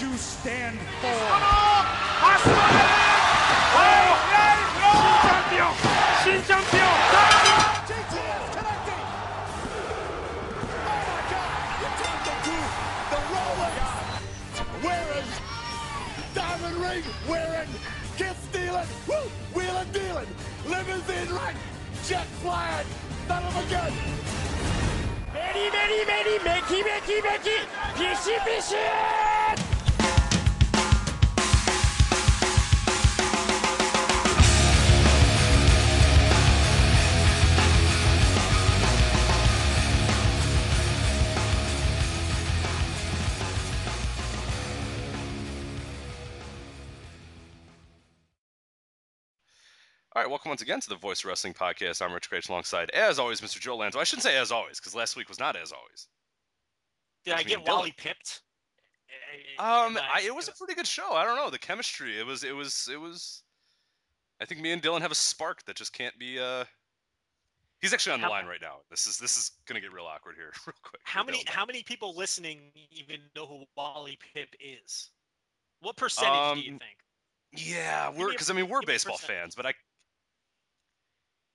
you stand for. Champion! Connecting! Oh my god! You! The Wearing! Diamond ring! Gift stealing! Woo! Wheeling dealing! Limousine right! Jet flying! Son of a gun! Many, many, many, Mickey, Mickey, Mickey! Fishy, fishy! All right, welcome once again to the Voice Wrestling Podcast. I'm Rich Page alongside, as always, Mr. Joe Lanza. I shouldn't say as always, because last week was not as always. Did I me get. Wally pipped? Um, I, it was a pretty good show. I don't know the chemistry. It was, it was, it was. I think me and Dylan have a spark that just can't be. uh He's actually on the How- line right now. This is this is gonna get real awkward here, real quick. How many Dylan. how many people listening even know who Wally Pipp is? What percentage do you Um, think? Yeah, we're because I mean we're give me a baseball percentage. fans, but I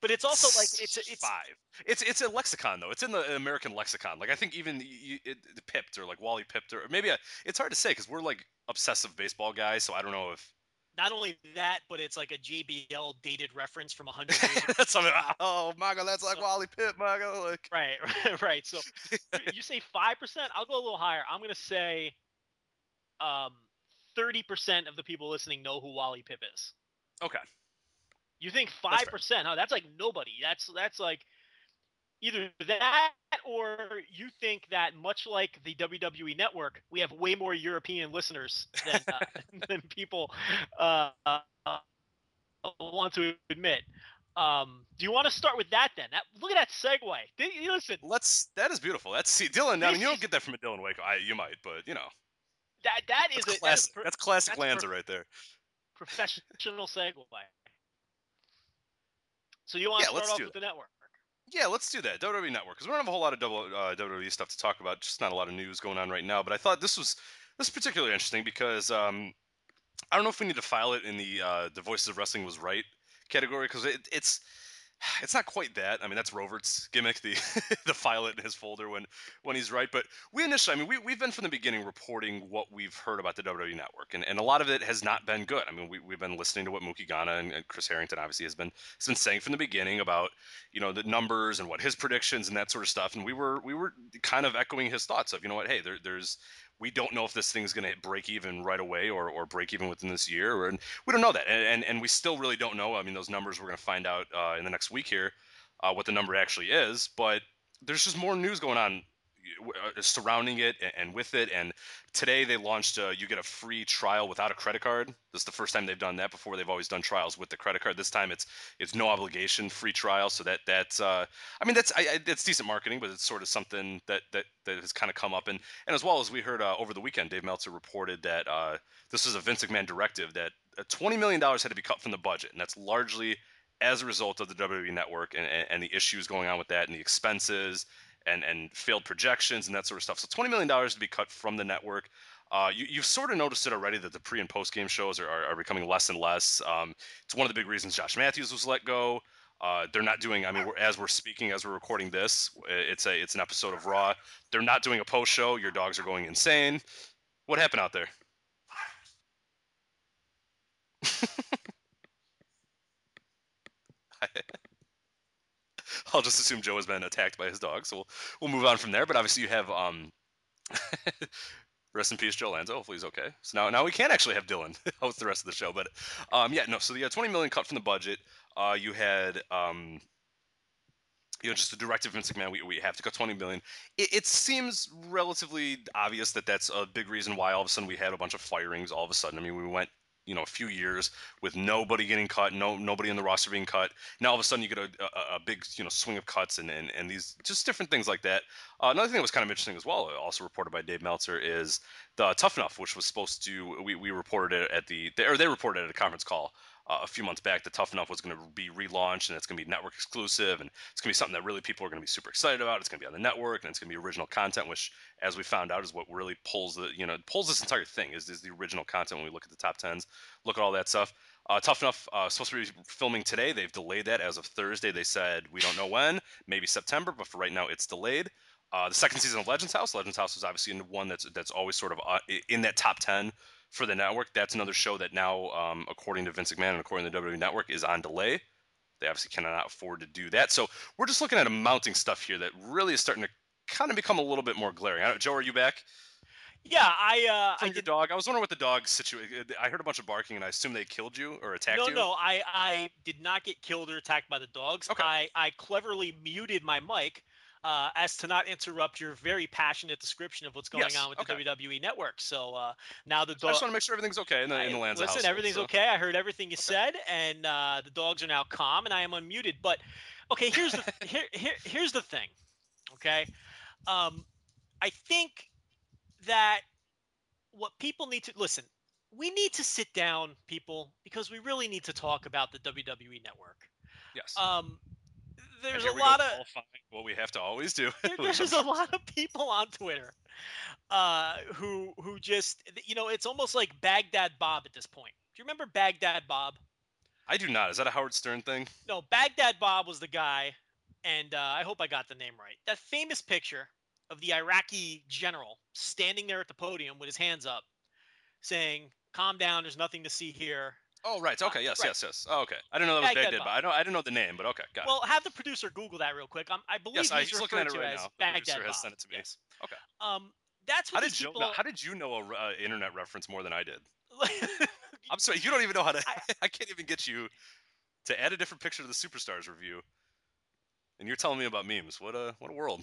But it's also like it's a- it's five. It's it's a lexicon though. It's in the American lexicon. Like I think even you, it, the pipped or like Wally pipped or maybe a, it's hard to say because we're like obsessive baseball guys. So I don't know if not only that, but it's like a JBL dated reference from a hundred years ago. that's something. Oh, Mago, that's like Wally Pipp, Mago. Like Right, right, right. So you say five percent. I'll go a little higher. I'm gonna say, um, thirty percent of the people listening know who Wally Pipp is. okay, You think five percent? Huh? That's like nobody. That's that's like either that or you think that much like the WWE network, we have way more European listeners than uh, than people uh, uh, want to admit. Um, do you want to start with that then? That, look at that segue. Did listen? let's. That is beautiful. That's see, Dylan. I mean, you don't get that from a Dylan Waco. I you might, but you know, That that is that's a that is classic. That's classic that's Lanza right there. professional segue. So you want Yeah, to start off with the network? Yeah, let's do that. WWE Network, because we don't have a whole lot of double, uh, WWE stuff to talk about. Just not a lot of news going on right now. But I thought this was this is particularly interesting because um, I don't know if we need to file it in the uh, the Voices of Wrestling was right category because it, it's it's not quite that. I mean, that's Rovert's gimmick, the the file it in his folder when when he's right. But we initially, I mean, we we've been from the beginning reporting what we've heard about the WWE Network, and, and a lot of it has not been good. I mean, we we've been listening to what Mookie Ghana and, and Chris Harrington obviously has been has been saying from the beginning about you know the numbers and what his predictions and that sort of stuff. And we were we were kind of echoing his thoughts of you know what, hey, there, there's we don't know if this thing's going to hit break even right away or, or break even within this year, or, and we don't know that, and, and and we still really don't know. I mean, those numbers we're going to find out uh, in the next week here, uh, what the number actually is. But there's just more news going on surrounding it and, with it. And today they launched uh, you get a free trial without a credit card. This is the first time they've done that. Before they've always done trials with the credit card. This time it's it's no obligation free trial. So that that's uh, I mean that's I, I, that's decent marketing, but it's sort of something that that that has kind of come up. And and as well as we heard uh, over the weekend, Dave Meltzer reported that uh, this was a Vince McMahon directive that uh, twenty million dollars had to be cut from the budget, and that's largely as a result of the WWE network and, and, and the issues going on with that and the expenses and, and failed projections and that sort of stuff. So $20 million to be cut from the network. Uh, you, you've sort of noticed it already that the pre and post game shows are, are, are becoming less and less. Um, it's one of the big reasons Josh Matthews was let go. Uh, they're not doing. I mean, as we're speaking, as we're recording this, it's a it's an episode of Raw. They're not doing a post show. Your dogs are going insane. What happened out there? I'll just assume Joe has been attacked by his dog, so we'll, we'll move on from there. But obviously, you have um, rest in peace, Joe Lanza. Hopefully, he's okay. So now, now we can actually have Dylan host the rest of the show. But um, yeah, no. So had 20 million cut from the budget. Uh, you had um, you know, just the directive Vince McMahon, we, we have to cut 20 million. It, it, seems relatively obvious that that's a big reason why all of a sudden we had a bunch of firings all of a sudden. I mean, we went you know a few years with nobody getting cut, no nobody in the roster being cut. Now all of a sudden you get a, a, a big you know swing of cuts and, and, and these just different things like that. Uh, another thing that was kind of interesting as well, also reported by Dave Meltzer, is the Tough Enough, which was supposed to we, we reported it at the or they reported it at a conference call uh, a few months back that Tough Enough was going to be relaunched and it's going to be network exclusive and it's going to be something that really people are going to be super excited about. It's going to be on the network and it's going to be original content, which, as we found out, is what really pulls the you know pulls this entire thing is, is the original content when we look at the top tens, look at all that stuff. Uh, Tough Enough uh, supposed to be filming today. They've delayed that as of Thursday. They said we don't know when, maybe September, but for right now it's delayed. Uh, the second season of Legends House. Legends House is obviously one that's that's always sort of uh, in that top ten for the network. That's another show that now, um, according to Vince McMahon and according to the WWE Network, is on delay. They obviously cannot afford to do that. So we're just looking at a mounting stuff here that really is starting to kind of become a little bit more glaring. I don't, Joe, are you back? Yeah, I. Uh, I did... dog. I was wondering what the dog situation. I heard a bunch of barking, and I assume they killed you or attacked no, you. No, no, I, I did not get killed or attacked by the dogs. Okay. I, I cleverly muted my mic uh, as to not interrupt your very passionate description of what's going yes. on with okay. the WWE network. So uh, now the dog. I just want to make sure everything's okay in the, in the Lanza Listen, everything's so. okay. I heard everything you said, and uh, the dogs are now calm, and I am unmuted. But okay, here's the here, here here's the thing. Okay, um, I think that what people need to listen. We need to sit down, people, because we really need to talk about the WWE network. Yes. Um, there's a lot of what we have to always do. there's a lot of people on Twitter uh, who who just you know it's almost like Baghdad Bob at this point. Do you remember Baghdad Bob? I do not. Is that a Howard Stern thing? No, Baghdad Bob was the guy, and uh, I hope I got the name right. That famous picture of the Iraqi general standing there at the podium with his hands up, saying, "Calm down. There's nothing to see here. Oh right, Uh, okay, yes, right. yes, yes. Oh, okay, I didn't know that was Baghdad, Bob. but I don't, I didn't know the name, but okay, got Well, have the producer Google that real quick. Um, I believe Yes, he's, he's referred at it to right as now. The Baghdad producer has Bob. sent it to me. Yes. Okay. Um, that's How what did these Joe? people. Know, how did you know a uh, internet reference more than I did? I'm sorry, you don't even know how to. I- I can't even get you to add a different picture to the superstars review, and you're telling me about memes. What a what a world.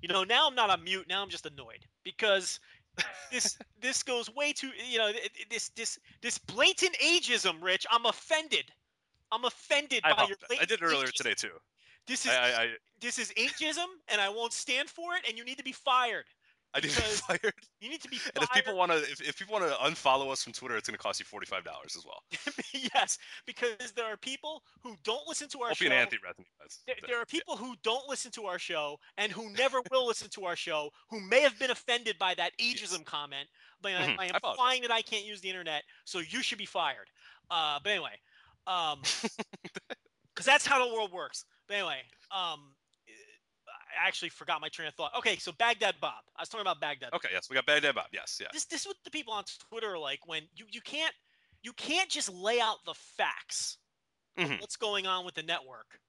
you know, now I'm not on mute. Now I'm just annoyed because this this goes way too. You know, this this this blatant ageism, Rich. I'm offended. I'm offended I, by your. I did it earlier ageism. today too. This is I, I, this is ageism, and I won't stand for it. And you need to be fired. I did get Because- fired. You need to be fired. And if people want to, if, if people want to unfollow us from Twitter, it's going to cost you forty five dollars as well. yes, because there are people who don't listen to our Opie show. and Anthony Bethany. There, there are people who don't listen to our show and who never will listen to our show who may have been offended by that ageism comment. But Mhm. Am apologize. implying that I can't use the internet, so you should be fired. Uh, but anyway, um, because that's how the world works. But anyway, um, I actually forgot my train of thought. Okay, so Baghdad Bob. I was talking about Baghdad. Okay, yes, we got Baghdad Bob. Yes, yeah. This this is what the people on Twitter are like when you you can't you can't just lay out the facts of Mhm. what's going on with the network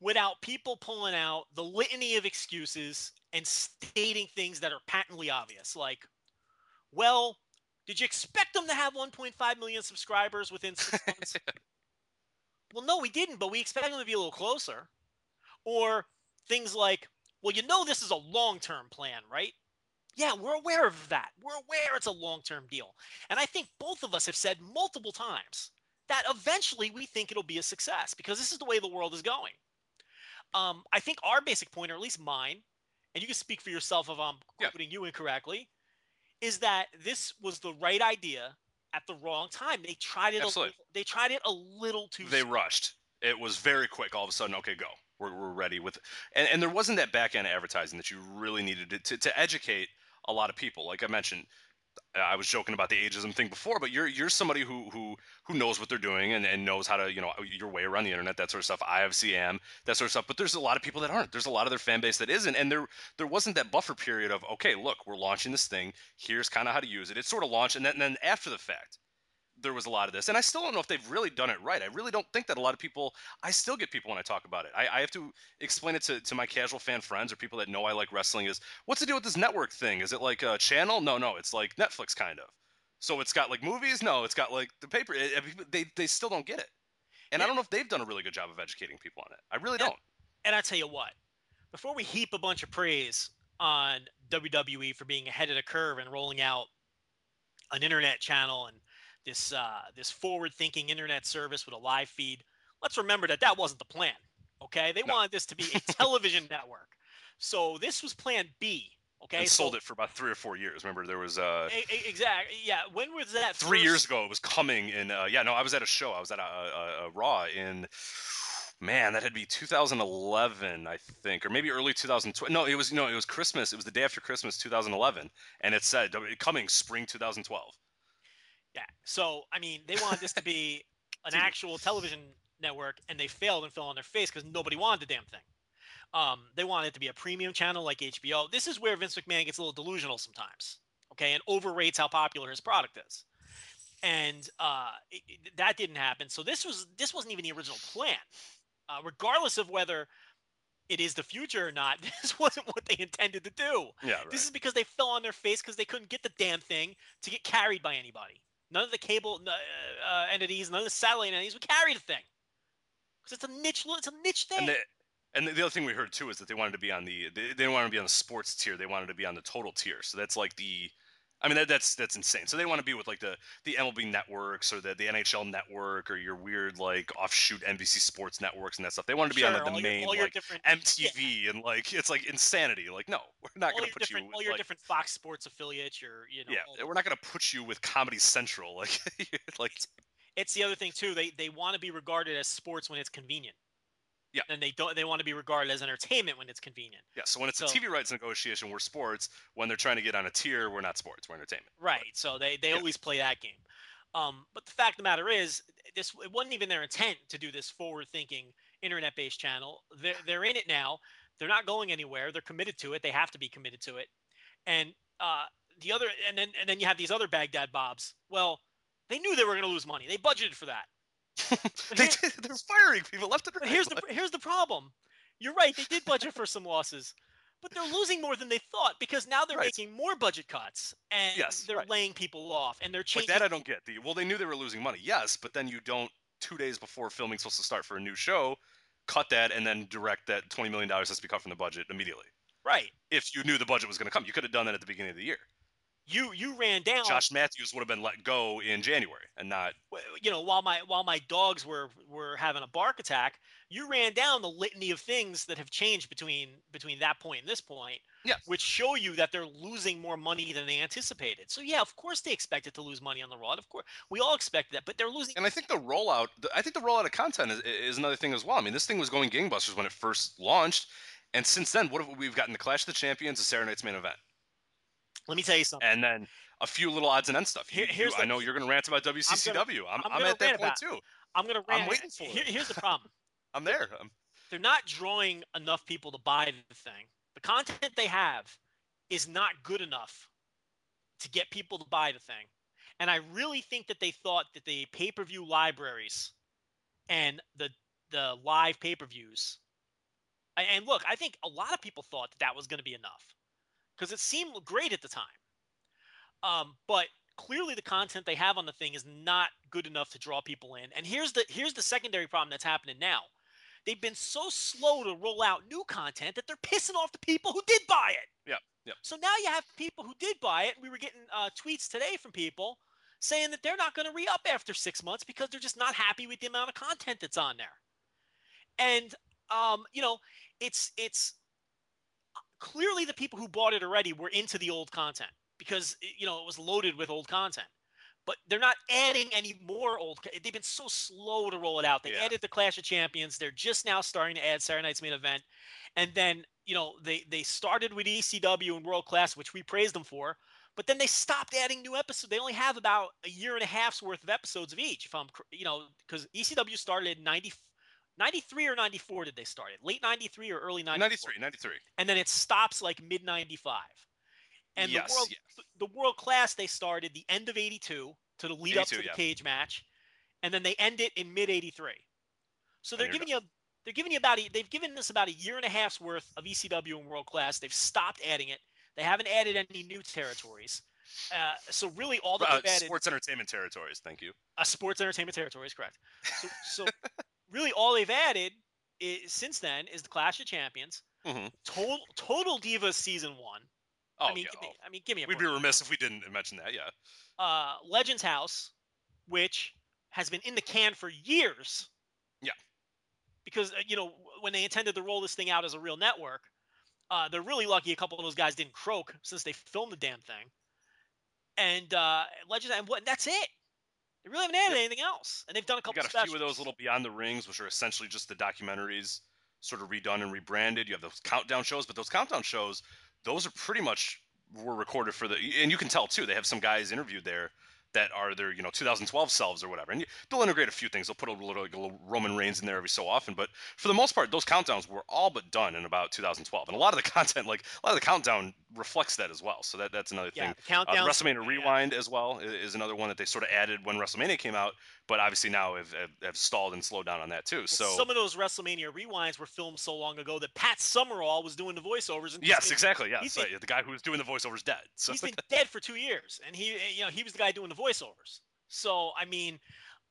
without people pulling out the litany of excuses and stating things that are patently obvious like well did you expect them to have 1.5 million subscribers within six months well no we didn't but we expect them to be a little closer or things like well you know this is a long-term plan right yeah we're aware of that we're aware it's a long-term deal and i think both of us have said multiple times that eventually we think it'll be a success because this is the way the world is going. Um, I think our basic point, or at least mine, and you can speak for yourself if I'm Yeah. quoting you incorrectly, is that this was the right idea at the wrong time. They tried it. A Absolutely. little, they tried it a little too. Soon. They soon. rushed. It was very quick. All of a sudden, okay, go. We're, we're ready with, and, and there wasn't that back end advertising that you really needed to, to, to educate a lot of people. Like I mentioned, uh, I was joking about the ageism thing before, but you're you're somebody who who who knows what they're doing and, and knows how to you know uh, your way around the internet, that sort of stuff. I that sort of stuff, but there's a lot of people that aren't. There's a lot of their fan base that isn't, and there there wasn't that buffer period of okay, look, we're launching this thing. Here's kind of how to use it. It's sort of launched, and then, and then after the fact, there was a lot of this. And I still don't know if they've really done it right. I really don't think that a lot of people, I still get people when I talk about it. I, I have to explain it to, to my casual fan friends or people that know I like wrestling is what's the deal with this network thing? Is it like a channel? No, no, it's like Netflix kind of. So it's got like movies? No, it's got like the paper. Eh, eh, it, they, they still don't get it. And yeah. I don't know if they've done a really good job of educating people on it. I really don't. And, and I tell you what, before we heap a bunch of praise on WWE for being ahead of the curve and rolling out an internet channel and this uh, this forward-thinking internet service with a live feed. Let's remember that that wasn't the plan. Okay, they no. wanted this to be a television network, so this was Plan B. Okay, and sold it for about three or four years. Remember, there was uh exactly yeah. When was that? Three first... years ago, it was coming in. Uh, yeah, no, I was at a show. I was at a, a, a Raw in man, that had to be 2011, I think, or maybe early 2012. No, it was no, it was Christmas. It was the day after Christmas, 2011, and it said coming spring 2012. Yeah. So I mean, they wanted this to be an actual television network, and they failed and fell on their face because nobody wanted the damn thing. Um, they wanted it to be a premium channel like HBO. This is where Vince McMahon gets a little delusional sometimes, okay, and overrates how popular his product is. And uh, it, it, that didn't happen. So this was this wasn't even the original plan. Uh, regardless of whether it is the future or not, this wasn't what they intended to do. Yeah, right. This is because they fell on their face because they couldn't get the damn thing to get carried by anybody. None of the cable uh, uh, entities, none of the satellite entities would carry the thing because it's a niche. It's a niche thing. And the, and the other thing we heard too is that they wanted to be on the they, they didn't want to be on the sports tier. They wanted to be on the total tier. So that's like the I mean that, that's that's insane. So they want to be with like the the MLB networks or the the NHL network or your weird like offshoot NBC Sports networks and that stuff. They want to be sure, on the, the main your, like MTV yeah. and like it's like insanity. Like no, we're not going to put you with, all your like, different Fox Sports affiliates. Your you know yeah, we're not going to put you with Comedy Central. Like like it's the other thing too. They they want to be regarded as sports when it's convenient. Yeah. And they don't they want to be regarded as entertainment when it's convenient. Yeah. So when it's so, a TV rights negotiation, we're sports. When they're trying to get on a tier, we're not sports. We're entertainment. Right. So they they yeah. always play that game. Um, but the fact of the matter is, this it wasn't even their intent to do this forward-thinking internet-based channel. They're they're in it now. They're not going anywhere. They're committed to it. They have to be committed to it. And uh, the other, and then and then you have these other Baghdad Bobs. Well, they knew they were going to lose money. They budgeted for that. They, are firing people left and right. Here's the here's the problem. You're right. They did budget for some losses, but they're losing more than they thought because now they're right. making more budget cuts and yes, they're right. laying people off and they're changing. But that I don't get. The, well, they knew they were losing money. Yes, but then you don't two days before filming supposed to start for a new show, cut that and then direct that twenty million dollars has to be cut from the budget immediately. Right. If you knew the budget was going to come, you could have done that at the beginning of the year you you ran down. Josh Matthews would have been let go in January and not. You know, while my while my dogs were were having a bark attack, you ran down the litany of things that have changed between between that point and this point. Yeah. Which show you that they're losing more money than they anticipated. So yeah, of course they expected to lose money on the Raw. Of course, we all expected that, but they're losing. And I think the rollout, I think the rollout of content is, is another thing as well. I mean, this thing was going gangbusters when it first launched, and since then, what have we've gotten? The Clash of the Champions, the Saturday Night's main event. Let me tell you something. And then a few little odds and ends stuff. Here, you, the, I know you're going to rant about WCCW. I'm, gonna, I'm, I'm, I'm at that point too. I'm going to rant. I'm waiting for Here, it. Here's the problem. I'm there. I'm... They're not drawing enough people to buy the thing. The content they have is not good enough to get people to buy the thing. And I really think that they thought that the pay-per-view libraries and the the live pay-per-views and look, I think a lot of people thought that that was going to be enough because it seemed great at the time. Um, but clearly, the content they have on the thing is not good enough to draw people in. And here's the here's the secondary problem that's happening now. They've been so slow to roll out new content that they're pissing off the people who did buy it. Yeah, yeah. So now you have people who did buy it. We were getting uh, tweets today from people saying that they're not going to re up after six months because they're just not happy with the amount of content that's on there. And um, you know, it's it's clearly the people who bought it already were into the old content because you know it was loaded with old content but they're not adding any more old they've been so slow to roll it out they yeah. added the clash of champions they're just now starting to add saturday night's main event and then you know, they they started with ECW and World Class, which we praised them for, but then they stopped adding new episodes. They only have about a year and a half's worth of episodes of each. If I'm, you know, because ECW started in 90, 93 or 94 did they start it? Late 93 or early 94? 93, 93. And then it stops like mid 95. And Yes, the world yeah. the world class they started the end of 82 to the lead up to the yeah. cage match. And then they end it in mid 83. So they're giving you they're giving you about a, they've given us about a year and a half's worth of ECW and world class. They've stopped adding it. They haven't added any new territories. Uh, so really all that Uh, they've added sports entertainment territories. Thank you. a sports entertainment territories, correct. So, so really, all they've added is, since then is the Clash of Champions, Mhm. Total Total Divas season one. Oh, I mean, yeah. give me, oh. I mean, give me a We'd be remiss if we didn't mention that. Yeah. uh, Legends House, which has been in the can for years. Yeah. Because uh, you know when they intended to roll this thing out as a real network, uh, they're really lucky a couple of those guys didn't croak since they filmed the damn thing. And uh, Legends and what? That's it. They really haven't added anything else, and they've done a couple. got a few of those little Beyond the Rings, which are essentially just the documentaries, sort of redone and rebranded. You have those countdown shows, but those countdown shows, those are pretty much were recorded for the, and you can tell too. They have some guys interviewed there that are their you know 2012 selves or whatever, and you, they'll integrate a few things. They'll put a little, like a little Roman Reigns in there every so often, but for the most part, those countdowns were all but done in about 2012, and a lot of the content, like a lot of the countdown, reflects that as well. So that that's another Yeah, thing. the Uh, countdown. WrestleMania Rewind as well is another one that they sort of added when WrestleMania came out, but obviously now have, have, have stalled and slowed down on that too. Well, So some of those WrestleMania rewinds were filmed so long ago that Pat Summerall was doing the voiceovers. And yes, exactly. Been- right, the guy who was doing the voiceovers dead. So He's been dead for two years, and he, you know, he was the guy doing the voiceovers. So I mean,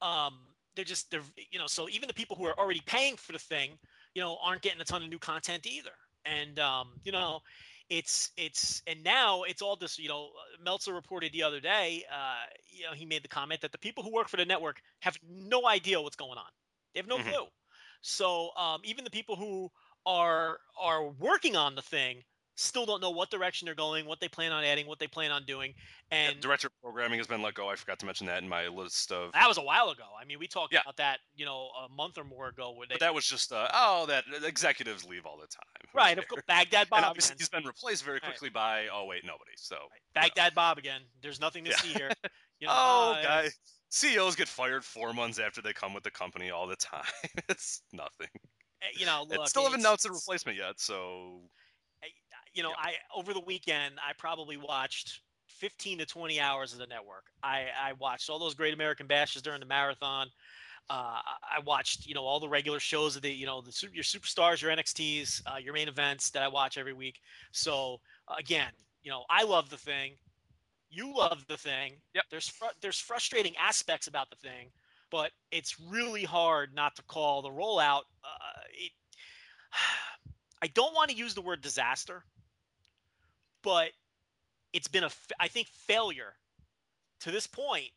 um, they're just they're you know, so even the people who are already paying for the thing, you know, aren't getting a ton of new content either. And um, you know, it's it's and now it's all this. You know, Meltzer reported the other day. Uh, you know, he made the comment that the people who work for the network have no idea what's going on. They have no Mhm. clue. So um, even the people who are are working on the thing still don't know what direction they're going, what they plan on adding, what they plan on doing, Yeah, and director of programming has been let go. I forgot to mention that in my list of. that was a while ago. I mean, we talked Yeah. about that, you know, a month or more ago. Where they, But that was just uh, oh that executives leave all the time. Right, of course, Baghdad Bob And obviously again. he's been replaced very Right. quickly by oh wait nobody. So Right, Baghdad Bob again. There's nothing to Yeah. see here. You know, oh uh, guy, CEOs get fired four months after they come with the company all the time. it's nothing. eh, You know, It look, still haven't announced a replacement yet. So you know, Yeah. I over the weekend I probably watched 15 to 20 hours of the network. I I watched all those Great American Bashes during the marathon. Uh, I- watched, you know, all the regular shows of the, you know, the your superstars, your NXTs, uh, your main events that I watch every week. So again, you know, I love the thing. You love the thing. Yep. There's fr- there's frustrating aspects about the thing, but it's really hard not to call the rollout. Uh, it, I don't want to use the word disaster, but it's been a, I think, failure to this point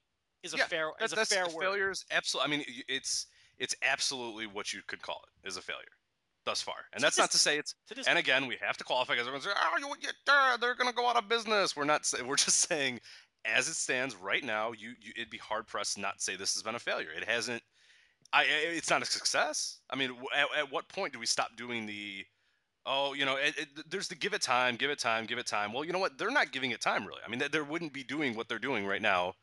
is a Yeah, fair That- is a fair word. failure is absolutely. I mean, it's it's absolutely what you could call it is a failure thus far, and To that's this- not to say it's. To And again, we have to qualify because everyone's like, "Oh, you, you, they're, going to go out of business." We're not. We're just saying, as it stands right now, you, you it'd be hard pressed not to say this has been a failure. It hasn't. I. I- It's not a success. I mean, at, at what point do we stop doing the? Oh, you know, it, it, there's the give it time, give it time, give it time. Well, you know what? They're not giving it time really. I mean, they, they wouldn't be doing what they're doing right now,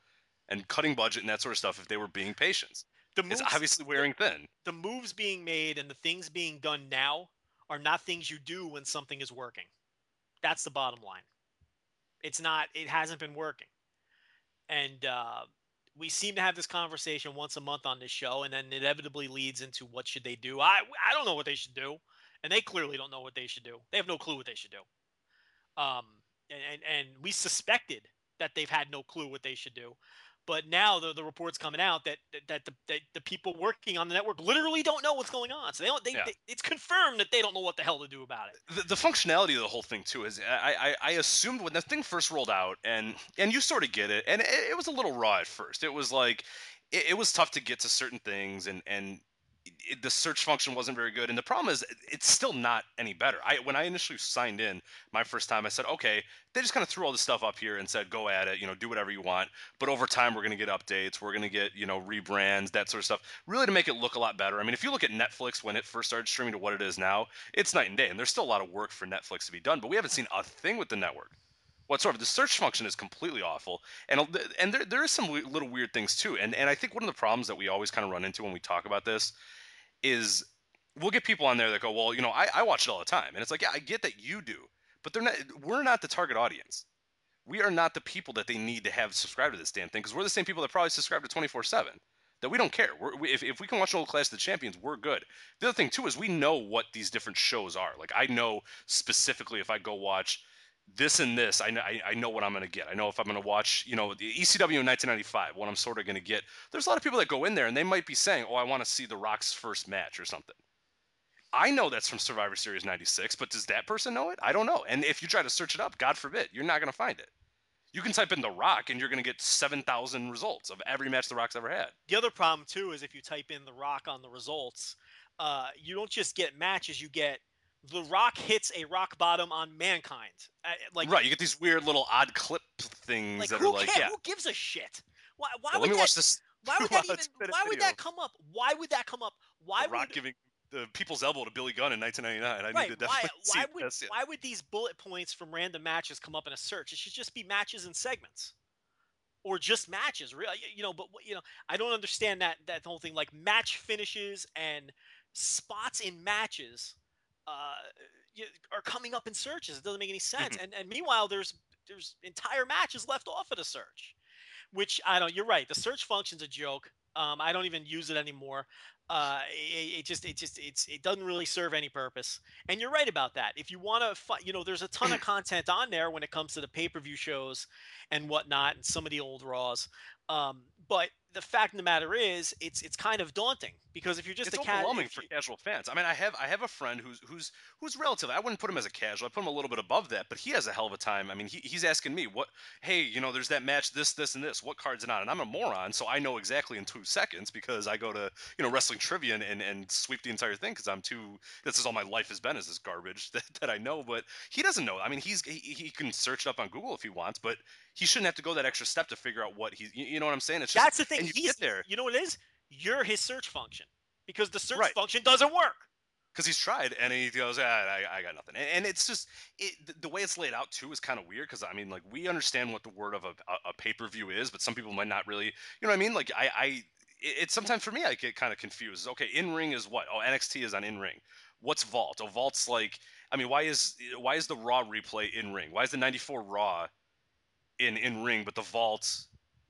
and cutting budget and that sort of stuff if they were being patient. the It's moves, obviously wearing thin. the moves being made and the things being done now are not things you do when something is working. That's the bottom line. It's not. It hasn't been working, and uh, we seem to have this conversation once a month on this show, and then inevitably leads into what should they do. I I don't know what they should do, and they clearly don't know what they should do. They have no clue what they should do. Um, and and, and we suspected that they've had no clue what they should do. But now the, the reports coming out that that, the that the people working on the network literally don't know what's going on. So they don't. They, Yeah. they it's confirmed that they don't know what the hell to do about it. the, the functionality of the whole thing too is I, I I assumed when the thing first rolled out and and you sort of get it and it, it was a little raw at first. It was like it, it was tough to get to certain things and and it, the search function wasn't very good. And the problem is it's still not any better. I when i initially signed in my first time i said okay they just kind of threw all this stuff up here and said go at it you know do whatever you want. But over time we're going to get updates. We're going to get you know rebrands that sort of stuff really to make it look a lot better. I mean if you look at netflix when it first started streaming to what it is now it's night and day and there's still a lot of work for netflix to be done but we haven't seen a thing with the network whatsoever. The search function is completely awful, and and there there is some little weird things too. And and I think one of the problems that we always kind of run into when we talk about this is we'll get people on there that go, well, you know, I, I watch it all the time, and it's like, yeah, I get that you do, but they're not. We're not the target audience. We are not the people that they need to have subscribe to this damn thing because we're the same people that probably subscribe to twenty four seven. That we don't care. We, if, if we can watch an old Clash of the Champions, we're good. The other thing too is we know what these different shows are. Like I know specifically if I go watch this and this, I know, I, I know what I'm going to get. I know if I'm going to watch, you know, the ECW in 1995, what I'm sort of going to get. There's a lot of people that go in there and they might be saying, oh, I want to see The Rock's first match or something. I know that's from Survivor Series 96, but does that person know it? I don't know. And if you try to search it up, God forbid, you're not going to find it. You can type in The Rock and you're going to get 7,000 results of every match The Rock's ever had. The other problem, too, is if you type in The Rock on the results, uh, you don't just get matches, you get – the Rock hits a rock bottom on Mankind. Uh, like right, you get these weird little odd clip things like, that are like, yeah. Who gives a shit? Why? Why yeah, would let me that, watch this. Why would that even? Why would that come up? Why would that come up? Why the Rock would giving the people's elbow to Billy Gunn in 1999? I right, need to definitely why see would this, yeah. why would these bullet points from random matches come up in a search? It should just be matches and segments, or just matches. Really, you know. But you know, I don't understand that that whole thing. Like match finishes and spots in matches. Uh, are coming up in searches. It doesn't make any sense. Mm-hmm. And and meanwhile, there's there's entire matches left off of the search, which I don't. You're right. The search function's a joke. Um, I don't even use it anymore. Uh, it, it, just it just it's it doesn't really serve any purpose. And you're right about that. If you want to, fi- you know, there's a ton of content on there when it comes to the pay per view shows and whatnot, and some of the old Raws. Um, but the fact of the matter is, it's it's kind of daunting because if you're just it's a overwhelming for casual fans. I mean, I have I have a friend who's who's who's relatively. I wouldn't put him as a casual. I put him a little bit above that, but he has a hell of a time. I mean, he, he's asking me what, hey, you know, there's that match, this, this, and this. What cards it on? And I'm a moron, so I know exactly in two seconds because I go to you know wrestling trivia and and, and sweep the entire thing because I'm too. This is all my life has been is this garbage that, that I know. But he doesn't know. I mean, he's he, he can search it up on Google if he wants, but he shouldn't have to go that extra step to figure out what he's. You, you know what I'm saying? It's just That's the thing. You He's get there You know what it is? You're his search function because the search Right. function doesn't work. because he's tried and he goes, ah, I, I got nothing. And, and it's just it, the, the way it's laid out too is kind of weird because I mean, like we understand what the word of a, a, a pay per view is, but some people might not really. You know what I mean? Like I, I it's sometimes for me I get kind of confused. Okay, in ring is what? Oh, NXT is on in ring. What's Vault? Oh, Vault's like. I mean, why is why is the Raw replay in ring? Why is the '94 Raw in in ring, but the Vault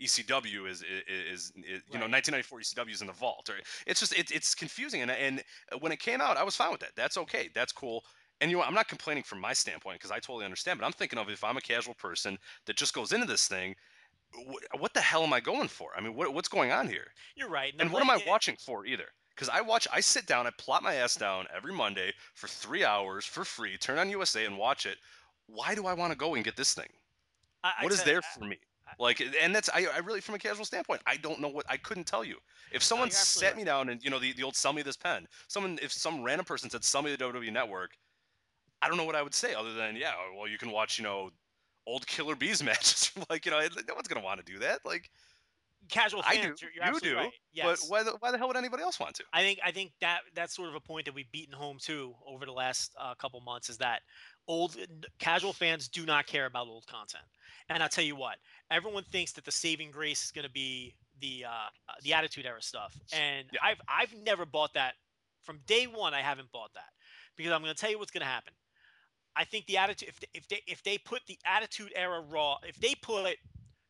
ECW is is, is, is you know 1994 ECW is in the vault. Or it's just it, it's confusing, and and when it came out, I was fine with that. That's okay. That's cool. And you know, I'm not complaining from my standpoint because I totally understand. But I'm thinking of if I'm a casual person that just goes into this thing, wh- what the hell am I going for? I mean, what, what's going on here? You're right. And the what am I watching for either? Because I watch, I sit down, I plot my ass down every Monday for three hours for free, turn on USA and watch it. Why do I want to go and get this thing? I- I What is there I- for me? Like, and that's I, I really, from a casual standpoint, I don't know what I couldn't tell you. If someone sat me down and you know the, the old sell me this pen, someone if some random person said sell me the WWE Network, I don't know what I would say other than yeah, well you can watch you know old Killer Bees matches. like you know no one's gonna want to do that. Like casual I do, You're, you're you do, right. Yes. but why the, why the hell would anybody else want to? I think I think that that's sort of a point that we've beaten home too over the last uh, couple months is that old casual fans do not care about old content. And I'll tell you what, everyone thinks that the saving grace is going to be the uh, uh, the Attitude Era stuff, and Yeah. I've I've never bought that from day one. I haven't bought that because I'm going to tell you what's going to happen. I think the attitude if they, if they if they put the Attitude Era Raw, if they put it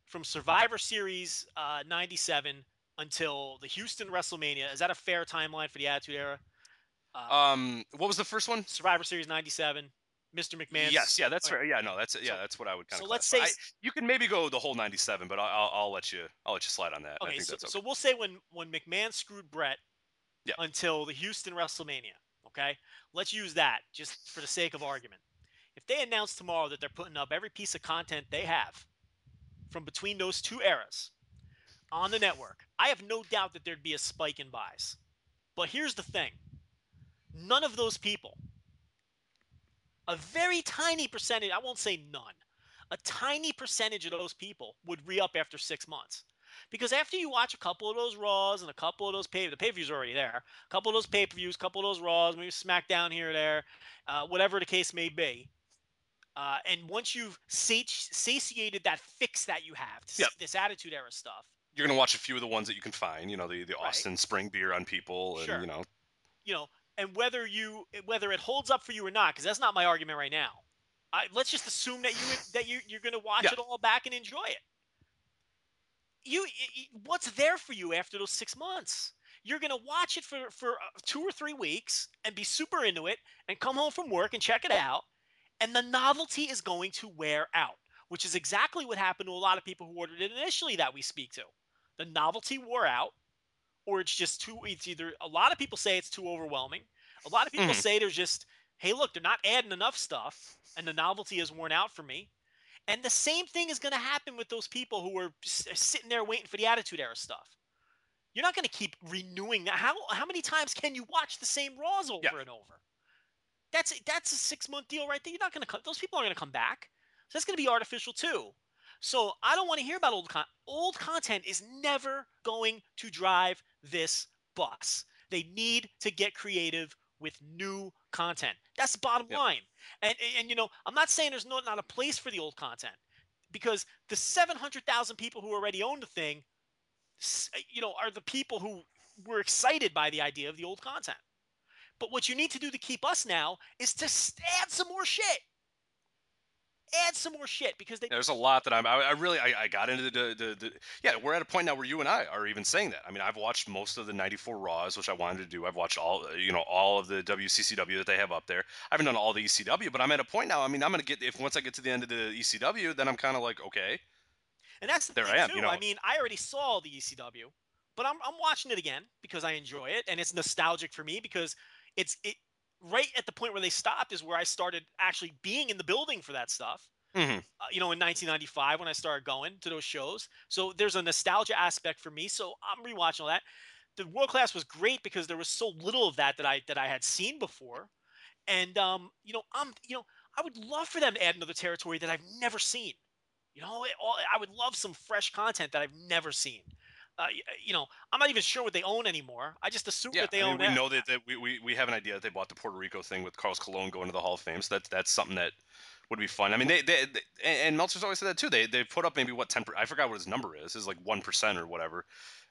from Survivor Series uh, '97 until the Houston WrestleMania, is that a fair timeline for the Attitude Era? Uh, Um, what was the first one? Survivor Series '97, Mr. McMahon. Yes, yeah, that's okay. fair. Yeah, no, that's yeah, So- that's what I would kind of. so let's say s- you can maybe go the whole '97, but I'll, I'll, let you I'll let you slide on that. I Okay, think so, that's okay. so we'll say when when McMahon screwed Brett Yeah. until the Houston WrestleMania. Okay, let's use that just for the sake of argument. If they announce tomorrow that they're putting up every piece of content they have from between those two eras on the network, I have no doubt that there'd be a spike in buys. But here's the thing none of those people, a very tiny percentage, I won't say none, a tiny percentage of those people would re up after six months. Because after you watch a couple of those Raws and a couple of those pay, the pay per views are already there. A couple of those pay per views, a couple of those Raws, maybe SmackDown here or there, uh, whatever the case may be. Uh, and once you've sati- satiated that fix that you have, Yep. this Attitude Era stuff, You're gonna watch a few of the ones that you can find. You know, the the Right. Austin Spring Beer on people, and Sure. you know, you know, and whether you whether it holds up for you or not, because that's not my argument right now. I, let's just assume that you that you you're going to watch Yeah. it all back and enjoy it. You, what's there for you after those six months? You're going to watch it for for uh, two or three weeks and be super into it, and come home from work and check it out, and the novelty is going to wear out, which is exactly what happened to a lot of people who ordered it initially that we speak to. The novelty wore out, or it's just too it's either a lot of people say it's too overwhelming. A lot of people Mhm. say there's just hey look they're not adding enough stuff and the novelty is worn out for me. And the same thing is going to happen with those people who are s- sitting there waiting for the attitude era stuff. You're not going to keep renewing that. How how many times can you watch the same raws over Yeah. and over? That's that's a six month deal right there. You're not going to come those people aren't going to come back. So that's going to be artificial too so I don't want to hear about old con- old content is never going to drive this bus. They need to get creative with new content. That's the bottom Yep. line. And, and you know, I'm not saying there's no, not a place for the old content because the 700,000 people who already own the thing, uh, you know, are the people who were excited by the idea of the old content. But what you need to do to keep us now is to add some more shit. Add some more shit because they there's a lot that I'm. I, I really, I, I got into the, the, the. Yeah, we're at a point now where you and I are even saying that. I mean, I've watched most of the '94 Raws, which I wanted to do. I've watched all, uh, you know, all of the WCCW that they have up there. I haven't done all the ECW, but I'm at a point now. I mean, I'm gonna get if once I get to the end of the ECW, then I'm kind of like, okay, And that's the There thing I am, too. you know. I mean, I already saw the ECW, but I'm I'm watching it again because I enjoy it and it's nostalgic for me because it's it right at the point where they stopped is where I started actually being in the building for that stuff. Mhm. Uh, you know, in 1995 when I started going to those shows. So there's a nostalgia aspect for me. So I'm rewatching all that. The world class was great because there was so little of that that I that I had seen before. And um, you know, I'm you know, I would love for them to add another territory that I've never seen. You know, it, all, I would love some fresh content that I've never seen. Uh, you know, I'm not even sure what they own anymore. I just assume yeah. that they I mean, own. we that. know that, that we, we we have an idea that they bought the Puerto Rico thing with Carlos Colon going to the Hall of Fame. So that's that's something that would be fun. I mean, they, they, they and Meltzer's always said that too. They they put up maybe what ten. I forgot what his number is. Is like one percent or whatever.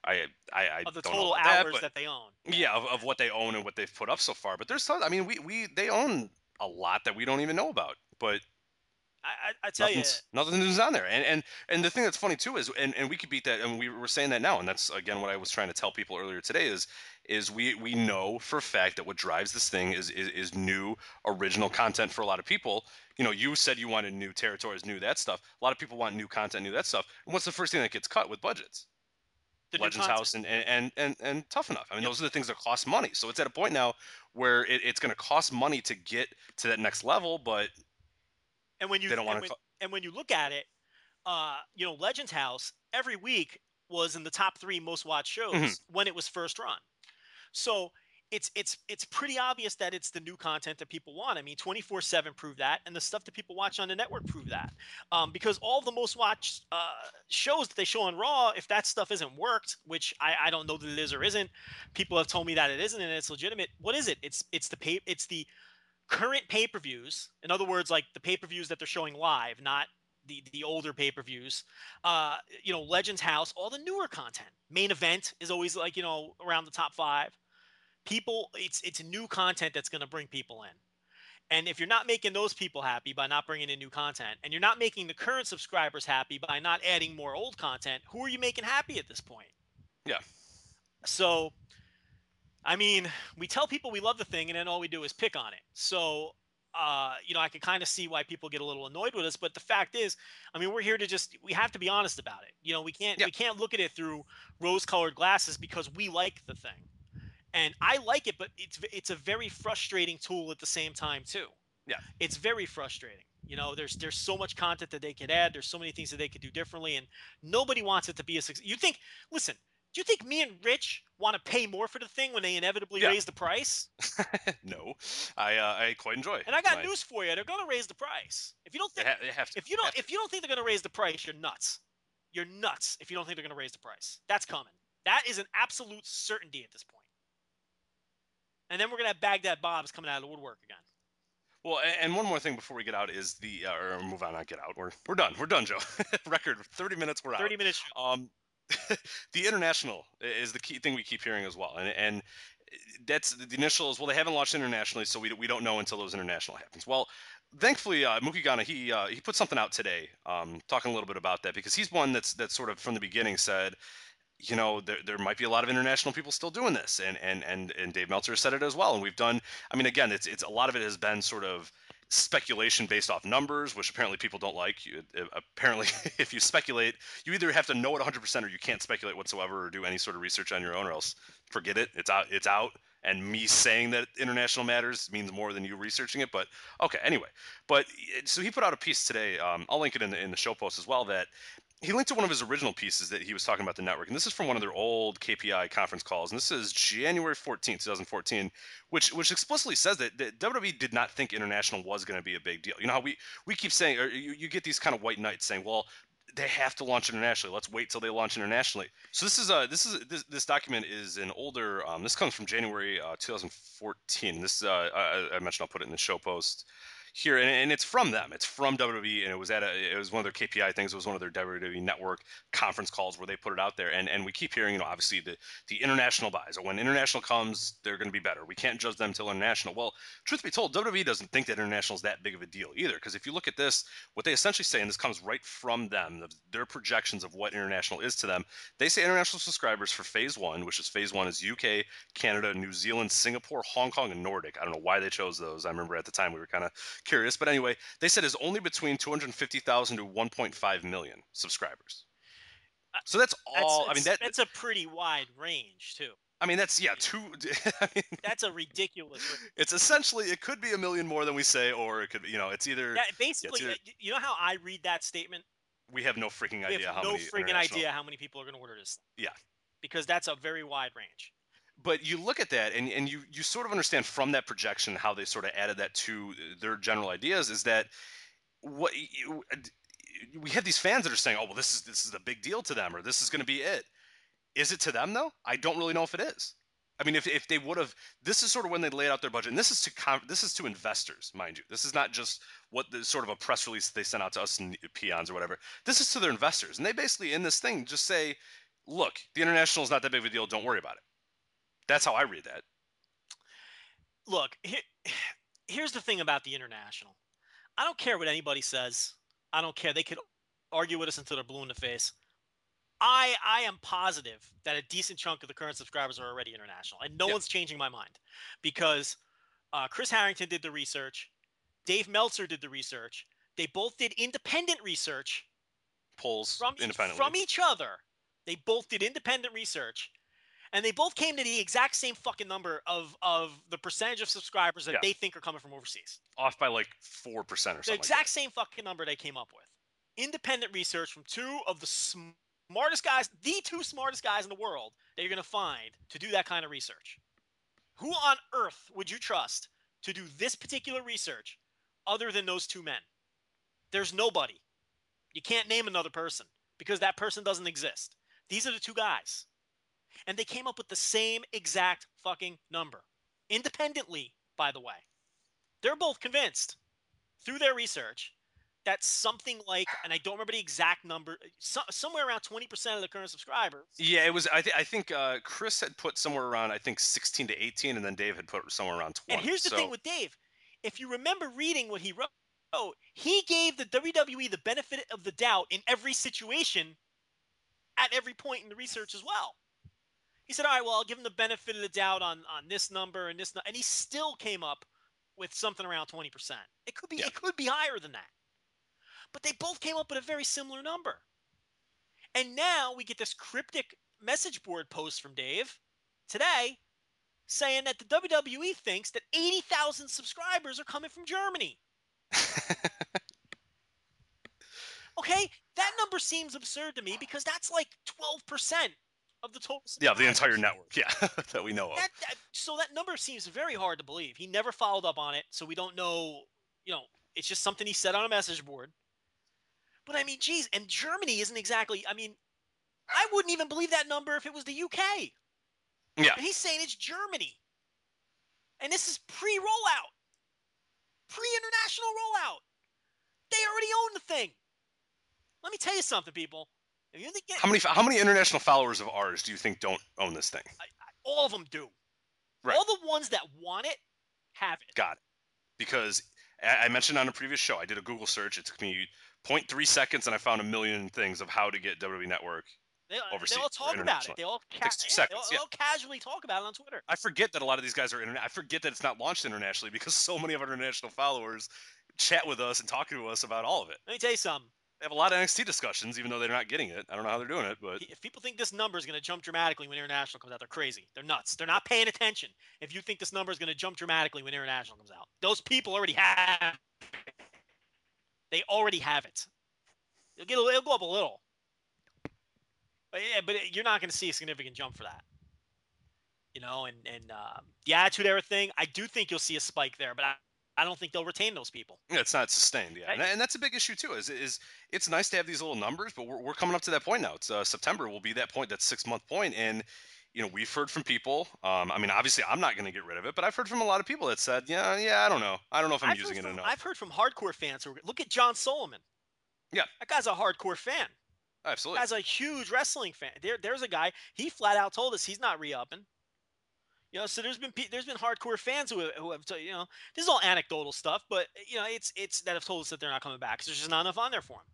I I, I of the don't know total that, hours but- that they own. yeah, of, of what they own and what they've put up so far. But there's some. I mean, we we they own a lot that we don't even know about. But I, I, tell you, nothing's, nothing's on there. And and and the thing that's funny too is, and, and we could beat that, and we were saying that now, and that's again what I was trying to tell people earlier today is is we we know for a fact that what drives this thing is is, is new original content for a lot of people. You know, you said you wanted new territories, new that stuff. A lot of people want new content, new that stuff. And what's the first thing that gets cut with budgets? the Legends. House and, and, and, and, and Tough Enough. I mean, those are the things that cost money. So it's at a point now where it, it's going to cost money to get to that next level, but And when you they don't and when, co- and when you look at it, uh, you know, Legends House every week was in the top three most watched shows Mhm. when it was first run. So it's it's it's pretty obvious that it's the new content that people want. I mean, 24/7 proved that, and the stuff that people watch on the network proved that. Um, because all the most watched uh, shows that they show on Raw, if that stuff isn't worked, which I, I don't know that it is or isn't, people have told me that it isn't and it's legitimate. What is it? It's it's the pay it's the current pay-per-views. In other words, like the pay-per-views that they're showing live, not the the older pay-per-views. Uh, you know, Legends House, all the newer content. Main event is always like you know around the top five. People, it's it's new content that's going to bring people in. And if you're not making those people happy by not bringing in new content, and you're not making the current subscribers happy by not adding more old content, who are you making happy at this point? Yeah. So, I mean, we tell people we love the thing, and then all we do is pick on it. So, uh, you know, I can kind of see why people get a little annoyed with us. But the fact is, I mean, we're here to just we have to be honest about it. You know, we can't Yeah. we can't look at it through rose-colored glasses because we like the thing, and I like it, but it's it's a very frustrating tool at the same time too. Yeah. it's very frustrating. You know, there's there's so much content that they could add. There's so many things that they could do differently, and nobody wants it to be a success. You think, listen, Do you think me and Rich want to pay more for the thing when they inevitably Yeah. raise the price? no, I uh, I quite enjoy. it. And I got my- news for you. They're going to raise the price. If you don't think they have to. if you don't if you don't think they're going to raise the price, you're nuts. You're nuts if you don't think they're going to raise the price. That's coming. That is an absolute certainty at this point. And then we're going to have Baghdad Bob's coming out of the woodwork again. Well, and one more thing before we get out is the uh, or move on, not get out. We're we're done. We're done, Joe. Record thirty minutes. We're out. 30 minutes. Um, the international is the key thing we keep hearing as well, and and that's the initial is well they haven't launched internationally, so we we don't know until those international happens. Well, thankfully, uh, Mookie Ghana he uh, he put something out today, um, talking a little bit about that because he's one that's that's sort of from the beginning said. You know, there, there might be a lot of international people still doing this, and and and and Dave Meltzer said it as well. And we've done. I mean, again, it's it's a lot of it has been sort of speculation based off numbers, which apparently people don't like. You, apparently, if you speculate, you either have to know it 100% or you can't speculate whatsoever or do any sort of research on your own, or else forget it. It's out. It's out. And me saying that international matters means more than you researching it. But okay, anyway. But uh, so he put out a piece today. Um, I'll link it in the in the show post as well. That he linked to one of his original pieces that he was talking about the network, and this is from one of their old KPI conference calls, and this is January 14th, 2014, which which explicitly says that, that WWE did not think international was going to be a big deal. You know how we we keep saying, or you, you get these kind of white knights saying, well. They have to launch internationally. Let's wait till they launch internationally. So this is a this is this, this document is an older. Um, this comes from January uh, 2014. This uh, I, I mentioned I'll put it in the show post here, and, and it's from them. It's from WWE, and it was at a, it was one of their KPI things. It was one of their WWE Network conference calls where they put it out there, and and we keep hearing, you know, obviously the the international buys. Or when international comes, they're going to be better. We can't judge them till international. Well, truth be told, WWE doesn't think that international is that big of a deal either, because if you look at this, what they essentially say, and this comes right from them, the, their projections of what international is to them, they say international subscribers for Phase One, which is Phase One, is UK, Canada, New Zealand, Singapore, Hong Kong, and Nordic. I don't know why they chose those. I remember at the time we were kind of curious, but anyway, they said is only between 250,000 to 1.5 million subscribers. So that's That's, all. I mean that. that's a pretty wide range too. I mean that's yeah. Two. I mean, That's a ridiculous. range. it's essentially it could be a million more than we say, or it could you know it's either Yeah, basically, either- uh, you know how I read that statement? we have no freaking idea have how no many freaking idea how many people are going to order this. thing. Yeah. Because that's a very wide range. But you look at that and, and you you sort of understand from that projection how they sort of added that to their general ideas is that what you, uh, we have these fans that are saying oh well this is this is a big deal to them or this is going to be it. Is it to them though? I don't really know if it is. I mean if, if they would have this is sort of when they laid out their budget and this is to this is to investors mind you. This is not just what the sort of a press release they sent out to us and peons or whatever. This is to their investors and they basically in this thing just say look the international is not that big of a deal don't worry about it that's how I read that. Look, here, here's the thing about the international. I don't care what anybody says. I don't care. They could argue with us until they're blue in the face. I I am positive that a decent chunk of the current subscribers are already international, and no Yep. one's changing my mind because uh, Chris Harrington did the research, Dave Meltzer did the research. They both did independent research Polls from independently. from each other. They both did independent research, and they both came to the exact same fucking number of of the percentage of subscribers that Yeah. they think are coming from overseas. off by like four percent or something. The exact same fucking number they came up with. Independent research from two of the smartest guys, the two smartest guys in the world that you're gonna find to do that kind of research. Who on earth would you trust to do this particular research other than those two men? There's nobody. You can't name another person because that person doesn't exist. These are the two guys. And they came up with the same exact fucking number. Independently, by the way. They're both convinced through their research that something like, and I don't remember the exact number, so, somewhere around 20% of the current subscribers. Yeah, it was. I, th- I think uh, Chris had put somewhere around I think sixteen to eighteen, and then Dave had put somewhere around twenty. And here's the so, thing with Dave. If you remember reading what he wrote, he gave the WWE the benefit of the doubt in every situation at every point in the research as well. He said, all right, well, I'll give him the benefit of the doubt on, on this number and this, nu-" and he still came up with something around 20%. It could be, Yeah. it could be higher than that. But they both came up with a very similar number. And now we get this cryptic message board post from Dave today saying that the WWE thinks that 80,000 subscribers are coming from Germany. Okay, that number seems absurd to me because that's like 12% of the total. Yeah, the entire network. Yeah, that we know of. That, that, so that number seems very hard to believe. He never followed up on it, so we don't know. You know, it's just something he said on a message board. But I mean, geez, and Germany isn't exactly. I mean, I wouldn't even believe that number if it was the UK. Yeah. And he's saying it's Germany, and this is pre-rollout, pre-international rollout. They already own the thing. Let me tell you something, people. If you think How many how many international followers of ours do you think don't own this thing? all of them do. Right. All the ones that want it have it. Got it. Because I I mentioned on a previous show, I did a Google search. It took me 0.3 seconds, and I found a million things of how to get WWE Network. They, overseas they all talk about it. They all, ca- yeah, seconds, they yeah. all, all casually talk about it on Twitter. I forget that a lot of these guys are internet. I forget that it's not launched internationally because so many of our international followers chat with us and talk to us about all of it. Let me tell you something. Have a lot of NXT discussions, even though they're not getting it. I don't know how they're doing it, but If people think this number is going to jump dramatically when international comes out, they're crazy. They're nuts. They're not paying attention. If you think this number is going to jump dramatically when international comes out, those people already have. It. They already have it. It'll get. A, it'll go up a little. But yeah, but you're not going to see a significant jump for that. You know, and and um, the attitude era thing, I do think you'll see a spike there, but I, I don't think they'll retain those people. Yeah, it's not sustained. Yeah, and, Right. and that's a big issue too. Is is it's nice to have these little numbers, but we're, we're coming up to that point now. It's uh, September will be that point, that six month point, and you know we've heard from people. Um, I mean, obviously I'm not going to get rid of it, but I've heard from a lot of people that said, yeah, yeah, I don't know, I don't know if I'm I've using it from, enough. I've heard from hardcore fans who are, look at John Solomon. Yeah. that guy's a hardcore fan. Absolutely. Guy's a huge wrestling fan. There, there's a guy. He flat out told us he's not re-upping. You know, so there's been there's been hardcore fans who have, who have t- you know this is all anecdotal stuff, but eh, you know it's it's that have told us that they're not coming back because there's just not enough on there for them.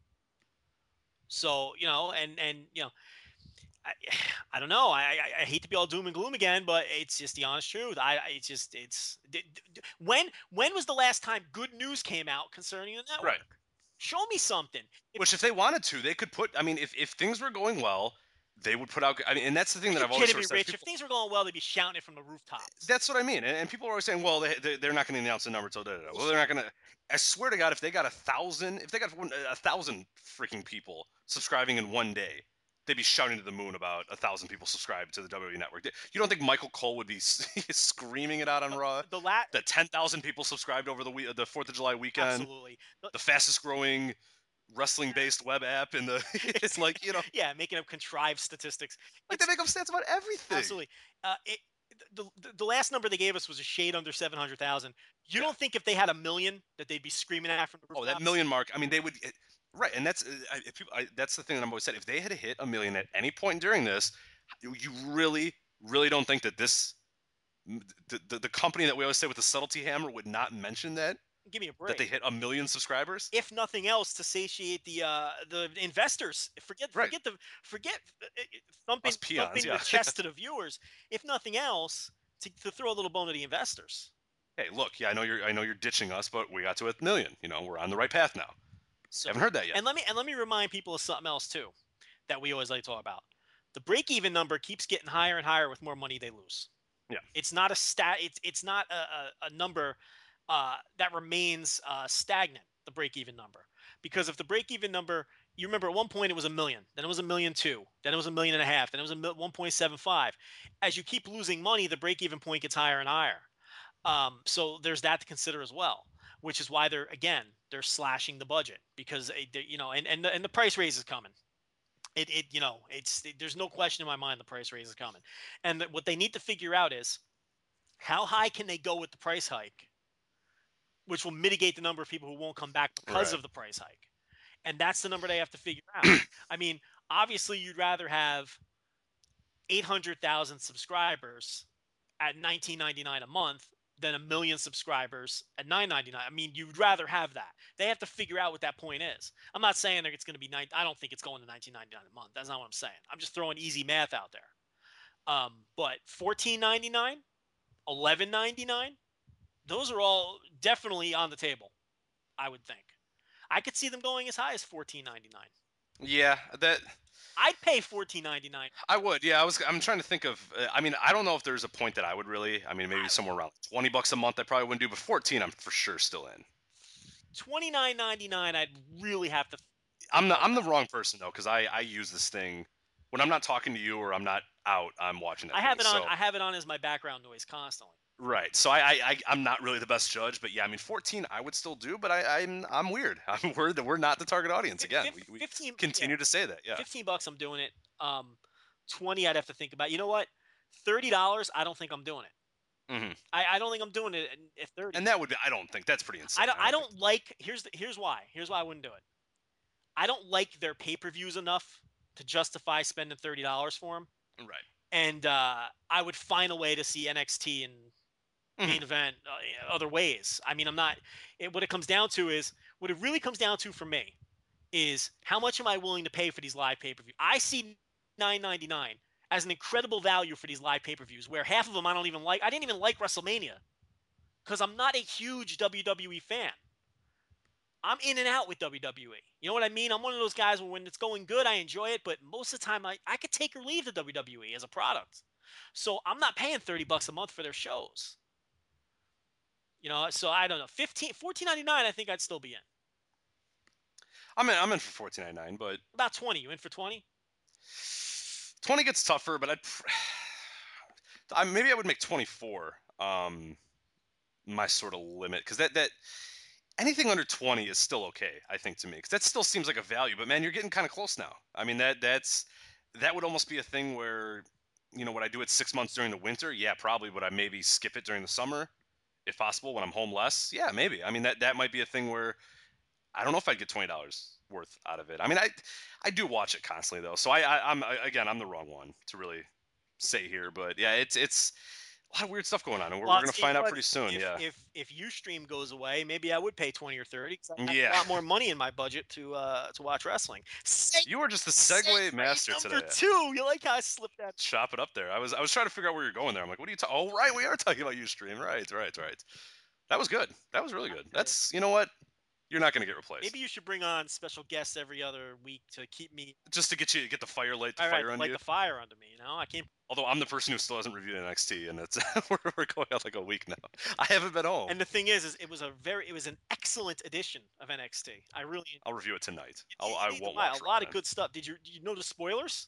So you know, and and you know, I, I don't know. I, I I hate to be all doom and gloom again, but it's just the honest truth. I I- it's just it's d- d- d- when when was the last time good news came out concerning the network? Right. Show me something. If Which, if they wanted to, they could put. I mean, if, if things were going well, they would put out. I mean, and that's the thing that I've always sort of said. Rich. If things were going well, they'd be shouting it from the rooftops. That's what I mean. And, and people are always saying, well, they, they, they're not going to announce the number till da, da, da. Well, they're not going to. I swear to God, if they got a thousand, if they got one, a thousand freaking people subscribing in one day, they'd be shouting to the moon about a thousand people subscribed to the WWE network. You don't think Michael Cole would be screaming it out on Raw? the la- That 10,000 people subscribed over the week, the 4th of July weekend, absolutely. The- the fastest growing wrestling based web app in the. it's like, you know, yeah, making up contrived statistics. like they make up stats about everything. Absolutely. Uh, it, the, the, the last number they gave us was a shade under 700,000. You don't think if they had a million that they'd be screaming at from the Oh, that million mark. I mean, they would. it- Right, and that's I, if people, I, that's the thing that I've always said. If they had hit a million at any point during this, you you really, really don't think that this, the, the, the company that we always say with the subtlety hammer would not mention that Give me a break. that they hit a million subscribers. if nothing else, to satiate the uh, the investors. Forget Right. forget the forget uh, uh, thumping, peons, thumping yeah. the chest to the viewers. If nothing else, to, to throw a little bone to the investors. Hey, look, yeah, I know you're I know you're ditching us, but we got to a million. You know, we're on the right path now. So, Haven't heard that yet. And let me and let me remind people of something else too, that we always like to talk about. The break-even number keeps getting higher and higher with more money they lose. Yeah. It's not a stat. It's it's not a, a, a number uh, that remains uh, stagnant. The break-even number, because if the break-even number, you remember at one point it was a million, then it was a million two, then it was a million and a half, then it was a mil- 1.75. As you keep losing money, the break-even point gets higher and higher. Um, so there's that to consider as well which is why they're again they're slashing the budget because they- you know and and the, and the price raise is coming. It it you know it's there's no question in my mind the price raise is coming, and what they need to figure out is how high can they go with the price hike, which will mitigate the number of people who won't come back because Right. of the price hike, and that's the number they have to figure out. I mean, obviously you'd rather have eight hundred thousand subscribers at nineteen ninety nine a month than a million subscribers at 9.99. I mean, you'd rather have that. They have to figure out what that point is. I'm not saying that it's going to be nine. I don't think it's going to 19.99 a month. That's not what I'm saying. I'm just throwing easy math out there. Um, but 14.99, 11.99, those are all definitely on the table. I would think. I could see them going as high as 14.99. yeah, that I'd pay 14.99. I would. Yeah, I was. I'm trying to think of. Uh, I mean, I don't know if there's a point that I would really. I mean, maybe somewhere around 20 bucks a month. I probably wouldn't do, but 14, I'm for sure still in. 29.99, I'd really have to I'm the I'm the wrong person though, because I I use this thing when I'm not talking to you or I'm not out, I'm watching that. I have it on. so- I have it on as my background noise constantly. Right. So I, I, I I'm not really the best judge, but yeah, I mean, 14 I would still do, but I, I'm I'm weird. I'm worried that we're not the target audience again. we, we 15 continue yeah. to say that. Yeah. 15 bucks, I'm doing it. Um, 20, I'd have to think about. You know what? $30, I don't think I'm doing it. Mhm. I, I don't think I'm doing it at- at 30. And that would be. I don't think that's pretty insane. I don't. I think- don't like. Here's the, here's why. Here's why I wouldn't do it. I don't like their pay per views enough to justify spending thirty dollars for them. Right. And uh, I would find a way to see NXT and Mm-hmm. main event uh, other ways. I mean, I'm not. It, what it comes down to is what it really comes down to for me is how much am I willing to pay for these live pay per view? I see 9.99 as an incredible value for these live pay per views, where half of them I don't even like. I didn't even like WrestleMania because I'm not a huge WWE fan. I'm in and out with WWE. You know what I mean? I'm one of those guys where when it's going good, I enjoy it, but most of the time I, I could take or leave the WWE as a product. So I'm not paying 30 bucks a month for their shows. You know, so I don't know. 15 14.99 I think I'd still be in. I'm in. I'm in for 14.99, but About 20. You in for 20? 20 gets tougher. But I'd. pr- I maybe I would make 24. Um, my sort of limit because that that anything under 20 is still okay. I think to me because that still seems like a value. But man, you're getting kind of close now. I mean that that's that would almost be a thing where you know would I do it six months during the winter? Yeah, probably. Would I maybe skip it during the summer, if possible, when I'm home less? Yeah, maybe. I mean that that might be a thing where I don't know if I'd get twenty dollars worth out of it. I mean, I I do watch it constantly though, so I, I I'm again I'm the wrong one to really say here, but yeah, it's it's a lot of weird stuff going on, and we're, we're gonna find out pretty soon. If, yeah, If if UStream goes away, maybe I would pay 20 or 30 'cause I have Yeah. a lot more money in my budget to uh to watch wrestling. Seg- you are just the segue segue master number today. two. You like how I slipped that? Chop it up there. I was I was trying to figure out where you're going there. I'm like, what are you talking? Oh, right, we are talking about UStream. Right, right, right. That was good. That was really good. That's you know what. You're not going to get replaced. Maybe you should bring on special guests every other week to keep me Just to get you get the fire light, the right, fire under you. the fire under me. You know, I can't. Although I'm the person who still hasn't reviewed NXT, and it's we're, we're going out like a week now. I haven't been home. And the thing is, is it was a very, it was an excellent edition of NXT. I really. I'll review it tonight. I'll, I won't watch A lot Raw of good stuff. Did you, did you know the spoilers?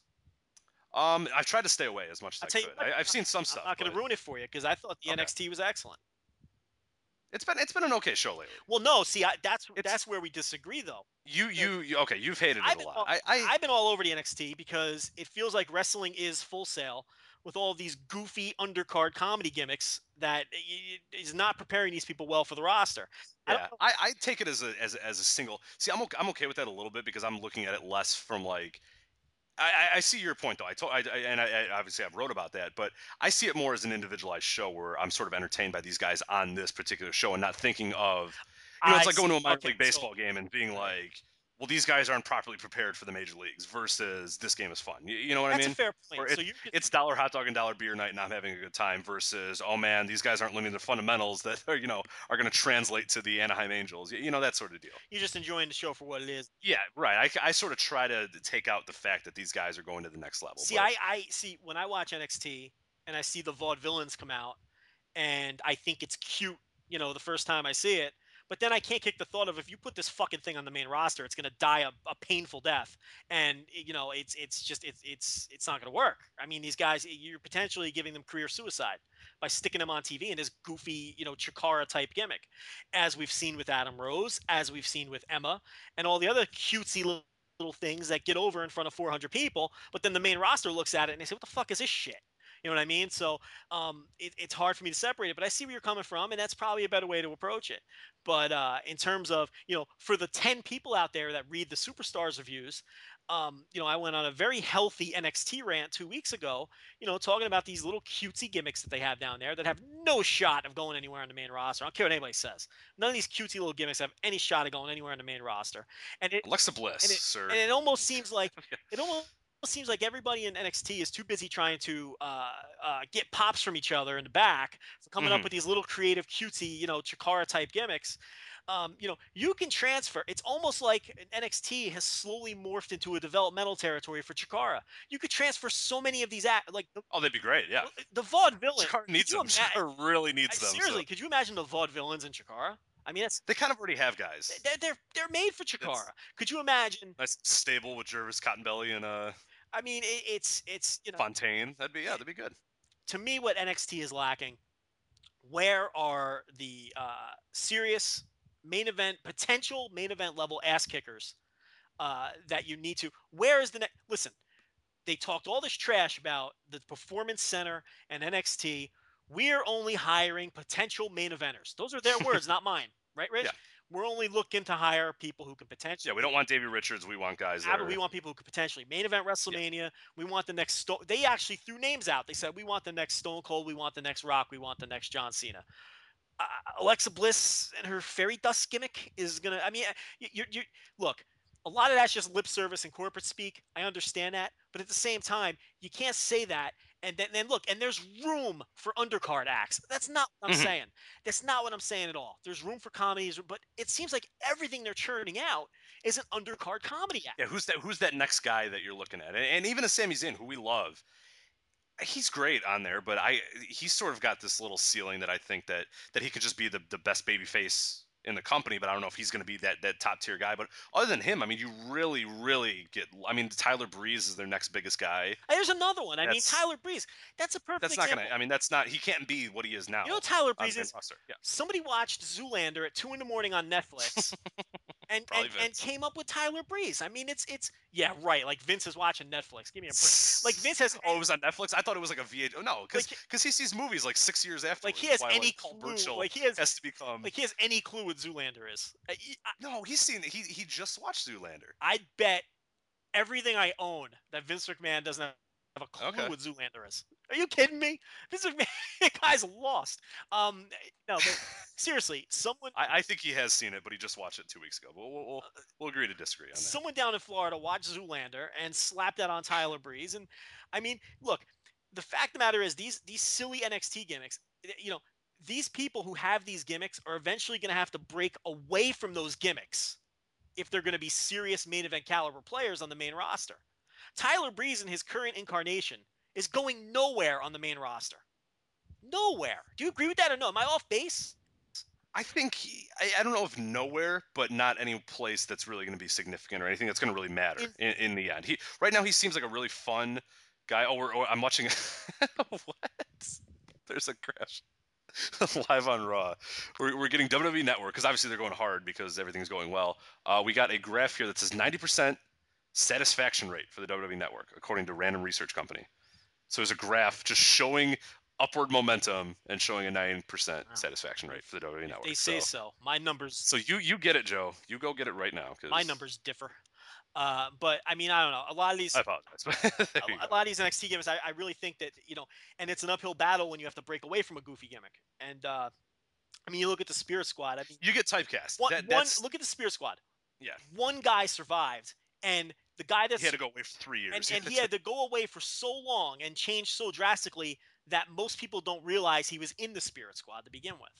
Um, I've tried to stay away as much as I'll I you could. what, I, I've seen some stuff. I'm not going to but ruin it for you because I thought the Okay. NXT was excellent. It's been it's been an okay show lately. Well, no, see, I, that's It's- that's where we disagree, though. You you, you okay? You've hated I've it a lot. all, I, I I've been all over the NXT because it feels like wrestling is full sale with all these goofy undercard comedy gimmicks that i- i- is not preparing these people well for the roster. I yeah, know- I, I take it as a as a, as a single. See, I'm okay, I'm okay with that a little bit because I'm looking at it less from like. I, I- see your point though. I told, I, I and I, I obviously I've wrote about that, but I see it more as an individualized show where I'm sort of entertained by these guys on this particular show and not thinking of, you know, it's like going to a minor league baseball game and being like, well, these guys aren't properly prepared for the major leagues versus this game is fun. You, you know what That's I mean? a fair point. Or So you could, it's dollar hot dog and dollar beer night and I'm having a good time versus oh man these guys aren't learning the fundamentals that are you know are going to translate to the Anaheim Angels you, you know that sort of deal you're just enjoying the show for what it is. yeah right I, I sort of try to take out the fact that these guys are going to the next level See, but- I, I see when I watch NXT and I see the vaudevillains come out, and I think it's cute, you know, the first time I see it. But then I can't kick the thought of if you put this fucking thing on the main roster, it's gonna die a, a painful death, and you know, it's it's just it's it's it's not gonna work. I mean, these guys, you're potentially giving them career suicide by sticking them on TV in this goofy, you know, Chikara type gimmick, as we've seen with Adam Rose, as we've seen with Emma, and all the other cutesy little things that get over in front of 400 people, but then the main roster looks at it and they say, "What the fuck is this shit?" You know what I mean? So um, it, it's hard for me to separate it, but I see where you're coming from, and that's probably a better way to approach it. But uh, in terms of you know, for the 10 people out there that read the superstars reviews, um, you know, I went on a very healthy NXT rant two weeks ago, you know, talking about these little cutesy gimmicks that they have down there that have no shot of going anywhere on the main roster. I don't care what anybody says. None of these cutesy little gimmicks have any shot of going anywhere on the main roster. And it, Alexa Bliss and it- sir and it almost seems like it almost seems like everybody in NXT is too busy trying to uh, uh, get pops from each other in the back, for coming up Mhm. with these little creative, cutesy, you know, Chikara type gimmicks. Um, you know, you can transfer. It's almost like NXT has slowly morphed into a developmental territory for Chikara. You could transfer so many of these act like the, oh they'd be great yeah the vaudevillain. Chikara needs them ima- Chikara really I- needs them so- seriously, could you imagine the vaudevillains in Chikara? I mean, that's they kind of already have guys they're they're, they're made for Chikara. Could you imagine nice stable with Jervis Cottonbelly and uh I mean, it, it's it's you know Fontaine. That'd be yeah, that'd be good. to me what NXT is lacking. Where are the uh, serious main event potential main event level ass kickers uh, that you need to? Where is the next? Listen, they talked all this trash about the Performance Center and NXT. We're only hiring potential main eventers. Those are their words, not mine. Right, Rich? Yeah. We're only looking to hire people who can potentially. Yeah, we don't want Davey Richards. We want guys that but are, we want people who could potentially main event WrestleMania. We want the next. Sto- they actually threw names out. They said we want the next Stone Cold. We want the next Rock. We want the next John Cena. Uh, Alexa Bliss and her fairy dust gimmick is gonna. I mean, you, you, you look. A lot of that's just lip service and corporate speak. I understand that, but at the same time, you can't say that and then, then look. And there's room for undercard acts. That's not what I'm Mhm. saying. That's not what I'm saying at all. There's room for comedies, but it seems like everything they're churning out is an undercard comedy act. Yeah, who's that? Who's that next guy that you're looking at? And, and even a Sami Zayn, who we love, he's great on there. But I, he's sort of got this little ceiling that I think that that he could just be the, the best baby face in the company. But I don't know if he's going to be that that top tier guy. But other than him, I mean, you really, really get. I mean, Tyler Breeze is their next biggest guy. And There's another one. I mean, Tyler Breeze. That's a perfect That's not example. to. I mean, that's not. He can't be what he is now. you know, Tyler Breeze is. Yeah. Somebody watched Zoolander at two in the morning on Netflix, and and, and came up with Tyler Breeze. I mean, it's it's yeah, right. Like Vince is watching Netflix. Give me a break. Like Vince has. Oh, it was on Netflix. I thought it was like a VH. Oh, no, because Like- he sees movies like six years after. Like he has any clue. Like he has. has to become. Like he has any clue what Zoolander is. I, I- no, he's seen. He he just watched Zoolander. I bet everything I own that Vince McMahon doesn't have a clue Okay. what Zoolander is. Are you kidding me? Vince McMahon, guy's lost. Um, no, but seriously, someone I, I think he has seen it, but he just watched it two weeks ago. But we'll we'll, we'll agree to disagree on that. someone down in Florida watched Zoolander and slapped that on Tyler Breeze. And I mean, look, the fact of the matter is these these silly NXT gimmicks, eh, you know, these people who have these gimmicks are eventually going to have to break away from those gimmicks if they're going to be serious main event caliber players on the main roster. Tyler Breeze in his current incarnation is going nowhere on the main roster. Nowhere. Do you agree with that or no? Am I off base? I think he, I, I don't know if nowhere, but not any place that's really going to be significant or anything that's going to really matter in, in the end. He right now he seems like a really fun guy. Oh, we're, oh I'm watching. what? There's a crash. Live on Raw, we're, we're getting WWE Network because obviously they're going hard because everything's going well. Uh, we got a graph here that says 90% satisfaction rate for the WWE Network, according to Random Research Company. So there's a graph just showing upward momentum and showing a nine percent satisfaction rate for the WWE If Network. they say so, so. My numbers so you you get it, Joe. You go get it right now. 'cause my numbers differ. Uh, but I mean, I don't know. A lot of these, I apologize. A, a lot of these NXT gimmicks, I, I really think that you know, and it's an uphill battle when you have to break away from a goofy gimmick. And uh, I mean, you look at the Spirit Squad. I mean, You get typecast. one, That, one look at the Spirit Squad. Yeah. One guy survived, and the guy that's he had to go away for three years. and, and he had to go away for so long and change so drastically that most people don't realize he was in the Spirit Squad to begin with.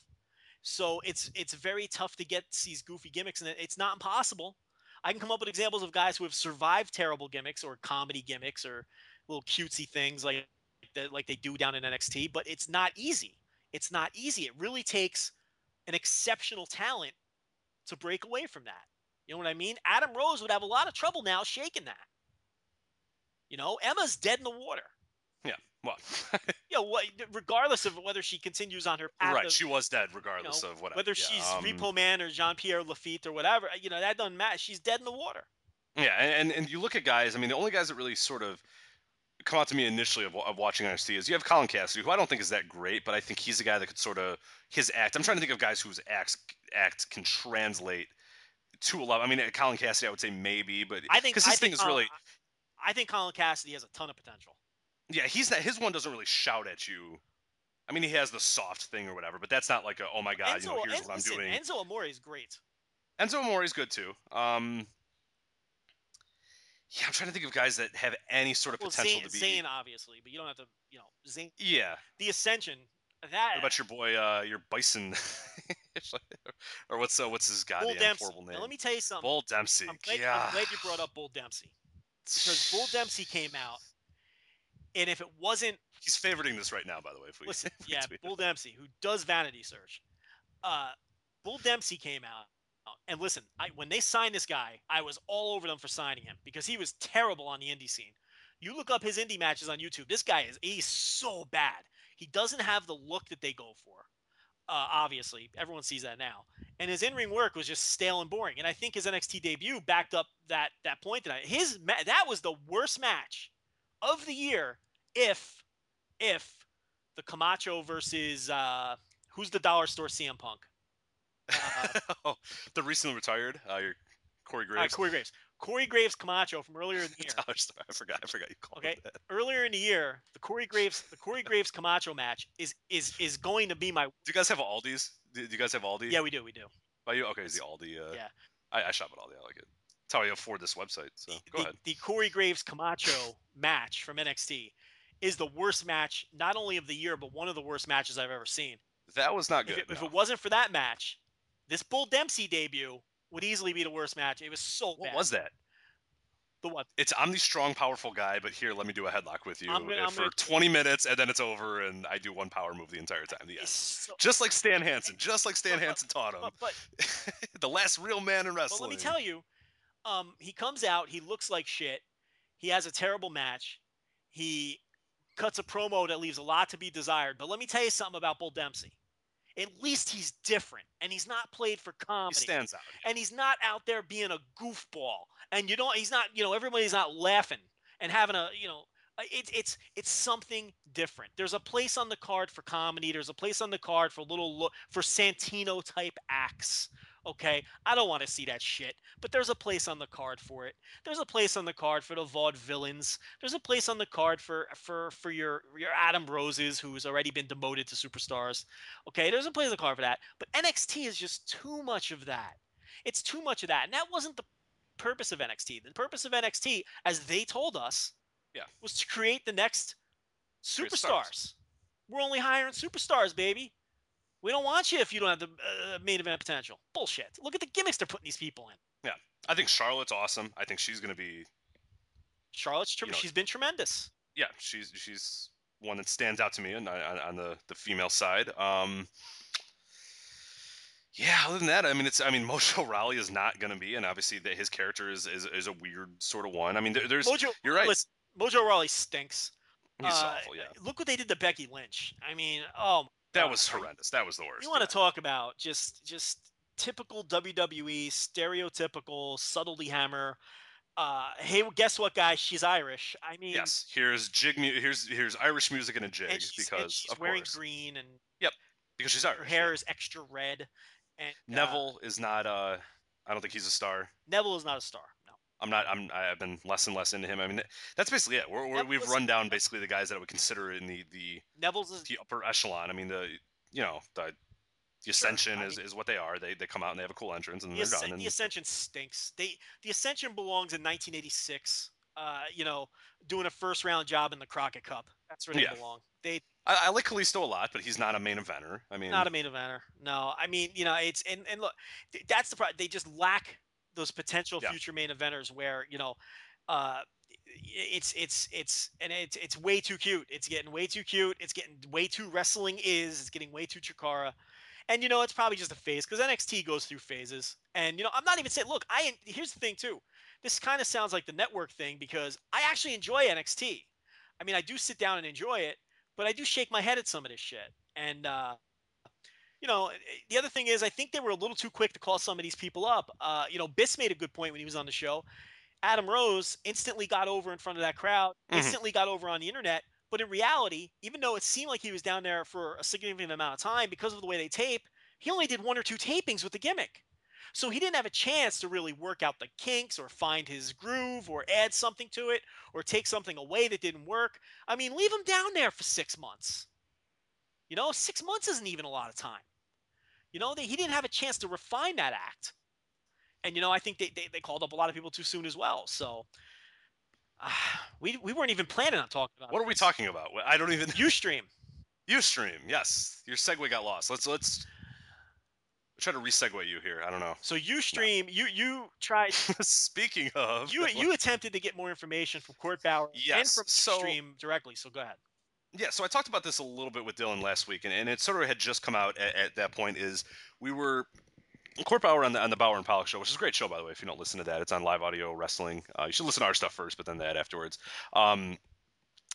So it's it's very tough to get these goofy gimmicks, and it's not impossible. I can come up with examples of guys who have survived terrible gimmicks or comedy gimmicks or little cutesy things like that, like they do down in NXT. But it's not easy. It's not easy. It really takes an exceptional talent to break away from that. You know what I mean? Adam Rose would have a lot of trouble now shaking that. You know, Emma's dead in the water. Yeah. Well, You know, what, regardless of whether she continues on her path, right. of, She was dead, regardless know, of whatever. whether yeah, she's um, Repo Man or Jean Pierre Lafitte or whatever. You know, that doesn't matter. She's dead in the water. Yeah, and, and and you look at guys. I mean, the only guys that really sort of come out to me initially of, of watching NXT is you have Colin Cassady, who I don't think is that great, but I think he's a guy that could sort of his act. I'm trying to think of guys whose acts act can translate to a level. I mean, uh, Colin Cassady, I would say maybe, but I think because I thing think is Colin- really I think Colin Cassady has a ton of potential. yeah. He's not his one doesn't really shout at you. I mean, he has the soft thing or whatever, but that's not like a oh my god, Enzo, you know, here's En- what I'm listen, doing. Enzo Amore is great. Enzo Amore is good too. Um, yeah, I'm trying to think of guys that have any sort of Well, potential Zayn, to be. Zayn, obviously, but you don't have to, you know, Zayn. Yeah. The Ascension. That What about your boy, uh, your Bison, or what's uh, what's his Bull goddamn Dempsey. horrible Now, name? let me tell you something. Bull Dempsey. I'm glad, yeah. I'm glad you brought up Bull Dempsey because Bull Dempsey came out, and if it wasn't He's favoriting this right now, by the way. If we, Listen, if we yeah, it. Bull Dempsey, who does Vanity Search. Uh, Bull Dempsey came out, and listen, I, when they signed this guy, I was all over them for signing him because he was terrible on the indie scene. You look up his indie matches on YouTube. This guy is he's so bad. He doesn't have the look that they go for. Uh, obviously, everyone sees that now. And his in-ring work was just stale and boring. And I think his NXT debut backed up that that point tonight. His ma- that was the worst match of the year. If if the Camacho versus uh, who's the dollar store CM Punk. Uh, the recently retired, uh, your Corey uh, Graves. Corey Graves. Corey Graves Camacho from earlier in the year. Store. I forgot. I forgot you called Okay. Earlier in the year, the Corey Graves the Corey Graves Camacho match is is is going to be my Do you guys have Aldi's? Do do you guys have Aldi? yeah we do we do. By you? Okay, is the Aldi? Uh, Yeah. I, I shop at Aldi. I like it. That's how I afford this website. So go the, ahead. the Corey Graves Camacho match from NXT is the worst match not only of the year but one of the worst matches I've ever seen. That was not If good. it, if it wasn't for that match, this Bull Dempsey debut would easily be the worst match. It was so bad. what bad. was that? The what? It's I'm the strong, powerful guy, but here, let me do a headlock with you gonna- for gonna- 20 minutes, and then it's over, and I do one power move the entire time. Yes, so, Just like Stan Hansen, just like Stan But- but- Hansen taught him. but, but the last real man in But wrestling. let me tell you, um, he comes out, he looks like shit. He has a terrible match. He cuts a promo that leaves a lot to be desired. But let me tell you something about Bull Dempsey. At least he's different, and he's not played for comedy. he stands out. and he's not out there being a goofball. And you don't, he's not, you know, everybody's not laughing and having a, you know, uh, it's it's it's something different. There's a place on the card for comedy. There's a place on the card for little lo- for Santino type acts. Okay, I don't want to see that shit, but there's a place on the card for it. There's a place on the card for the vaudevillains. There's a place on the card for for for your your Adam Roses, who's already been demoted to superstars. Okay, there's a place on the card for that. But NXT is just too much of that. It's too much of that, and that wasn't the purpose of NXT. The purpose of NXT, as they told us, Yeah. was to create the next superstars. We're only hiring superstars, baby. We don't want you if you don't have the uh, main event potential. Bullshit. Look at the gimmicks they're putting these people in. Yeah, I think Charlotte's awesome. I think she's gonna be. Charlotte's trem- You know- she's been tremendous. Yeah, she's she's one that stands out to me on, on, on the the female side. Um. Yeah, other than that, I mean, it's I mean, Mojo Rawley is not gonna be, and obviously that his character is, is is a weird sort of one. I mean, there, there's Mojo, you're right. Listen, Mojo Rawley stinks. he's Uh, awful. Yeah, Look what they did to Becky Lynch. I mean, oh, that was horrendous. That was the worst. You want to talk about just just typical WWE, stereotypical subtlety hammer. Uh, hey, guess what, guys? She's Irish. I mean, Yes, here's jig. Mu- here's here's Irish music and a jig and she's, and because she's of wearing course green and yep, because she's Irish. her hair yeah. is extra red. And uh, Neville is not. Uh, I don't think he's a star. Neville is not a star. I'm not. I'm. I've been less and less into him. I mean, that's basically it. We're, we're, we've run down basically the guys that I would consider in the the, Neville's is the upper echelon. I mean, the you know the the Ascension I is, mean- is what they are. They they come out and they have a cool entrance and the, they're Asc- done. And the Ascension stinks. They the Ascension belongs in 1986. Uh, you know, doing a first round job in the Crockett Cup. That's where they Yeah. belong. They I, I like Kalisto a lot, but he's not a main eventer. I mean, not a main eventer. No, I mean, you know, it's and and look, th- that's the problem. They just lack those potential Yeah. future main eventers where you know, uh, it's it's it's and it's it's way too cute. It's getting way too cute. It's getting way too wrestling is. It's getting way too Chikara. And you know, it's probably just a phase because NXT goes through phases. And you know, I'm not even saying. Look, I here's the thing too. This kind of sounds like the network thing because I actually enjoy NXT. I mean, I do sit down and enjoy it, but I do shake my head at some of this shit. And uh, you know, the other thing is, I think they were a little too quick to call some of these people up. Uh, you know, Biss made a good point when he was on the show. Adam Rose instantly got over in front of that crowd, Mhm. instantly got over on the internet. But in reality, even though it seemed like he was down there for a significant amount of time because of the way they tape, he only did one or two tapings with the gimmick. So he didn't have a chance to really work out the kinks or find his groove or add something to it or take something away that didn't work. I mean, leave him down there for six months. You know, six months isn't even a lot of time. You know, they, he didn't have a chance to refine that act. And, you know, I think they, they, they called up a lot of people too soon as well. So uh, we, we weren't even planning on talking about what are we this. talking about? I don't even. Ustream. UStream. Yes, your segue got lost. Let's let's try to resegue you here. I don't know. So Ustream, you you tried Speaking of, you you attempted to get more information from Court Bauer and from so- Ustream directly. So go ahead. Yeah, so I talked about this a little bit with Dylan last week, and, and it sort of had just come out at, at that point. Is we were Court Bauer on the on the Bauer and Pollock show, which is a great show by the way. If you don't listen to that, it's on live audio wrestling. Uh, you should listen to our stuff first, but then that afterwards. Um,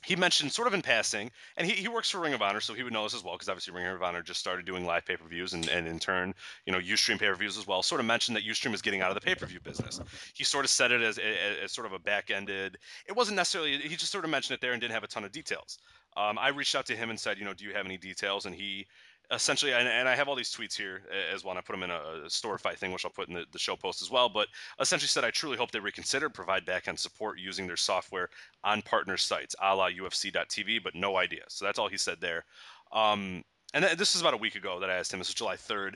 he mentioned sort of in passing, and he, he works for Ring of Honor, so he would know this as well, because obviously Ring of Honor just started doing live pay per views, and, and in turn, you know, Ustream pay per views as well. Sort of mentioned that Ustream is getting out of the pay per view business. He sort of said it as, as, as sort of a back ended. It wasn't necessarily. He just sort of mentioned it there and didn't have a ton of details. Um, I reached out to him and said, you know, do you have any details? And he essentially, and, and, I have all these tweets here as well. And I put them in a, a thing, which I'll put in the, the, show post as well. But essentially said, I truly hope they reconsider provide backend support using their software on partner sites, a la UFC.tv, but no idea. So that's all he said there. Um, and th- this is about a week ago that I asked him. This was July 3rd.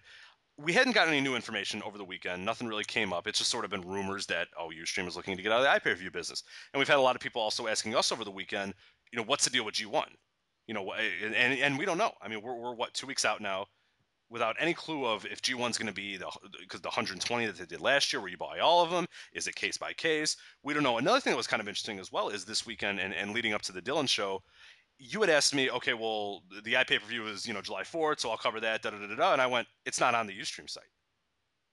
We hadn't gotten any new information over the weekend. Nothing really came up. It's just sort of been rumors that, oh, Ustream is looking to get out of the iPay view business. And we've had a lot of people also asking us over the weekend, you know, what's the deal with G1? you know, eh, and and we don't know. I mean, we're we're what two weeks out now, without any clue of if G1's going to be the because the 120 that they did last year, where you buy all of them, is it case by case? We don't know. Another thing that was kind of interesting as well is this weekend and, and leading up to the Dylan show, you had asked me, okay, well, the iPay per view is you know July 4th, so I'll cover that, da da da da, and I went, it's not on the UStream site.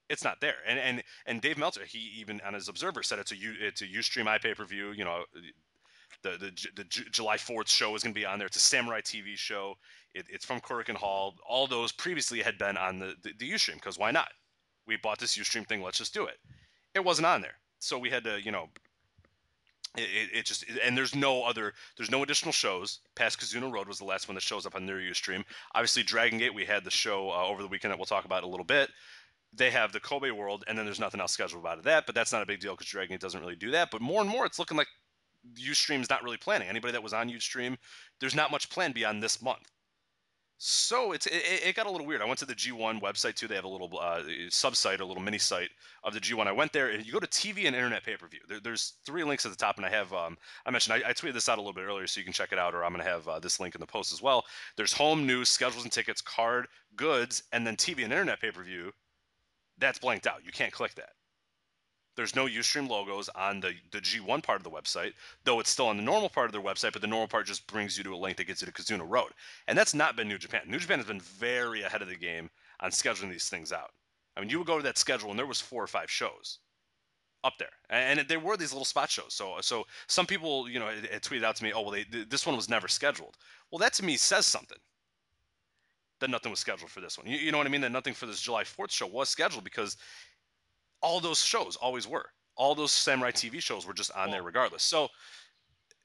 It's not there, and and and Dave Meltzer, he even on his Observer said it's a U, it's a UStream iPay per view. You know, the the, the July 4th show is going to be on there. It's a samurai TV show. It, it's from Korakuen Hall. All those previously had been on the the, the UStream because why not? We bought this UStream thing. Let's just do it. It wasn't on there, so we had to you know. It, it, just and there's no other there's no additional shows past Kizuna Road was the last one that shows up on their UStream. Obviously, Dragon Gate we had the show uh, over the weekend that we'll talk about a little bit they have the Kobe World, and then there's nothing else scheduled about that. But that's not a big deal because Dragon Gate doesn't really do that. But more and more, it's looking like Ustream's not really planning. Anybody that was on Ustream, there's not much plan beyond this month. So it's it, it, got a little weird. I went to the G1 website too. They have a little uh, sub-site, a little mini site of the G1. I went there, and you go to TV and internet pay-per-view. There, there's three links at the top, and I have um, I mentioned I, I, tweeted this out a little bit earlier, so you can check it out, or I'm to have uh, this link in the post as well. There's home news, schedules and tickets, card, goods, and then TV and internet pay-per-view. That's blanked out. You can't click that. There's no Ustream logos on the, the G1 part of the website, though it's still on the normal part of their website, but the normal part just brings you to a link that gets you to Kizuna Road. And that's not been New Japan. New Japan has been very ahead of the game on scheduling these things out. I mean, you would go to that schedule and there was four or five shows up there, and there were these little spot shows. So, so some people, you know, it, it tweeted out to me, "Oh, well, they, this one was never scheduled." Well, that to me says something. That nothing was scheduled for this one. You, you know what I mean? That nothing for this July 4th show was scheduled because all those shows always were. All those Samurai TV shows were just on there regardless. So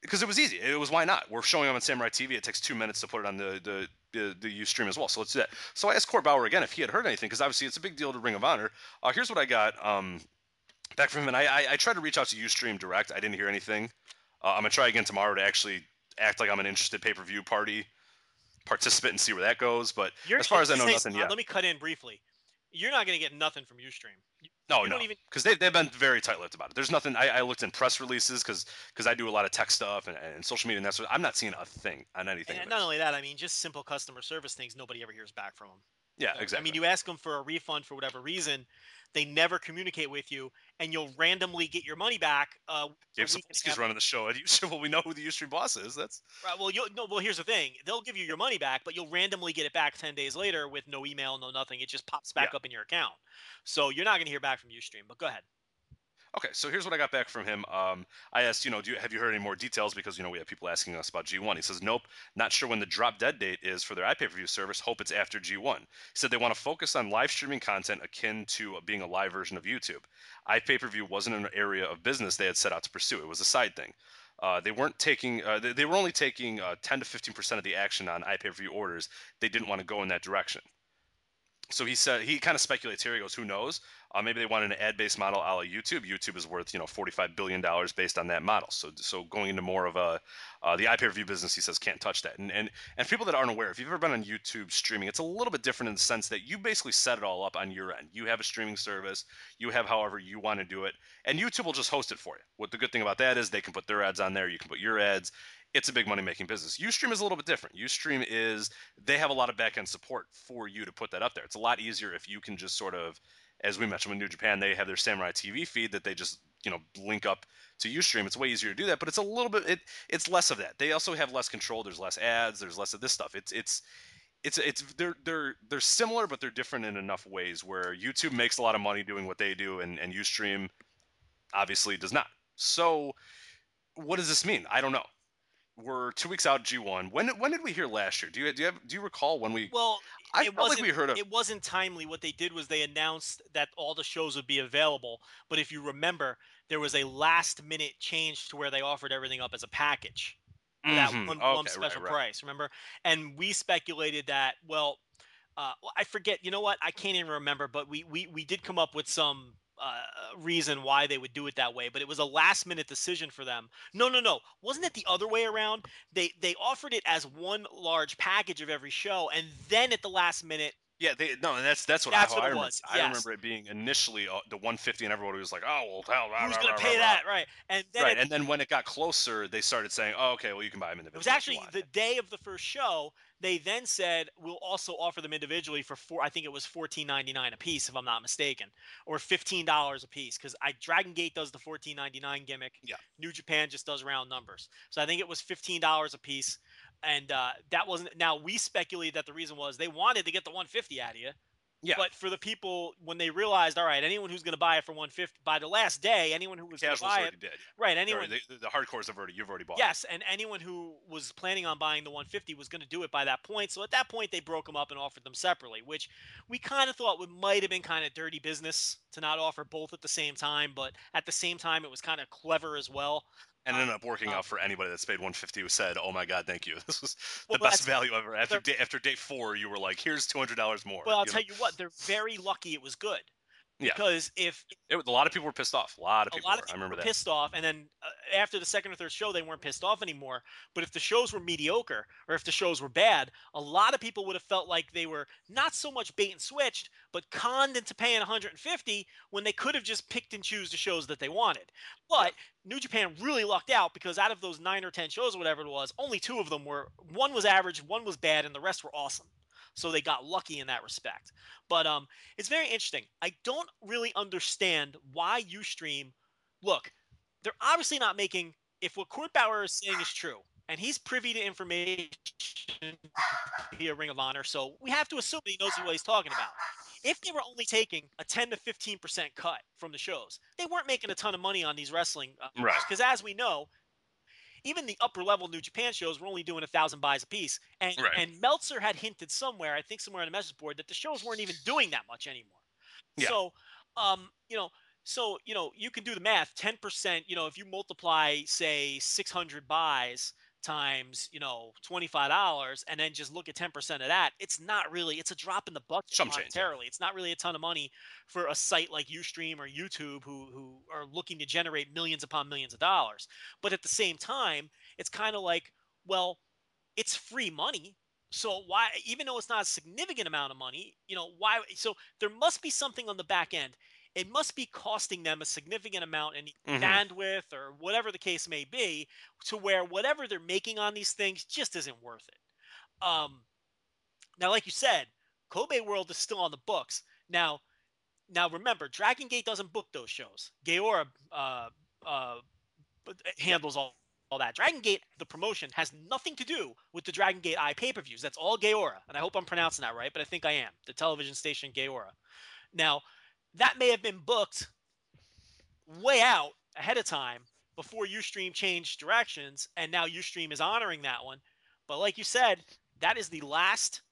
because it was easy. It was why not? We're showing them on Samurai TV. It takes two minutes to put it on the the the, the Ustream as well. So let's do that. So I asked Court Bauer again if he had heard anything because obviously it's a big deal to Ring of Honor. Uh, here's what I got um, back from him, and I, I, I tried to reach out to Ustream direct. I didn't hear anything. Uh, I'm gonna try again tomorrow to actually act like I'm an interested pay per view party participant and see where that goes. But You're, as far as I know, nothing yet. Let me cut in briefly. You're not going to get nothing from Ustream. No, you no, because even... they've, they've been very tight-lipped about it. There's nothing. I, I looked in press releases because because I do a lot of tech stuff and, and social media and that sort. Of, I'm not seeing a thing on anything. And not only that, I mean, just simple customer service things. Nobody ever hears back from them. Yeah, exactly. I mean, you ask them for a refund for whatever reason, they never communicate with you, and you'll randomly get your money back. Uh, Gabe Sapolsky's running the show. Well, we know who the Ustream boss is. That's right. Well, you no. Well, here's the thing: they'll give you your money back, but you'll randomly get it back ten days later with no email, no nothing. It just pops back yeah. up in your account. So you're not going to hear back from Ustream. But go ahead. Okay, so here's what I got back from him. Um, I asked, you know, you, have you heard any more details? Because you know we have people asking us about G1. He says, nope, not sure when the drop dead date is for their iPay per view service. Hope it's after G1. He said they want to focus on live streaming content akin to being a live version of YouTube. iPay per view wasn't an area of business they had set out to pursue. It was a side thing. Uh, they weren't taking. Uh, they, they, were only taking uh, 10 to 15 percent of the action on iPay per view orders. They didn't want to go in that direction so he said he kind of speculates here. He goes, "Who knows? Uh, maybe they wanted an ad-based model a la YouTube. YouTube is worth you know 45 billion dollars based on that model. So so going into more of a uh, the iPay-per-view business, he says can't touch that. And and and people that aren't aware, if you've ever been on YouTube streaming, it's a little bit different in the sense that you basically set it all up on your end. You have a streaming service. You have however you want to do it, and YouTube will just host it for you. What the good thing about that is they can put their ads on there. You can put your ads it's a big money making business. Ustream is a little bit different. Ustream is they have a lot of back end support for you to put that up there. It's a lot easier if you can just sort of, as we mentioned with New Japan, they have their Samurai TV feed that they just you know link up to Ustream. It's way easier to do that, but it's a little bit it it's less of that. They also have less control. There's less ads. There's less of this stuff. It's it's it's it's they're they're they're similar, but they're different in enough ways where YouTube makes a lot of money doing what they do, and and UStream obviously does not. So, what does this mean? I don't know. We're two weeks out G1. When when did we hear last year? Do you do you have do you recall when we? Well, I it felt like wasn't. we heard of. It wasn't timely. What they did was they announced that all the shows would be available. But if you remember, there was a last minute change to where they offered everything up as a package for that Mhm. one, Okay, one special right. price. Remember? And we speculated that. Well, uh, well, I forget. You know what? I can't even remember. But we we we did come up with some. Uh, reason why they would do it that way, but it was a last minute decision for them. No, no, no. Wasn't it the other way around? They they offered it as one large package of every show, and then at the last minute, Yeah, they no, and that's that's what That's I, what I remember. was, I remember it being initially uh, the 150, and everybody was like, "Oh, well, hell, blah, who's going to pay blah, that? Right. And then Right, it, and then when it got closer, they started saying, "Oh, okay, well, you can buy them individually." it was actually the day of the first show. They then said we'll also offer them individually for four. I think it was fourteen ninety nine a piece, if I'm not mistaken, or fifteen dollars a piece. Because I Dragon Gate does the fourteen ninety nine gimmick. Yeah. New Japan just does round numbers. So I think it was fifteen dollars a piece, and uh, that wasn't. Now we speculated that the reason was they wanted to get the one fifty out of you. Yeah. But for the people when they realized, all right, anyone who's going to buy it for 150 by the last day, anyone who was going to casuals buy already it, did. right? Anyone, the, the hardcores have already you've already bought. it. yes, and anyone who was planning on buying the 150 was going to do it by that point. So at that point, they broke them up and offered them separately, which we kind of thought would might have been kind of dirty business to not offer both at the same time. But at the same time, it was kind of clever as well. And it ended up working out for anybody that's paid 150 who said, "Oh my God, thank you. This was Well, the best value ever." After day, after day four, you were like, "Here's 200 dollars more." Well, I'll you tell know? you what, they're very lucky it was good. Yeah. Because if It, a lot of people were pissed off. A lot of a people. lot of were. I remember were that. pissed off, and then uh, after the second or third show, they weren't pissed off anymore. But if the shows were mediocre or if the shows were bad, a lot of people would have felt like they were not so much bait and switched, but conned into paying 150 when they could have just picked and choose the shows that they wanted. But New Japan really lucked out because out of those nine or ten shows, or whatever it was, only two of them were one was average, one was bad, and the rest were awesome. So they got lucky in that respect. But um, it's very interesting. I don't really understand why UStream. Look, they're obviously not making. If what Court Bauer is saying is true, and he's privy to information via Ring of Honor, so we have to assume that he knows what he's talking about. If they were only taking a 10 to 15 percent cut from the shows, they weren't making a ton of money on these wrestling. Right. Because as we know, even the upper level New Japan shows were only doing a thousand buys a piece, and Right. and Meltzer had hinted somewhere, I think somewhere on the message board, that the shows weren't even doing that much anymore. Yeah. So, um, you know, so you know, you can do the math. Ten percent, you know, if you multiply, say, six hundred buys times, you know, twenty five dollars, and then just look at ten percent of that, it's not really. It's a drop in the bucket Some change, monetarily. It's not really a ton of money for a site like UStream or YouTube who who are looking to generate millions upon millions of dollars. But at the same time, it's kind of like, well, it's free money. So why, even though it's not a significant amount of money, you know, why? So there must be something on the back end. It must be costing them a significant amount in Mhm. bandwidth or whatever the case may be, to where whatever they're making on these things just isn't worth it. Um, now, like you said, Kobe World is still on the books. Now, now remember, Dragon Gate doesn't book those shows. Gaora uh, uh, handles all, all that. Dragon Gate, the promotion, has nothing to do with the Dragon Gate Eye pay per views. That's all Gaora. And I hope I'm pronouncing that right, but I think I am. The television station Gaora. Now, that may have been booked way out ahead of time before Ustream changed directions, and now Ustream is honoring that one. But like you said, that is the last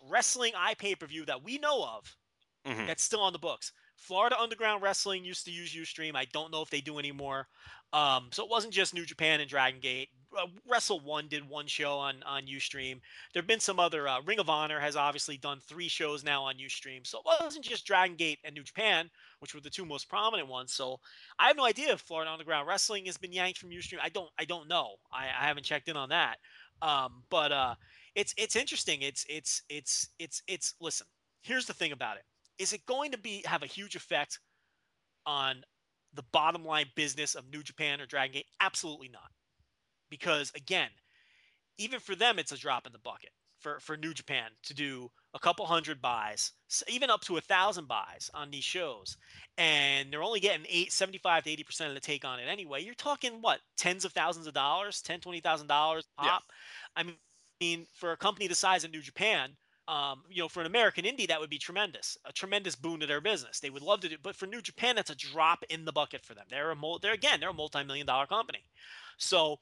wrestling eye pay per view that we know of Mhm. that's still on the books. Florida Underground Wrestling used to use Ustream. I don't know if they do anymore. Um, so it wasn't just New Japan and Dragon Gate. Uh, Wrestle One did one show on on Ustream. There have been some other. Uh, Ring of Honor has obviously done three shows now on Ustream. So it wasn't just Dragon Gate and New Japan, which were the two most prominent ones. So I have no idea if Florida Underground Wrestling has been yanked from Ustream. I don't. I don't know. I, I haven't checked in on that. Um, but uh, it's it's interesting. It's it's it's it's it's. Listen, here's the thing about it. Is it going to be have a huge effect on the bottom line business of New Japan or Dragon Gate? Absolutely not. Because again, even for them, it's a drop in the bucket for, for New Japan to do a couple hundred buys, even up to a thousand buys on these shows. And they're only getting eight, 75 to 80% of the take on it anyway. You're talking what, tens of thousands of dollars, ten, twenty thousand dollars Yeah. pop? I mean, for a company the size of New Japan, um, you know, for an American indie, that would be tremendous, a tremendous boon to their business. They would love to do, but for New Japan, that's a drop in the bucket for them. They're a, they're again, they're a multi-million dollar company. So,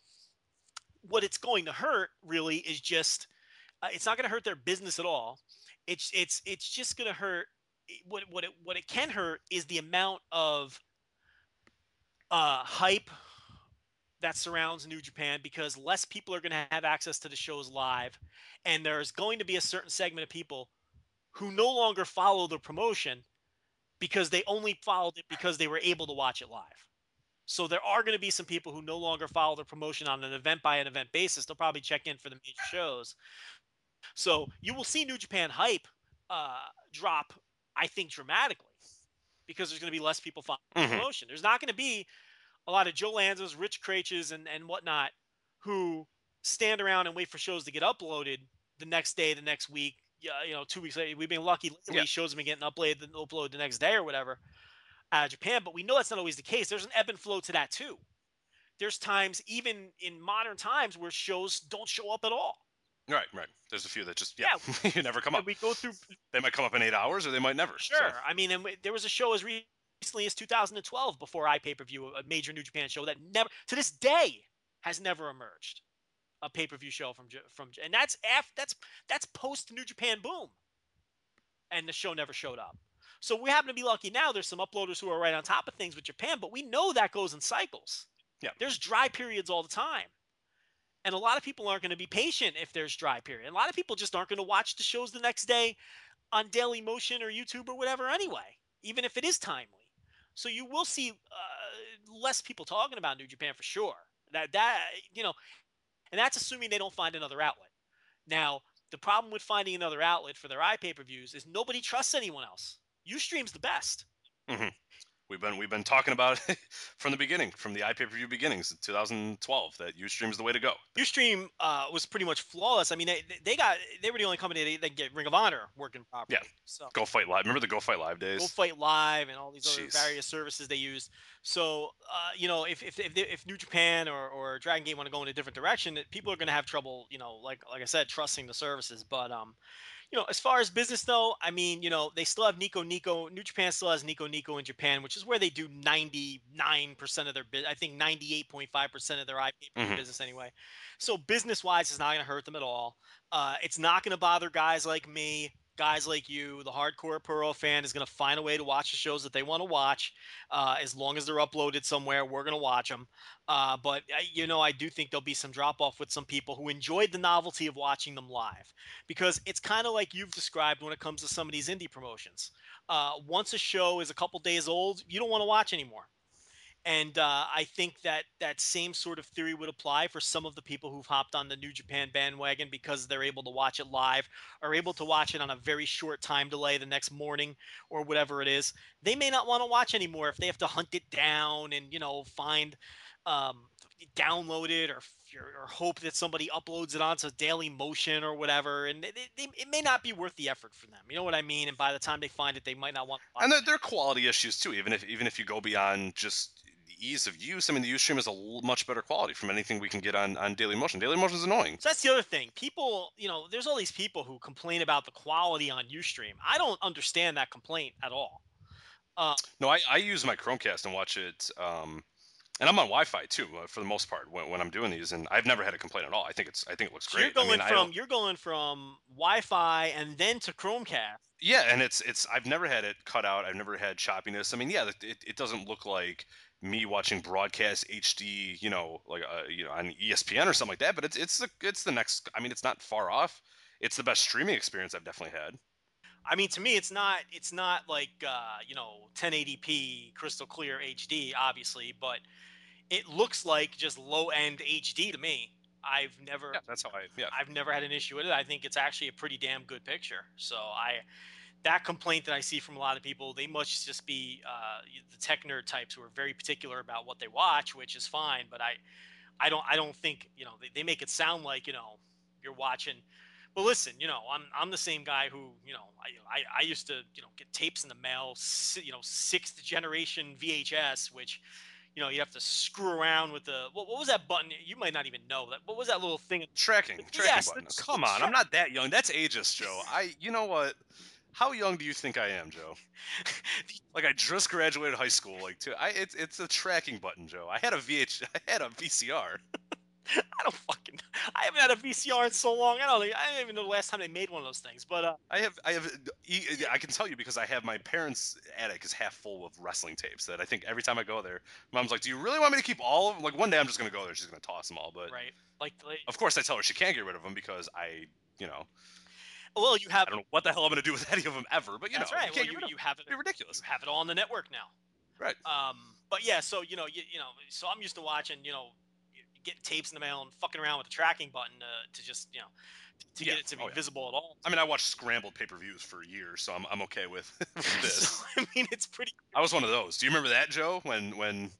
what it's going to hurt really is just, uh, it's not going to hurt their business at all. It's it's it's just going to hurt. What what it what it can hurt is the amount of uh, hype that surrounds New Japan because less people are going to have access to the shows live. And there's going to be a certain segment of people who no longer follow the promotion because they only followed it because they were able to watch it live. So there are going to be some people who no longer follow the promotion on an event by an event basis. They'll probably check in for the major shows. So you will see New Japan hype uh, drop, I think, dramatically because there's going to be less people following mm-hmm. the promotion. There's not going to be a lot of Joe Lanzas, Rich Kraetsch's, and, and whatnot who stand around and wait for shows to get uploaded the next day, the next week. Yeah, you know, two weeks later. We've been lucky lately. Yeah. Shows have been getting uploaded, upload the next day or whatever out of Japan, but we know that's not always the case. There's an ebb and flow to that too. There's times, even in modern times, where shows don't show up at all. Right, right. There's a few that just yeah, yeah you never come up. We go through. They might come up in eight hours, or they might never. Sure. So. I mean, and there was a show as recently as 2012 before I pay per view, a major New Japan show that never, to this day, has never emerged. A pay per view show from from and that's after that's that's post New Japan boom, and the show never showed up. So we happen to be lucky now. There's some uploaders who are right on top of things with Japan, but we know that goes in cycles. Yeah, there's dry periods all the time. And a lot of people aren't going to be patient if there's dry period. And a lot of people just aren't going to watch the shows the next day on Daily Motion or YouTube or whatever anyway, even if it is timely. So you will see uh, less people talking about New Japan for sure. That that you know, and that's assuming they don't find another outlet. Now, the problem with finding another outlet for their iPay per views is nobody trusts anyone else. UStream's the best. Mm-hmm. We've been we've been talking about it from the beginning, from the iPay per view beginnings in 2012, that UStream is the way to go. UStream uh, was pretty much flawless. I mean, they, they got they were the only company that, that get Ring of Honor working properly. Yeah. So Go Fight Live. Remember the Go Fight Live days? Go Fight Live and all these Jeez. other various services they used. So uh, you know, if if if, if New Japan or, or Dragon Gate want to go in a different direction, people are going to have trouble. You know, like like I said, trusting the services. But um, you know, as far as business though, I mean, you know, they still have Nico Nico. New Japan still has Nico Nico in Japan, which is where they do 99% of their business. I think 98.5% of their IP mm-hmm. business anyway. So business wise, it's not going to hurt them at all. Uh, it's not going to bother guys like me guys like you, the hardcore puro fan, is going to find a way to watch the shows that they want to watch. Uh, as long as they're uploaded somewhere, we're going to watch them. Uh, but you know, I do think there'll be some drop off with some people who enjoyed the novelty of watching them live, because it's kind of like you've described when it comes to some of these indie promotions. Uh, once a show is a couple days old, you don't want to watch anymore. And uh, I think that that same sort of theory would apply for some of the people who've hopped on the New Japan bandwagon because they're able to watch it live, are able to watch it on a very short time delay the next morning or whatever it is. They may not want to watch anymore if they have to hunt it down and you know find, um, download it or, or hope that somebody uploads it onto Daily Motion or whatever. And it, it, it, may not be worth the effort for them. You know what I mean? And by the time they find it, they might not want. and there, there are quality issues too. Even if even if you go beyond just ease of use, I mean, the Ustream is a much better quality from anything we can get on, on Daily Motion. Daily Motion is annoying. So that's the other thing. People, you know, there's all these people who complain about the quality on Ustream. I don't understand that complaint at all. Uh, no, I, I use my Chromecast and watch it. Um, and I'm on Wi-Fi too, uh, for the most part, when, when I'm doing these, and I've never had a complaint at all. I think it's, I think it looks great. You're going I mean, from, you're going from Wi-Fi and then to Chromecast. Yeah, and it's, it's, I've never had it cut out. I've never had choppiness. I mean, yeah, it, it doesn't look like me watching broadcast HD, you know, like uh, you know on ESPN or something like that. But it's it's the it's the next. I mean, it's not far off. It's the best streaming experience I've definitely had. I mean, to me, it's not it's not like uh, you know 1080p crystal clear HD, obviously, but it looks like just low end HD to me. I've never. Yeah, that's how I. Yeah. I've never had an issue with it. I think it's actually a pretty damn good picture. So I, that complaint that I see from a lot of people, they must just be uh, the tech nerd types who are very particular about what they watch, which is fine. But I, I don't, I don't think you know they, they make it sound like you know you're watching. But listen, you know, I'm I'm the same guy who you know I I, I used to you know get tapes in the mail, you know, sixth generation VHS, which you know, you have to screw around with the what, what was that button? You might not even know that. What was that little thing? Tracking, tracking Yes, button. Come on, I'm not that young. That's ageist, Joe. I, you know what? How young do you think I am, Joe? Like I just graduated high school. Like, to, I, it's it's a tracking button, Joe. I had a VH, I had a VCR. I don't fucking. I haven't had a VCR in so long. I don't. I don't even know the last time they made one of those things. But uh, I have, I have, I can tell you because I have my parents' attic is half full of wrestling tapes. That I think every time I go there, mom's like, "Do you really want me to keep all of them?" Like one day I'm just gonna go there. She's gonna toss them all. But right, like, like of course I tell her she can't get rid of them because I, you know, well, you have. I don't know what the hell I'm gonna do with any of them ever. But you that's know, right. you Well, you, get you have it. Be ridiculous. You have it all on the network now. Right. Um, but yeah, so you know, you, you know, so I'm used to watching, you know, getting tapes in the mail and fucking around with the tracking button uh, to just, you know, to Yeah. get it to be Oh, yeah. visible at all. I mean, I watched scrambled pay-per-views for years, so I'm I'm okay with, with this. so, I mean, it's pretty. I was one of those. Do you remember that, Joe? When when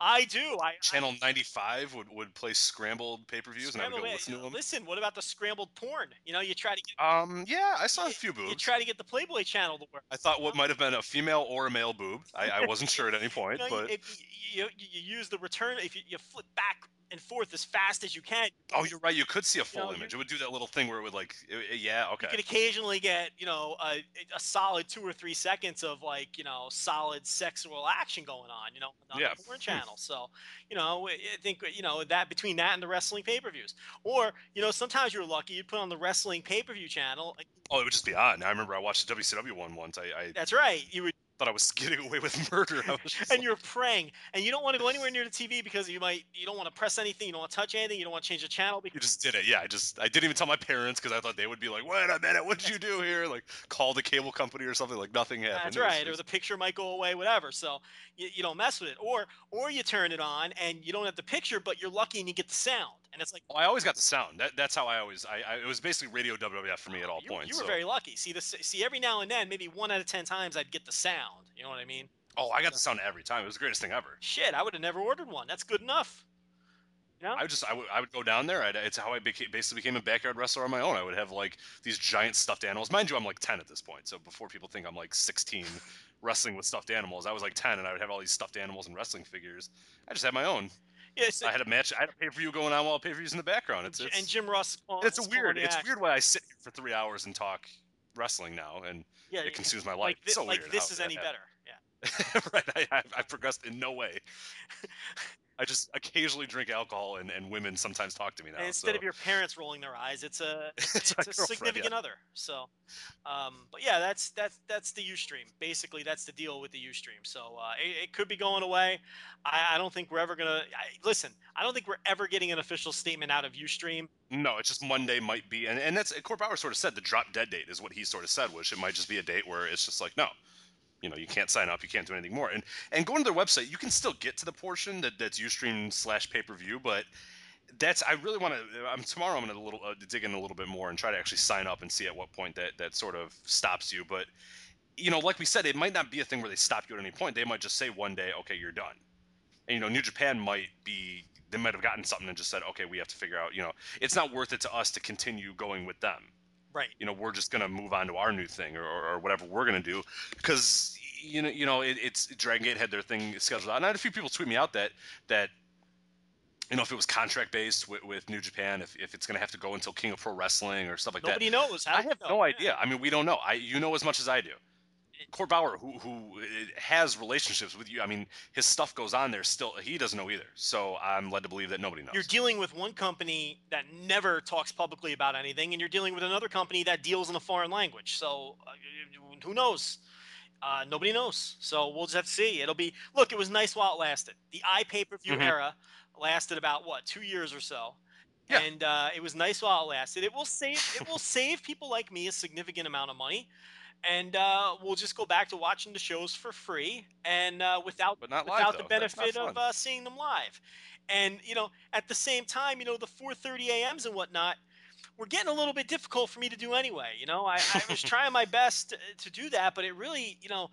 I do. I Channel 95 would, would play scrambled pay-per-views, and I would go listen to them. Listen, what about the scrambled porn? You know, you try to get Um, yeah, I saw a few boobs. you try to get the Playboy channel to work. I thought what might have been a female or a male boob. I, I wasn't sure at any point, You, know, but if you, you, you use the return, if you, you flip back and forth as fast as you can, oh, you're right. You could see a full know, image. It would do that little thing where it would like, it- it- yeah, okay. you could occasionally get you know a, a solid two or three seconds of like you know solid sexual action going on you know on Yeah. the porn channel so you know i think you know that between that and the wrestling pay-per-views or you know sometimes you're lucky you put on the wrestling pay-per-view channel Oh, it would just be on. I remember I watched the WCW one once. I, I that's right you would thought I was getting away with murder. I was just and like- you're praying and you don't want to go anywhere near the tv because you might you don't want to press anything you don't want to touch anything you don't want to change the channel You just did it. Yeah, I just I didn't even tell my parents because I thought they would be like, "Wait a minute, what did you do here?" Like call the cable company or something. Like nothing happened. That's right, or just- the picture might go away, whatever. So you, you don't mess with it, or or you turn it on and you don't have the picture, but you're lucky and you get the sound, and it's like Oh, I always got the sound. That, that's how I always. I, I it was basically radio WWF for me at all you, points. you were so- very lucky. See the see every now and then, maybe one out of ten times, I'd get the sound. You know what I mean? Oh, I got the sound every time. It was the greatest thing ever. Shit, I would have never ordered one. That's good enough. You know? I would just I would, I would go down there. I'd, it's how I became, basically became a backyard wrestler on my own. I would have like these giant stuffed animals. Mind you, I'm like 10 at this point. So before people think I'm like 16 wrestling with stuffed animals, I was like 10 and I would have all these stuffed animals and wrestling figures. I just had my own. yeah, so- I had a match. I had a pay per view going on while pay per views in the background. It's, and Jim Ross. call- it's a weird. It's weird why I sit here for three hours and talk wrestling now, and Yeah, it consumes my life. like, It's so like this is any better. Yeah. right. I, I, I've progressed in no way. I just occasionally drink alcohol, and, and women sometimes talk to me now. And instead so. of your parents rolling their eyes, it's a It's it's, a significant other. So, um, but yeah, that's that's that's the UStream. Basically, that's the deal with the UStream. So uh, it, it could be going away. I, I don't think we're ever gonna I, listen. I don't think we're ever getting an official statement out of UStream. No, it's just Monday might be, and, and that's Bauer sort of said the drop dead date is what he sort of said, which it might just be a date where it's just like no, you know, you can't sign up, you can't do anything more, and and going to their website, you can still get to the portion that that's UStream slash pay per view, but that's I really want to. I'm tomorrow. I'm gonna little uh, dig in a little bit more and try to actually sign up and see at what point that that sort of stops you, but. You know, like we said, it might not be a thing where they stop you at any point. They might just say one day, "Okay, you're done." And you know, New Japan might be they might have gotten something and just said, okay, we have to figure out, you know, it's not worth it to us to continue going with them. Right. You know, we're just gonna move on to our new thing or, or, or whatever we're gonna do because you know, you know, it, it's Dragon Gate had their thing scheduled out, and I had a few people tweet me out that that. You know, if it was contract based with, with New Japan, if, if it's going to have to go until King of Pro Wrestling or stuff like that, Nobody knows. I have no idea. I mean, we don't know. I you know as much as I do. Court Bauer, who who uh, has relationships with you, I mean, his stuff goes on there. Still, he doesn't know either. So I'm led to believe that nobody knows. You're dealing with one company that never talks publicly about anything, and you're dealing with another company that deals in a foreign language. So uh, who knows? Uh, nobody knows. So we'll just have to see. It'll be look. It was nice while it lasted. The i pay per view Mhm. era lasted about what two years or so, Yeah. and uh, it was nice while it lasted. It will save. it will save people like me a significant amount of money. And uh, we'll just go back to watching the shows for free and uh, without But not live, without the benefit of uh, seeing them live. And you know, at the same time, you know, the 4:30 a.m.s and whatnot were getting a little bit difficult for me to do anyway. You know, I, I was trying my best to, to do that, but it really, you know,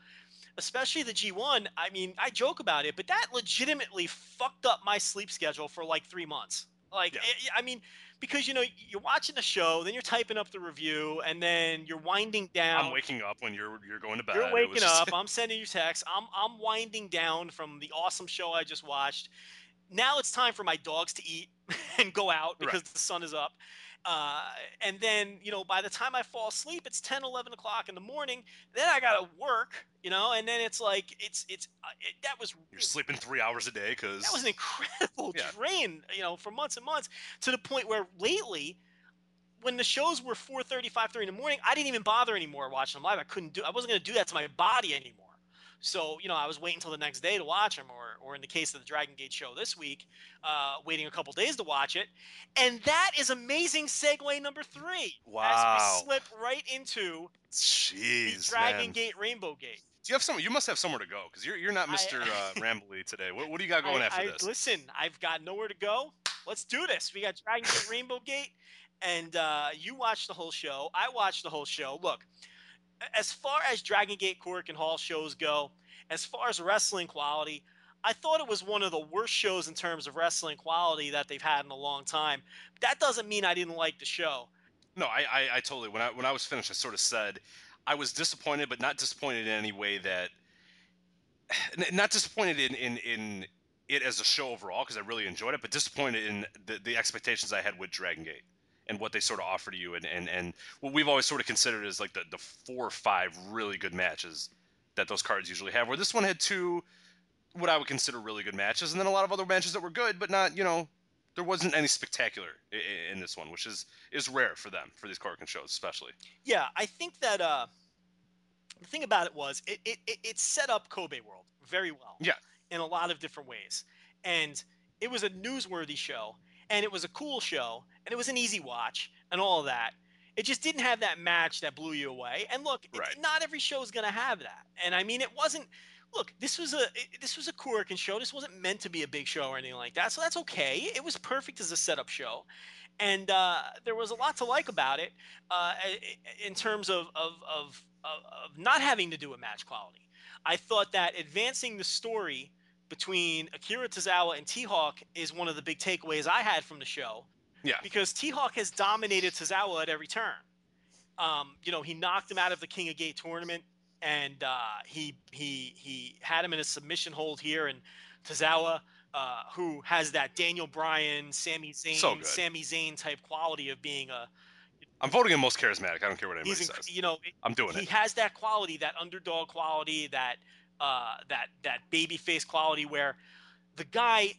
especially the G1. I mean, I joke about it, but that legitimately fucked up my sleep schedule for like three months. Like, Yeah. it- I mean, because you know you're watching the show, then you're typing up the review, and then you're winding down. I'm waking up when you're you're going to bed. You're waking was up. I'm sending you texts. I'm I'm winding down from the awesome show I just watched. Now it's time for my dogs to eat and go out because the sun is up. Uh, and then you know by the time I fall asleep, it's 10, 11 o'clock in the morning. Then I gotta work, you know, and then it's like it's it's uh, it, that was You're sleeping three hours a day because that was an incredible Yeah. drain, you know, for months and months to the point where lately, when the shows were 4.30, 5.30 in the morning, I didn't even bother anymore watching them live. I couldn't do, I wasn't going to do that to my body anymore. So, you know, I was waiting until the next day to watch them, or, or in the case of the Dragon Gate show this week, uh, waiting a couple days to watch it. And that is amazing segue number three. Wow. As we slip right into the Dragon man. Gate Rainbow Gate. Do you have some? You must have somewhere to go because you're you're not I- Mr. uh, Rambly today. What, what do you got going I, after I- this? Listen, I've got nowhere to go. Let's do this. We got Dragon Gate, Rainbow Gate, and uh, you watched the whole show. I watched the whole show. Look, as far as Dragon Gate, Korakuen Hall shows go, as far as wrestling quality, I thought it was one of the worst shows in terms of wrestling quality that they've had in a long time. That doesn't mean I didn't like the show. No, I, I, I totally. When I when I was finished, I sort of said I was disappointed, but not disappointed in any way that. Not disappointed in in in it as a show overall because I really enjoyed it, but disappointed in the, the expectations I had with Dragon Gate and what they sort of offer to you and, and and what we've always sort of considered as like the the four or five really good matches that those cards usually have. Where this one had two what I would consider really good matches, and then a lot of other matches that were good, but not you know there wasn't any spectacular in, in this one, which is is rare for them for these Korakuen shows, especially. Yeah, I think that uh, the thing about it was it, it, it, it set up Kobe World very well. Yeah. In a lot of different ways. And it was a newsworthy show, and it was a cool show, and it was an easy watch, and all of that. It just didn't have that match that blew you away. And look, Right. not every show is going to have that. And I mean, it wasn't. Look, this was a this was a Korakuen show. This wasn't meant to be a big show or anything like that. So that's okay. It was perfect as a setup show, and uh, there was a lot to like about it uh, in terms of, of, of, of, of not having to do a match quality. I thought that advancing the story between Akira Tozawa and T Hawk is one of the big takeaways I had from the show. Yeah. Because T Hawk has dominated Tozawa at every turn. Um, you know, he knocked him out of the King of Gate tournament, and uh, he he he had him in a submission hold here, and Tozawa. Uh, who has that Daniel Bryan, Sami Zayn, So good. Sami Zayn type quality of being a I'm voting him most charismatic. I don't care what anybody he's inc- says. you know I'm doing he it. He has that quality, that underdog quality, that uh, that that baby face quality where the guy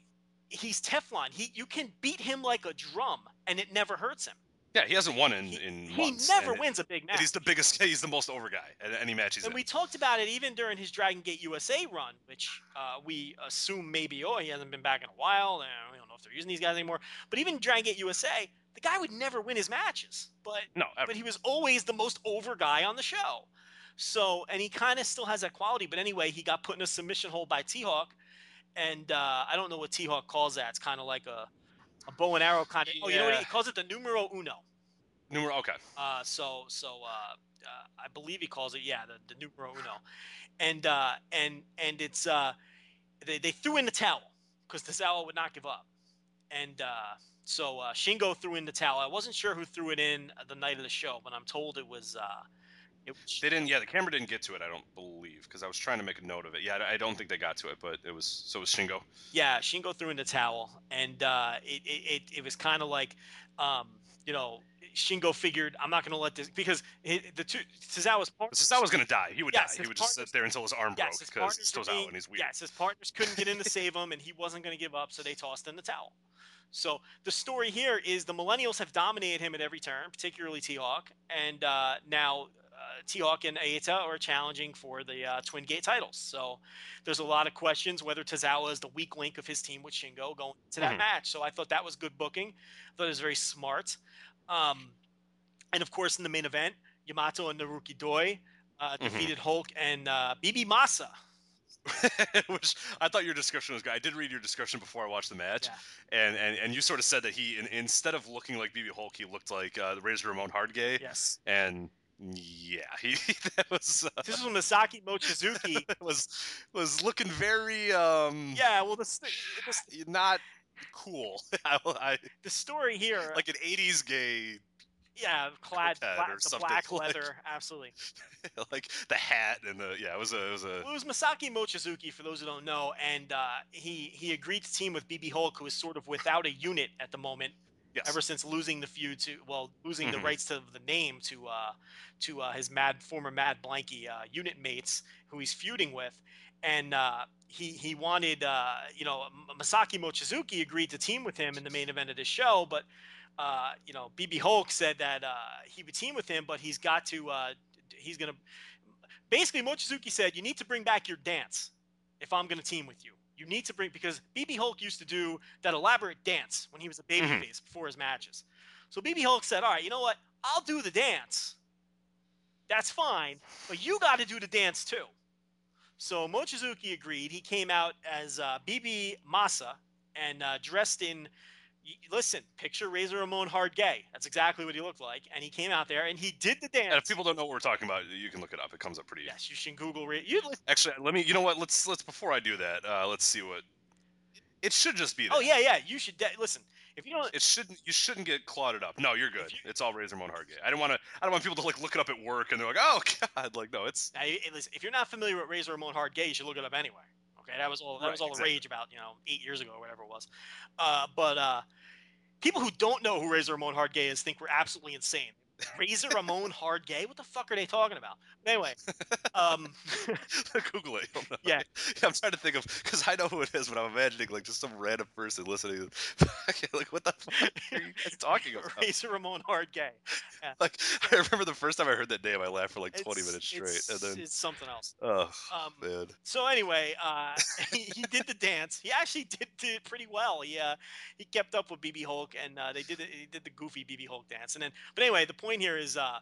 he's Teflon. He you can beat him like a drum and it never hurts him. Yeah, he hasn't won in He, in he never wins a big match. He's the biggest. He's the most over guy at any match he's and in. we talked about it even during his Dragon Gate USA run, which uh, we assume maybe oh he hasn't been back in a while. And we don't know if they're using these guys anymore. But even Dragon Gate USA, the guy would never win his matches, but no, ever. but he was always the most over guy on the show. So, and he kind of still has that quality. But anyway, he got put in a submission hold by T Hawk, and uh, I don't know what T Hawk calls that. It's kind of like a, a bow and arrow kind of. Oh, you know what he, calls it? The numero uno. Numero. Okay. Uh, so, so uh, uh, I believe he calls it yeah the, the numero uno, and uh, and and it's uh, they they threw in the towel because the towel would not give up, and uh, so uh, Shingo threw in the towel. I wasn't sure who threw it in the night of the show, but I'm told it was uh, it They didn't. Yeah, the camera didn't get to it. I don't believe because I was trying to make a note of it. Yeah, I don't think they got to it, but it was so it was Shingo. yeah Shingo threw in the towel, and uh, it, it it it was kind of like um, you know. Shingo figured I'm not going to let this because he, the two partners. Since I was gonna die, he would Yes, die. He would just sit there until his arm Yes, broke because partners it's out being- and he's weird. Yes, his partners couldn't get in to save him, and he wasn't going to give up, so they tossed in the towel. So the story here is the Millennials have dominated him at every turn, particularly T-Hawk, and uh, now T-Hawk and Eita are challenging for the uh, Twin Gate titles. So there's a lot of questions whether Tozawa is the weak link of his team with Shingo going to that Mhm. match. So I thought that was good booking. I thought it was very smart. Um, and of course, in the main event, Yamato and Naruki Doi uh, Mhm. defeated Hulk and uh, BB Masa. Which I thought your description was good. I did read your description before I watched the match, Yeah. and, and and you sort of said that he in, instead of looking like BB Hulk, he looked like uh, the Razor Ramon Hardgay, Yes. and yeah, he that was uh, This was Masaki Mochizuki. was was looking very um yeah, well, this, this not cool. I, I The story here, like an '80s gay, yeah, clad black, or something, black like- leather, absolutely. like the hat and the yeah. It was a it was a Well, it was Masaki Mochizuki, for those who don't know, and uh, he he agreed to team with BB Hulk, who is sort of without a unit at the moment, yes. ever since losing the feud to well, losing Mhm. the rights to the name to uh, to uh, his mad former Mad Blankey uh, unit mates, who he's feuding with, and uh, he he wanted uh, you know Masaki Mochizuki agreed to team with him in the main event of this show, but. Uh, you know, BB Hulk said that uh, he would team with him, but he's got to. Uh, he's gonna basically Mochizuki said you need to bring back your dance if I'm going to team with you. You need to bring because BB Hulk used to do that elaborate dance when he was a babyface Mhm. before his matches. So BB Hulk said, "All right, you know what? I'll do the dance. That's fine, but you got to do the dance too." So Mochizuki agreed. He came out as uh, BB Masa and uh, dressed in. Listen, picture Razor Ramon hard gay. That's exactly what he looked like. And he came out there and he did the dance. And if people don't know what we're talking about, you can look it up. It comes up pretty. Yes, you should Google. Ra- you Actually, let me. You know what? Let's let's before I do that, uh, let's see what. It should just be. That. oh yeah, yeah. You should de- listen. If you don't, It shouldn't. You shouldn't get clouded up. No, you're good. you- It's all Razor Ramon Hard Gay. I don't want to. I don't want people to like look it up at work and they're like, oh god, like no, it's Now, listen, if you're not familiar with Razor Ramon Hard Gay, you should look it up anyway. Okay, that was all that Right, was all exactly. the rage about you know eight years ago or whatever it was. Uh, but uh, people who don't know who Razor Ramon Hard Gay is think we're absolutely insane. Razor Ramon Hard Gay? What the fuck are they talking about? Anyway, um, Google it. Yeah. I'm trying to think of because I know who it is, but I'm imagining like just some random person listening. like what the fuck are you guys talking about? Razor Ramon Hard Gay. Like I remember the first time I heard that name, I laughed for like 20 It's- minutes straight, it's, and then it's something else. oh Um, man, So anyway, uh, he, he did the dance. He actually did, did pretty well. He uh, he kept up with BB Hulk, and uh, they did it, he did the goofy BB Hulk dance. And then, but anyway, the point here is uh,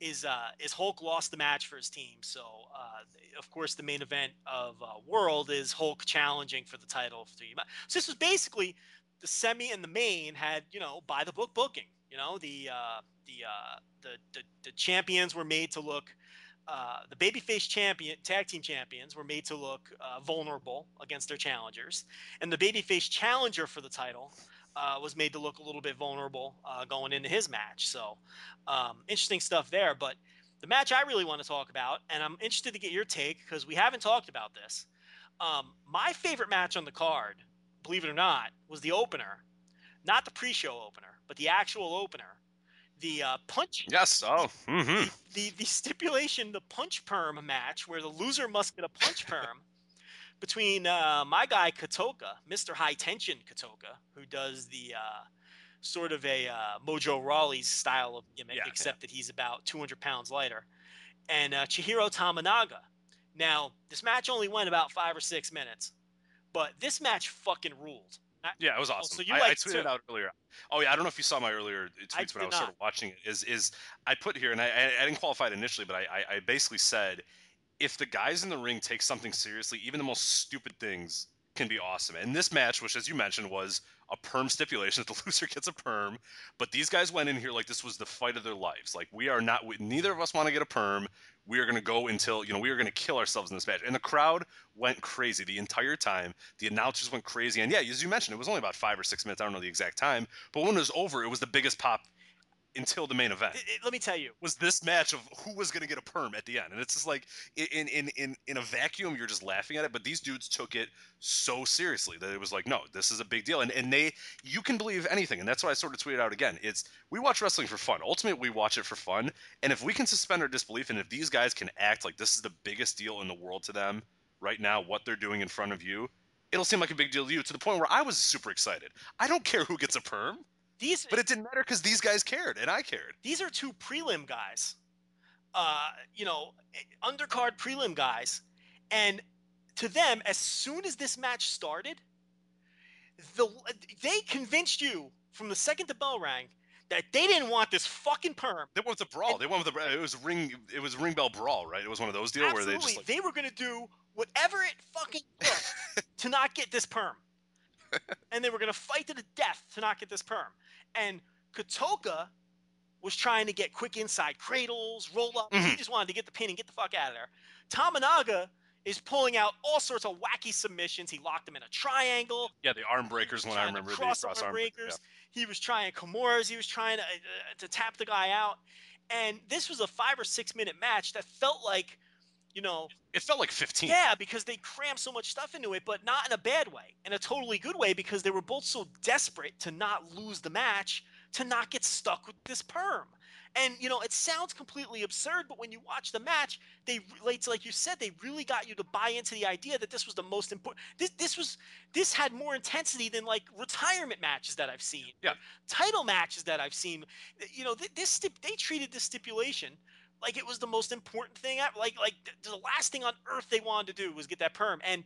is uh, is Hulk lost the match for his team. So uh, of course, the main event of uh, World is Hulk challenging for the title. So this was basically the semi and the main had you know by the book booking. You know the uh, the, uh, the the the champions were made to look uh, the babyface champion tag team champions were made to look uh, vulnerable against their challengers, and the babyface challenger for the title uh, was made to look a little bit vulnerable uh, going into his match. So um, interesting stuff there. But the match I really want to talk about, and I'm interested to get your take because we haven't talked about this. Um, my favorite match on the card, believe it or not, was the opener, not the pre-show opener, but the actual opener. The uh, punch yes, oh, mm-hmm. the the stipulation, the punch perm match, where the loser must get a punch perm between uh, my guy Kotoka, Mr. High Tension Kotoka, who does the uh, sort of a uh, Mojo Rawley's style of gimmick, Yeah, yeah. except that he's about 200 pounds lighter, and uh, Chihiro Tominaga. Now, this match only went about five or six minutes, but this match fucking ruled. Yeah, it was Oh, awesome. so you I, I it tweeted out earlier. Oh yeah, I don't know if you saw my earlier tweets I when I was sort of watching it. Is is I put here, and I, I, I didn't qualify it initially, but I, I, I basically said, if the guys in the ring take something seriously, even the most stupid things can be awesome. And this match, which as you mentioned was a perm stipulation that the loser gets a perm, but these guys went in here like this was the fight of their lives. Like we are not, we, neither of us want to get a perm. We are going to go until you know we are going to kill ourselves in this match. And the crowd went crazy the entire time. The announcers went crazy, and yeah, as you mentioned, it was only about five or six minutes. I don't know the exact time, but when it was over, it was the biggest pop until the main event. It- it- let me tell you, was this match of who was going to get a perm at the end, and it's just like in in in in a vacuum, you're just laughing at it. But these dudes took it so seriously that it was like, no, this is a big deal, and and they you can believe anything, and that's why I sort of tweeted out again. It's we watch wrestling for fun. Ultimately, we watch it for fun, and if we can suspend our disbelief, and if these guys can act like this is the biggest deal in the world to them right now, what they're doing in front of you. It'll seem like a big deal to you to the point where I was super excited. I don't care who gets a perm, these but it didn't matter because these guys cared and I cared. these are two prelim guys, uh, you know, undercard prelim guys, and to them, as soon as this match started, the they convinced you from the second the bell rang that they didn't want this fucking perm. They went with the brawl. They went with the. It was ring. It was ring bell brawl, right? It was one of those deals where they just like. they were gonna do whatever it fucking took to not get this perm, and they were gonna fight to the death to not get this perm. And Kotoka was trying to get quick inside cradles, roll up. He Mhm. just wanted to get the pin and get the fuck out of there. Tominaga is pulling out all sorts of wacky submissions. He locked him in a triangle. Yeah, the arm breakers when I remember the cross cross arm arm breakers. He was trying Kimuras. He was trying to, uh, to tap the guy out. And this was a five or six minute match that felt like, you know, It felt like 15. yeah, because they crammed so much stuff into it, but not in a bad way, in a totally good way, because they were both so desperate to not lose the match, to not get stuck with this perm. And you know, it sounds completely absurd, but when you watch the match, they relates like you said, they really got you to buy into the idea that this was the most important. This this was this had more intensity than like retirement matches that I've seen. Yeah. Title matches that I've seen. You know, this they treated this stipulation like it was the most important thing ever. Like like th- the last thing on earth they wanted to do was get that perm. And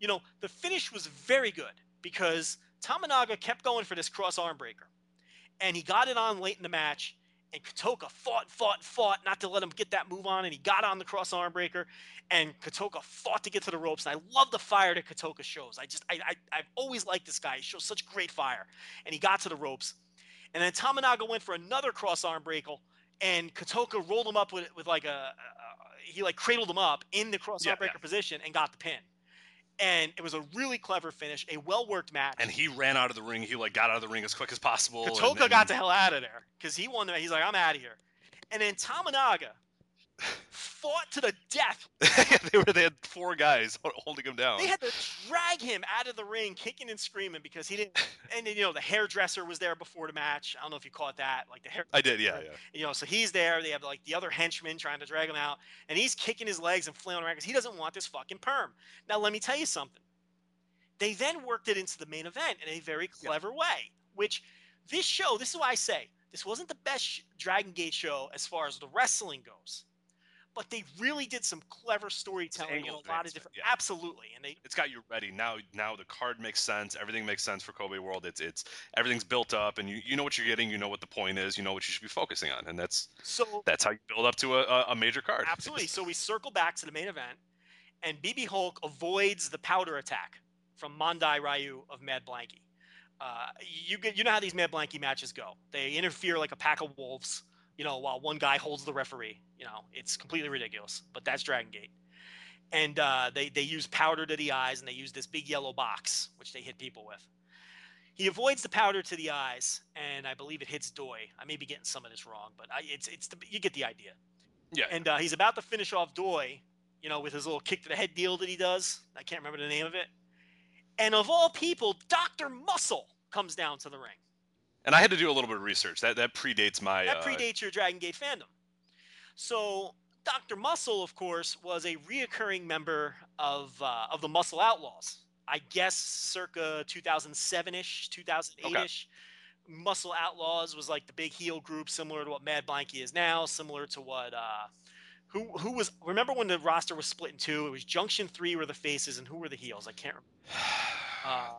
you know, the finish was very good because Tominaga kept going for this cross arm breaker, and he got it on late in the match. And Kotoka fought fought fought not to let him get that move on, and he got on the cross arm breaker. And Kotoka fought to get to the ropes. And I love the fire that Kotoka shows. I just I, I I've always liked this guy. He shows such great fire. And he got to the ropes. And then Tominaga went for another cross arm breaker, and Kotoka rolled him up with with like a, a he like cradled him up in the cross Yeah, breaker position and got the pin. And it was a really clever finish, a well worked match. And he ran out of the ring. He like got out of the ring as quick as possible. and- Kotoka and- got the hell out of there because he won the He's like, I'm out of here. And then Tominaga fought to the death. they were they had four guys holding him down. They had to drag him out of the ring, kicking and screaming because he didn't. And then, you know, the hairdresser was there before the match. I don't know if you caught that. Like the hair. I did, yeah, yeah. You know, so he's there. They have like the other henchmen trying to drag him out, and he's kicking his legs and flailing around because he doesn't want this fucking perm. Now, let me tell you something. They then worked it into the main event in a very clever way, which this show, this is why I say this wasn't the best Dragon Gate show as far as the wrestling goes, but they really did some clever storytelling in a lot of different. yeah. Absolutely, and they It's got you ready now. Now the card makes sense. Everything makes sense for Kobe World. It's it's everything's built up, and you, you know what you're getting. You know what the point is. You know what you should be focusing on, and that's so that's how you build up to a, a, major card. Absolutely. So we circle back to the main event, and BB Hulk avoids the powder attack from Mondai Ryu of Mad Blankey. Uh, you get, you know how these Mad Blankey matches go. They interfere like a pack of wolves, you know, while one guy holds the referee. You know, it's completely ridiculous, but that's Dragon Gate. And uh, they they use powder to the eyes, and they use this big yellow box, which they hit people with. He avoids the powder to the eyes, and I believe it hits Doi. I may be getting some of this wrong, but I, it's it's the, you get the idea yeah. and uh, he's about to finish off Doi, you know, with his little kick to the head deal that he does. I can't remember the name of it. And of all people, Doctor Muscle comes down to the ring. And I had to do a little bit of research. That that predates my. That uh, predates your Dragon Gate fandom. So Doctor Muscle, of course, was a reoccurring member of uh, of the Muscle Outlaws. I guess circa 2007ish, 2008ish. Muscle Outlaws was like the big heel group, similar to what Mad Blankey is now, similar to what uh, who who was. Remember when the roster was split in two? It was Junction Three were the faces, and who were the heels? I can't remember. Uh,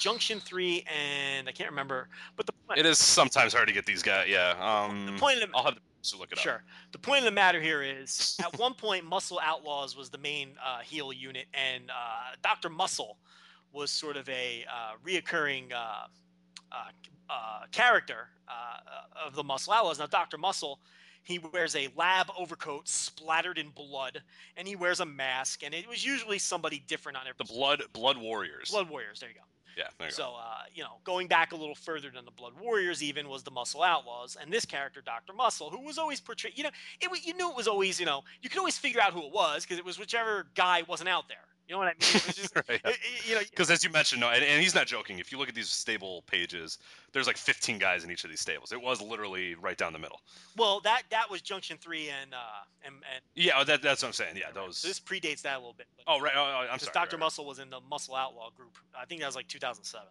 Junction Three, and I can't remember. But the it is sometimes hard to get these guys. Yeah. Um, the point of the, I'll have to look it up. Sure. The point of the matter here is, at one point, Muscle Outlaws was the main uh, heel unit, and uh, Doctor Muscle was sort of a uh, reoccurring uh, uh, uh, character uh, of the Muscle Outlaws. Now, Doctor Muscle, he wears a lab overcoat splattered in blood, and he wears a mask, and it was usually somebody different on every. The blood blood warriors. Blood Warriors. There you go. Yeah. You go. So, uh, you know, going back a little further than the Blood Warriors, even was the Muscle Outlaws, and this character, Doctor Muscle, who was always portrayed. You know, it, you knew it was always, you know, you could always figure out who it was because it was whichever guy wasn't out there. You know what I mean? Just, Right, it- you know, Because as you mentioned, no, and, and he's not joking. If you look at these stable pages, there's like 15 guys in each of these stables. It was literally right down the middle. well, that that was Junction Three and uh, and and Yeah, oh, that, that's what I'm saying. Yeah, those. so this predates that a little bit. oh, right. Oh, oh, I'm sorry. Dr. right, right. Muscle was in the Muscle Outlaw group. I think that was like 2007.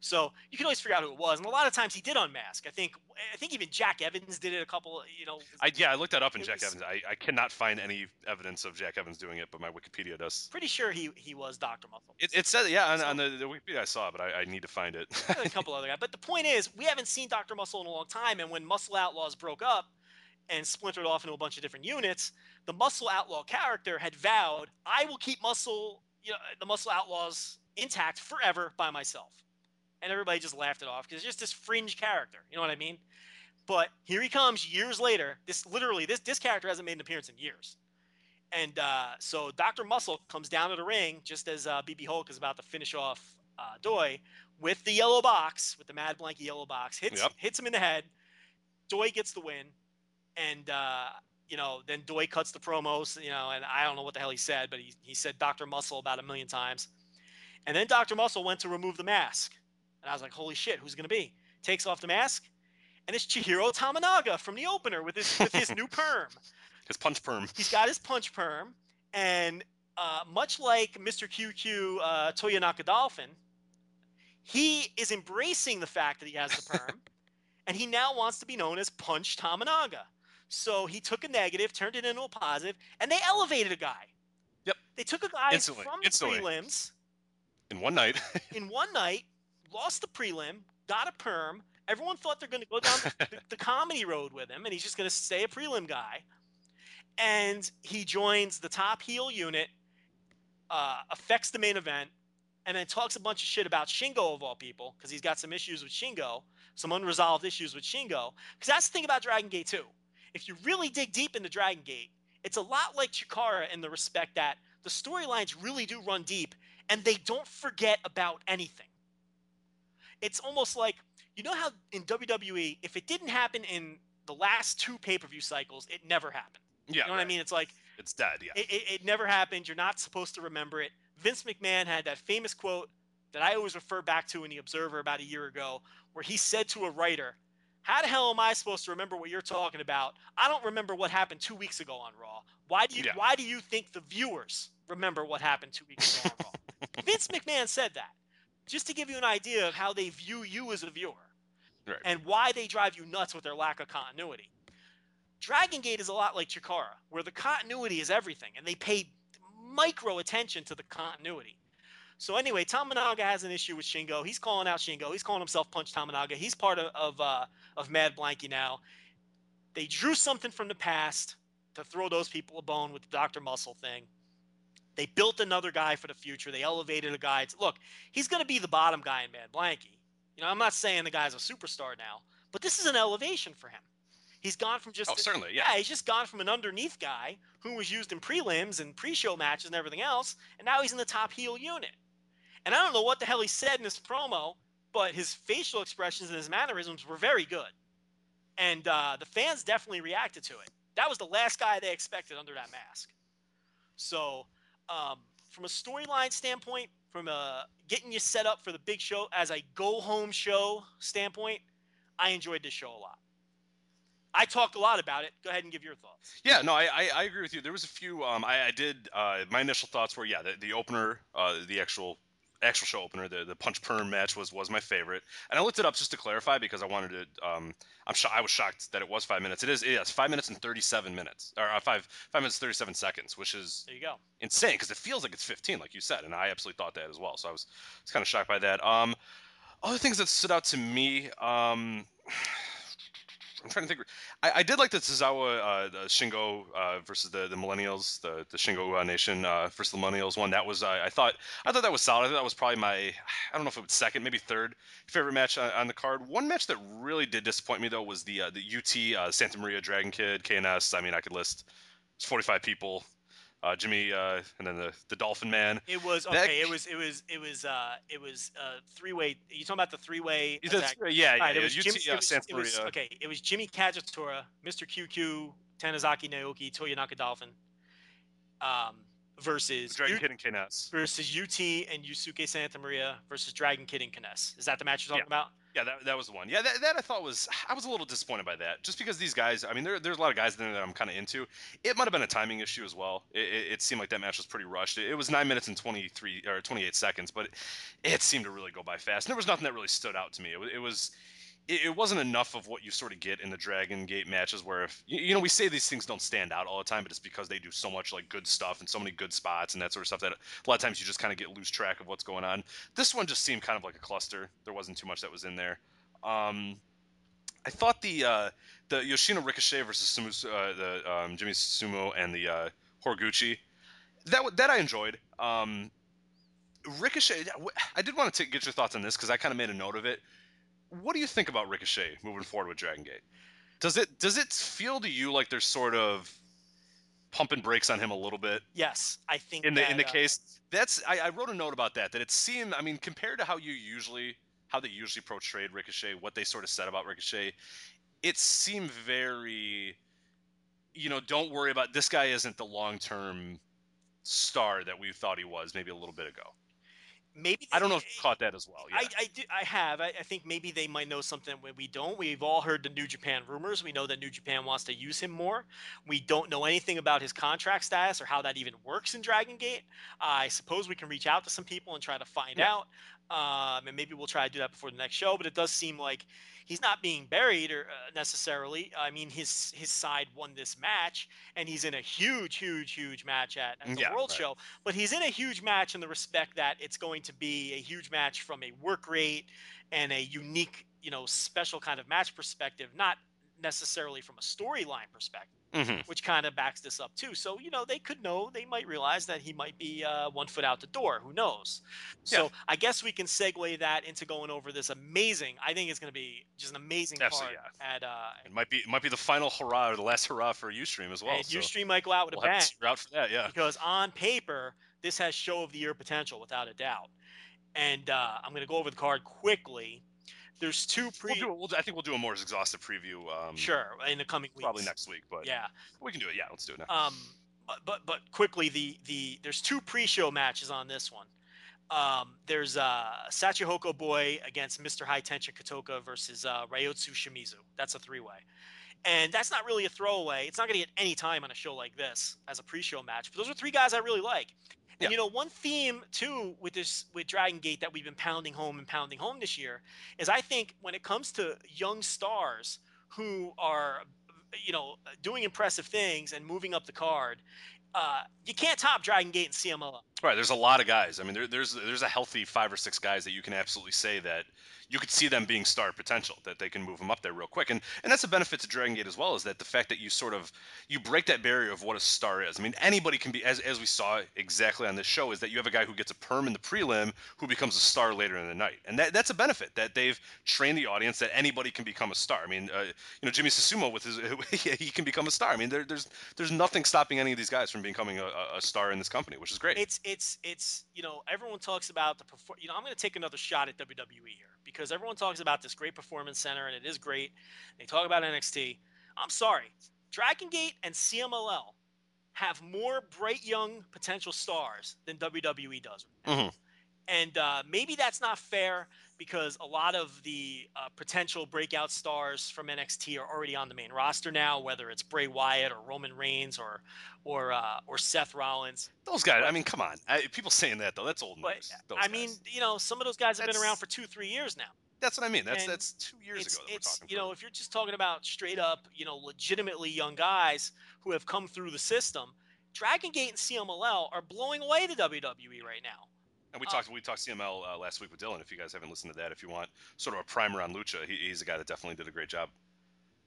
So you can always figure out who it was, and a lot of times he did unmask. I think I think even Jack Evans did it a couple. You know, I, yeah, I looked that up in Jack was- Evans. I, I cannot find any evidence of Jack Evans doing it, but my Wikipedia does. pretty sure he he was Dr. Muscle. It, it said, yeah, on, So- on the, the Wikipedia I saw, but I, I need to find it. a couple other guys. But the point is, we haven't seen Dr. Muscle in a long time. And when Muscle Outlaws broke up and splintered off into a bunch of different units, the Muscle Outlaw character had vowed, I will keep Muscle, you know, the Muscle Outlaws intact forever by myself. And everybody just laughed it off because it's just this fringe character. You know what I mean? But here he comes years later. This literally, this this character hasn't made an appearance in years. And uh, so Dr. Muscle comes down to the ring just as uh, BB Hulk is about to finish off uh, Doi with the yellow box, with the Mad Blankey yellow box, hits Yep. hits him in the head. Doi gets the win, and uh, you know then Doi cuts the promos, you know, and I don't know what the hell he said, but he he said Dr. Muscle about a million times, and then Dr. Muscle went to remove the mask, and I was like, holy shit, who's gonna be? Takes off the mask, and it's Chihiro Tominaga from the opener with his with his new perm. His punch perm. He's got his punch perm, and uh, much like Mr. QQ uh, Toyonaka Dolphin, he is embracing the fact that he has the perm, and he now wants to be known as Punch Tominaga. So he took a negative, turned it into a positive, and they elevated a guy. Yep. They took a guy Instantly, from the instantly. prelims In one night. in one night, lost the prelim, got a perm. Everyone thought they're going to go down the, the comedy road with him, and he's just going to stay a prelim guy. And he joins the top heel unit, uh, affects the main event, and then talks a bunch of shit about Shingo of all people, because he's got some issues with Shingo, some unresolved issues with Shingo. Because that's the thing about Dragon Gate 2. If you really dig deep into Dragon Gate, it's a lot like Chikara in the respect that the storylines really do run deep, and they don't forget about anything it's almost like you know how in WWE, if it didn't happen in the last two pay per view cycles, it never happened. Yeah. You know what I mean? It's like It's dead. Yeah. it, it, it never happened. You're not supposed to remember it. Vince McMahon had that famous quote that I always refer back to in The Observer about a year ago, where he said to a writer, How the hell am I supposed to remember what you're talking about? I don't remember what happened two weeks ago on Raw. Why do you Yeah. why do you think the viewers remember what happened two weeks ago on Raw? Vince McMahon said that. Just to give you an idea of how they view you as a viewer Right. and why they drive you nuts with their lack of continuity. Dragon Gate is a lot like Chikara, where the continuity is everything, and they pay micro attention to the continuity. So anyway, Tominaga has an issue with Shingo. He's calling out Shingo. He's calling himself Punch Tominaga. He's part of of, uh, of Mad Blankey now. They drew something from the past to throw those people a bone with the Dr. Muscle thing. They built another guy for the future. They elevated a guy. It's- Look, he's going to be the bottom guy in Mad Blankey. You know, I'm not saying the guy's a superstar now, but this is an elevation for him. He's gone from just Oh, certainly. Yeah. yeah, he's just gone from an underneath guy who was used in prelims and pre-show matches and everything else, and now he's in the top heel unit. And I don't know what the hell he said in this promo, but his facial expressions and his mannerisms were very good, and uh, the fans definitely reacted to it. That was the last guy they expected under that mask. So, um, from a storyline standpoint, from a getting you set up for the big show as a go home show standpoint, I enjoyed this show a lot. I talked a lot about it. Go ahead and give your thoughts. Yeah, no, I, I, I agree with you. There was a few. Um, I, I did. Uh, my initial thoughts were, yeah, the, the opener, uh, the actual actual show opener, the, the punch perm match was was my favorite. And I looked it up just to clarify because I wanted to. Um, I'm sho- I was shocked that it was five minutes. It is. Yeah, it's five minutes and 37 minutes, or uh, five five minutes 37 seconds, which is There you go. insane because it feels like it's 15, like you said, and I absolutely thought that as well. So I was, was kind of shocked by that. Um, other things that stood out to me, um, I'm trying to think. I, I did like the Tozawa uh, the Shingo uh, versus the, the Millennials, the the Shingo uh, Nation uh, versus the Millennials one. That was I thought I thought that was solid. I thought that was probably my I don't know if it was second, maybe third favorite match on, on the card. One match that really did disappoint me though was the uh, the UT uh, Santa Maria Dragon Kid K-ness. I mean, I could list it's 45 people. Uh, Jimmy uh, and then the the Dolphin Man. It was That- okay. It was it was it was uh it was uh three way. You talking about the three way? Yeah, yeah, yeah, it was UT, Jim, uh, it was, it was- okay. It was Jimmy Kagetora, Mr. QQ, Tanizaki Naoki, Toyonaka Dolphin, um, versus Dragon U- Kid and K-ness. versus UT and Yusuke Santa Maria versus Dragon Kid and K-ness. Is that the match you're talking about? Yeah, that, that was the one. Yeah, that, that I thought was I was a little disappointed by that, just because these guys. I mean, there, there's a lot of guys in there that I'm kind of into. It might have been a timing issue as well. It, it, it seemed like that match was pretty rushed. It, it was nine minutes and 23 or 28 seconds, but it, it seemed to really go by fast. And there was nothing that really stood out to me. It, was- it. It, wasn't enough of what you sort of get in the Dragon Gate matches, where if you, you know we say these things don't stand out all the time, but it's because they do so much like good stuff and so many good spots and that sort of stuff that a lot of times you just kind of get lose track of what's going on. This one just seemed kind of like a cluster. There wasn't too much that was in there. Um, I thought the uh, the Yoshino Ricochet versus Sumu, uh, the um, Jimmy Susumu and the uh, Horiguchi that that I enjoyed. Um, Ricochet, I did want to get your thoughts on this because I kind of made a note of it. What do you think about Ricochet moving forward with Dragon Gate? Does it does it feel to you like there's sort of pumping brakes on him a little bit Yes, I think in the that, in the uh, case that's I, I wrote a note about that that it seemed I mean compared to how you usually how they usually portrayed Ricochet what they sort of said about Ricochet it seemed very you know don't worry about this guy isn't the long term star that we thought he was maybe a little bit ago maybe I don't know if you caught that as well yeah. I, I, do, I have. I, I think maybe they might know something we don't. We've all heard the New Japan rumors. We know that New Japan wants to use him more. We don't know anything about his contract status or how that even works in Dragon Gate. I suppose we can reach out to some people and try to find Yeah. out. Um, and maybe we'll try to do that before the next show. But it does seem like he's not being buried or uh, necessarily. I mean, his his side won this match, and he's in a huge, huge, huge match at, at the Yeah, World right. Show. But he's in a huge match in the respect that it's going to be a huge match from a work rate and a unique, you know, special kind of match perspective, not necessarily from a storyline perspective, Mhm. which kind of backs this up too. So, you know, they could know, they might realize that he might be uh, one foot out the door. Who knows? So Yeah. I guess we can segue that into going over this amazing, I think it's going to be just an amazing Absolutely, card at, uh, it might be it might be the final hurrah or the last hurrah for Ustream as well and so Ustream might go out with we'll a bang. out for that yeah because on paper this has show of the year potential without a doubt and uh, i'm going to go over the card quickly there's two pre we'll do we'll, I think we'll do a more exhaustive preview um sure in the coming weeks probably next week but yeah we can do it yeah let's do it now um but but, quickly the the there's two pre-show matches on this one um, there's uh, Sachihoko Boy against Mr. High Tension Kotoka versus uh, Ryotsu Shimizu. That's a three-way, and that's not really a throwaway. It's not going to get any time on a show like this as a pre-show match. But those are three guys I really like. Yeah. you know, one theme too with this with Dragon Gate that we've been pounding home and pounding home this year is I think when it comes to young stars who are you know doing impressive things and moving up the card, uh, you can't top Dragon Gate and CMLL. Right, there's a lot of guys. I mean, there, there's there's a healthy five or six guys that you can absolutely say that you could see them being star potential, that they can move them up there real quick, and and that's a benefit to Dragon Gate as well, is that the fact that you sort of you break that barrier of what a star is. I mean, anybody can be, as as we saw exactly on this show, is that you have a guy who gets a perm in the prelim who becomes a star later in the night, and that that's a benefit that they've trained the audience that anybody can become a star. I mean, uh, you know, Jimmy Susumu with his he can become a star. I mean, there, there's there's nothing stopping any of these guys from becoming a, a- a star in this company, which is great. It's it's it's you know everyone talks about the perfor- you know I'm going to take another shot at WWE here because everyone talks about this great performance center and it is great. They talk about NXT. I'm sorry, Dragon Gate and CMLL have more bright young potential stars than WWE does. Mhm. And uh, maybe that's not fair because a lot of the uh, potential breakout stars from NXT are already on the main roster now, whether it's Bray Wyatt or Roman Reigns or or uh, or Seth Rollins. Those guys, I mean, come on. I, people saying that though, that's old news. I mean, you know, some of those guys have been around for two, three years now. that's what I mean. That's and that's two years it's ago that it's we're talking. you know, if you're just talking about straight up, you know, legitimately young guys who have come through the system, Dragon Gate and CMLL are blowing away the WWE right now. And we uh, talked we talked CMLL uh, last week with Dylan. If you guys haven't listened to that, if you want sort of a primer on Lucha, he, he's a guy that definitely did a great job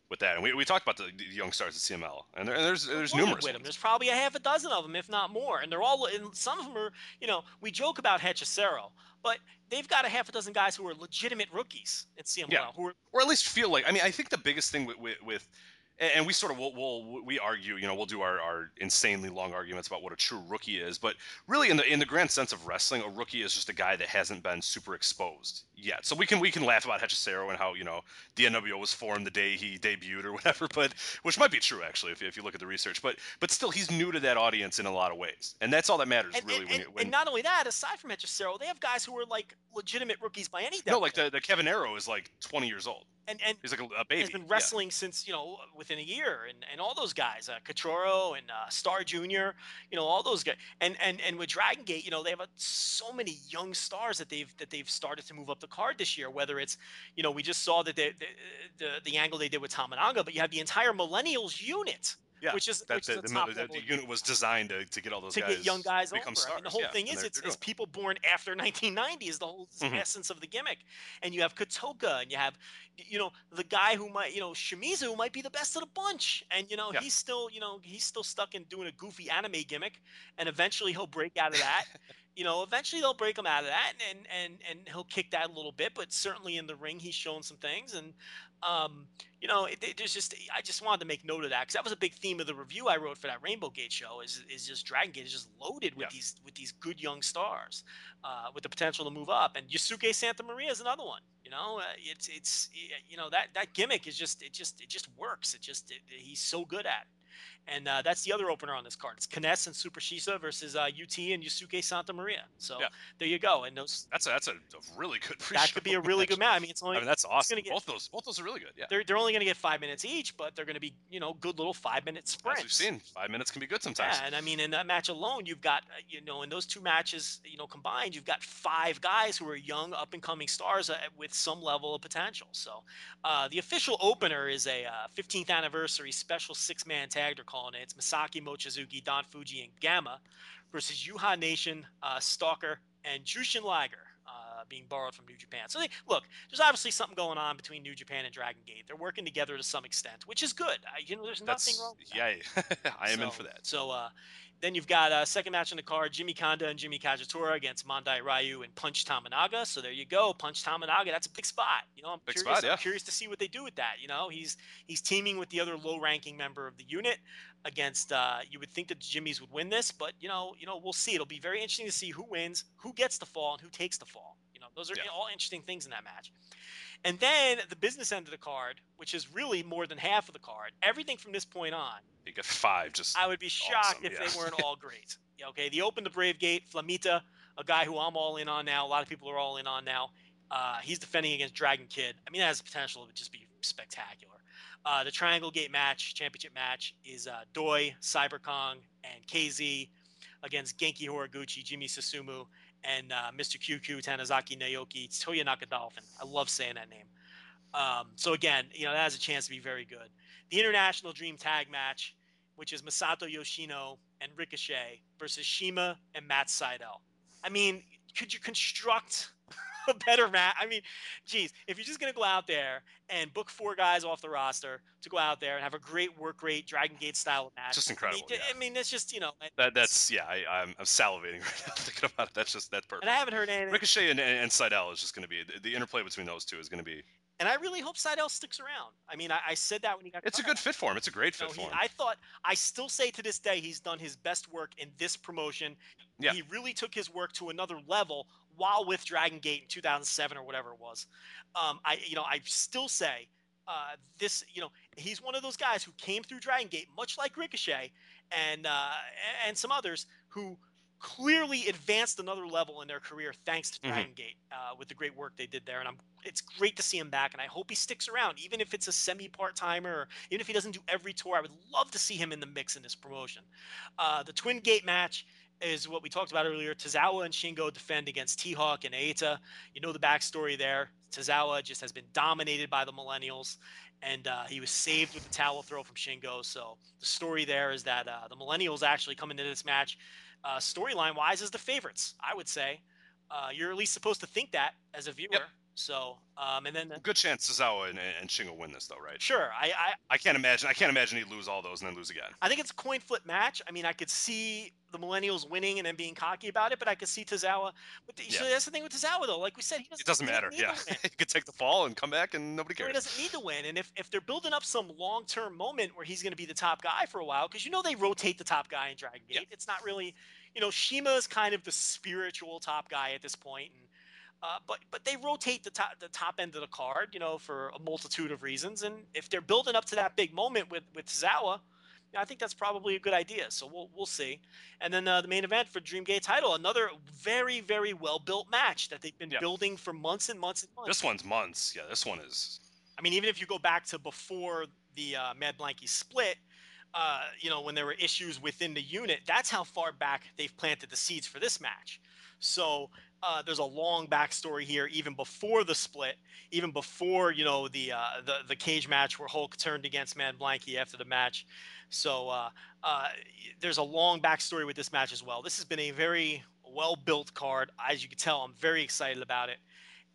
with that. And we, we talked about the, the young stars at CMLL, and, there, and there's there's numerous. with them. There's probably a half a dozen of them, if not more, and they're all. And some of them are, you know, we joke about Hechicero, but they've got a half a dozen guys who are legitimate rookies at CMLL, Yeah. Who are, or at least feel like. I mean, I think the biggest thing with with, with and we sort of will we'll, we argue, you know, we'll do our, our insanely long arguments about what a true rookie is, but really in the in the grand sense of wrestling, a rookie is just a guy that hasn't been super exposed yet. So we can we can laugh about Hechicero and how you know the NWO was formed the day he debuted or whatever, but which might be true actually if, if you look at the research. But but still, he's new to that audience in a lot of ways, and that's all that matters and, really. and, when and, when, and not only that, aside from Hechicero, they have guys who are like legitimate rookies by any definition. no, like the, the Kevin Arrow is like 20 years old. and and He's like a, a baby. has been Yeah. wrestling since you know within a year, and, and all those guys, uh, and uh, Star Junior, you know all those guys, and and and with Dragon Gate, you know they have a, so many young stars that they've that they've started to move up the card this year. Whether it's you know we just saw that the, the the angle they did with Tominaga, but you have the entire Millennials unit, Yeah, which is That's which it. is The, the, the unit was designed to, to get all those to guys get young guys become over. stars. Mean, the whole yeah, thing is it's, it's people born after 1990 is the whole Mhm. essence of the gimmick. And you have Kotoka and you have, you know, the guy who might, you know, Shimizu might be the best of the bunch. And, you know, Yeah. he's still, you know, he's still stuck in doing a goofy anime gimmick. And eventually he'll break out of that. you know, eventually they'll break him out of that and, and, and he'll kick that a little bit. But certainly in the ring, he's shown some things. And, um, you know, it, it, there's just I just wanted to make note of that because that was a big theme of the review I wrote for that Rainbow Gate show. Is is just Dragon Gate is just loaded with Yeah. these with these good young stars, uh, with the potential to move up. And Yusuke Santa Maria is another one. You know, uh, it's it's you know that that gimmick is just it just it just works. It just it, he's so good at. it. And uh, that's the other opener on this card. It's K-ness and Super Shisa versus uh, UT and Yusuke Santa Maria. So Yeah. there you go. And those That's a that's a, really good. that could be a really match. good match. I mean, it's only I mean, that's awesome. get- both those both those are really good. Yeah. they're, they're only going to get five minutes each, but they're going to be you know good little five minute sprints. As we've seen, five minutes can be good sometimes. Yeah, and I mean, in that match alone, you've got uh, you know in those two matches, you know combined, you've got five guys who are young, up and coming stars uh, with some level of potential. So, uh, the official opener is a uh, 15th anniversary special six man tag. They're calling it. It's Masaaki Mochizuki, Don Fujii, and Gamma versus Uhaa Nation, uh, Stalker, and Jushin Liger. Uh, being borrowed from New Japan. So, they, look, there's obviously something going on between New Japan and Dragon Gate. They're working together to some extent, which is good. I, you know, there's nothing wrong. With that. yeah. I am in for that. So uh, then you've got a second match on the card: Jimmy Kanda and Jimmy Kagetora against Mondai Ryu and Punch Tominaga. So there you go, Punch Tominaga. That's a big spot. You know, I'm Big curious. spot, yeah. I'm curious to see what they do with that. You know, he's he's teaming with the other low-ranking member of the unit against. Uh, you would think that the Jimmys would win this, but you know, you know, we'll see. It'll be very interesting to see who wins, who gets the fall, and who takes the fall. You know, those are Yeah. all interesting things in that match. And then the business end of the card, which is really more than half of the card. Everything from this point on You get five. Just I would be shocked awesome, if yeah. they weren't all great. Yeah, okay, the Open the Brave Gate, Flamita, a guy who I'm all in on now. A lot of people are all in on now. Uh, he's defending against Dragon Kid. I mean, that has the potential to just be spectacular. Uh, the Triangle Gate match, championship match, is uh, Doi, Cyber Kong, and KZ against Genki Horiguchi, Jimmy Susumu, and uh, Mr. QQ, Tanizaki Naoki, Toyonaka Dolphin. I love saying that name. Um, so again, you know that has a chance to be very good. The International Dream Tag match, which is Masato Yoshino and Ricochet versus CIMA and Matt Sydal. I mean, could you construct a better match? I mean, geez, if you're just gonna go out there and book four guys off the roster to go out there and have a great work rate Dragon Gate style match, Just I mean, incredible, yeah. I mean, it's just you know, that. That's yeah. I, I'm, I'm salivating right now thinking about it. That's just that's perfect. and I haven't heard anything. Ricochet and, and Sydal is just going to be the, the interplay between those two is going to be. And I really hope Sydal sticks around. I mean, I, I said that when he got. It's a good fit for him. It's a great You fit know, for he- him. I thought I still say to this day he's done his best work in this promotion. Yeah. He really took his work to another level while with Dragon Gate in 2007 or whatever it was. Um, I you know I still say uh, this you know he's one of those guys who came through Dragon Gate much like Ricochet and uh, and some others who clearly advanced another level in their career thanks to Mhm. Dragon Gate uh, with the great work they did there. And I'm it's great to see him back, and I hope he sticks around, even if it's a semi part timer, or even if he doesn't do every tour. I would love to see him in the mix in this promotion. Uh, the Twin Gate match is what we talked about earlier. Tozawa and Shingo defend against T Hawk and Eita. You know the backstory there. Tozawa just has been dominated by the Millennials, and uh, he was saved with the towel throw from Shingo. So the story there is that uh, the Millennials actually come into this match, uh, storyline wise, as the favorites. I would say. Uh, you're at least supposed to think that as a viewer. So, um, and then Good chance Tozawa and, and Shingo win this though, right? sure, I, I I can't imagine. I can't imagine he'd lose all those and then lose again. I think it's a coin flip match. I mean, I could see the Millennials winning and then being cocky about it, but I could see Tozawa. But the, so that's the thing with Tozawa, though. Like we said, he doesn't, It doesn't matter. Yeah, he could take the fall and come back and nobody Or he doesn't need to win. And if, if they're building up some long term moment where he's going to be the top guy for a while, because you know they rotate the top guy in Dragon Gate. Yeah. It's not really, you know, CIMA is kind of the spiritual top guy at this point, and uh, but but they rotate the top the top end of the card, you know, for a multitude of reasons. And if they're building up to that big moment with with yeah, I think that's probably a good idea. So we'll we'll see. And then uh, the main event for Dreamgate title, another very very well built match that they've been Yeah. building for months and months and months. This one's months. Yeah, this one is. I mean, even if you go back to before the uh, Mad Blankey split, uh, you know, when there were issues within the unit, that's how far back they've planted the seeds for this match. So uh, there's a long backstory here, even before the split, even before you know the uh, the the cage match where Hulk turned against Mad Blankey after the match. So uh, uh, there's a long backstory with this match as well. This has been a very well built card, as you can tell. I'm very excited about it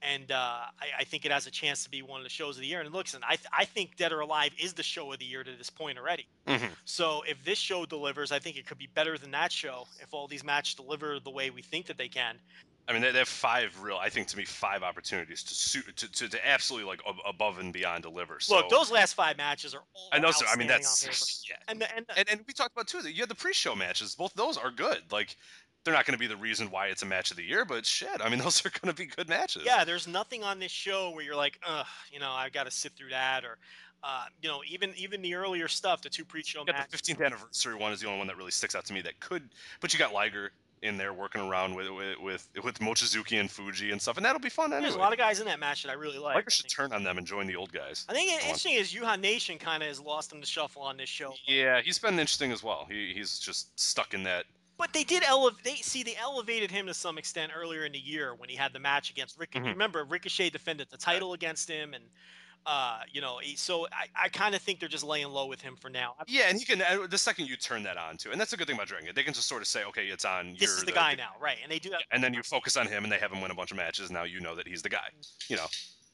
and uh, I, I think it has a chance to be one of the shows of the year. And listen, I, th- I think Dead or Alive is the show of the year to this point already. Mhm. So if this show delivers, I think it could be better than that show if all these matches deliver the way we think that they can. I mean, they, have five real, I think to me, five opportunities to suit to, to, to absolutely like above and beyond deliver. So, Look, those last five matches are all I know. So I mean, that's yeah. and the, and the, And, and we talked about too that you had the pre-show matches. Both those are good. Like they're not going to be the reason why it's a match of the year, but shit, I mean, those are going to be good matches. yeah, there's nothing on this show where you're like, ugh, you know, I've got to sit through that, or, uh, you know, even even the earlier stuff, the two pre-show got matches. the 15th anniversary one is the only one that really sticks out to me that could. But you got Liger in there working around with with with, with Mochizuki and Fujii and stuff, and that'll be fun anyway. There's a lot of guys in that match that I really like. Liger I should turn on them and join the old guys. I think interesting is Uhaa Nation kind of has lost in the shuffle on this show. Yeah, he's been interesting as well. He, he's just stuck in that. But they did elevate. They see they elevated him to some extent earlier in the year when he had the match against Rick. Mhm. Remember, Ricochet defended the title against him, and uh, you know, so I, I kind of think they're just laying low with him for now. Yeah, and he can. uh, The second you turn that on too, and that's a good thing about Dragon. They can just sort of say, okay, it's on. This is the guy now, right? And they do that. and then you focus on him, and they have him win a bunch of matches. Now you know that he's the guy. You know,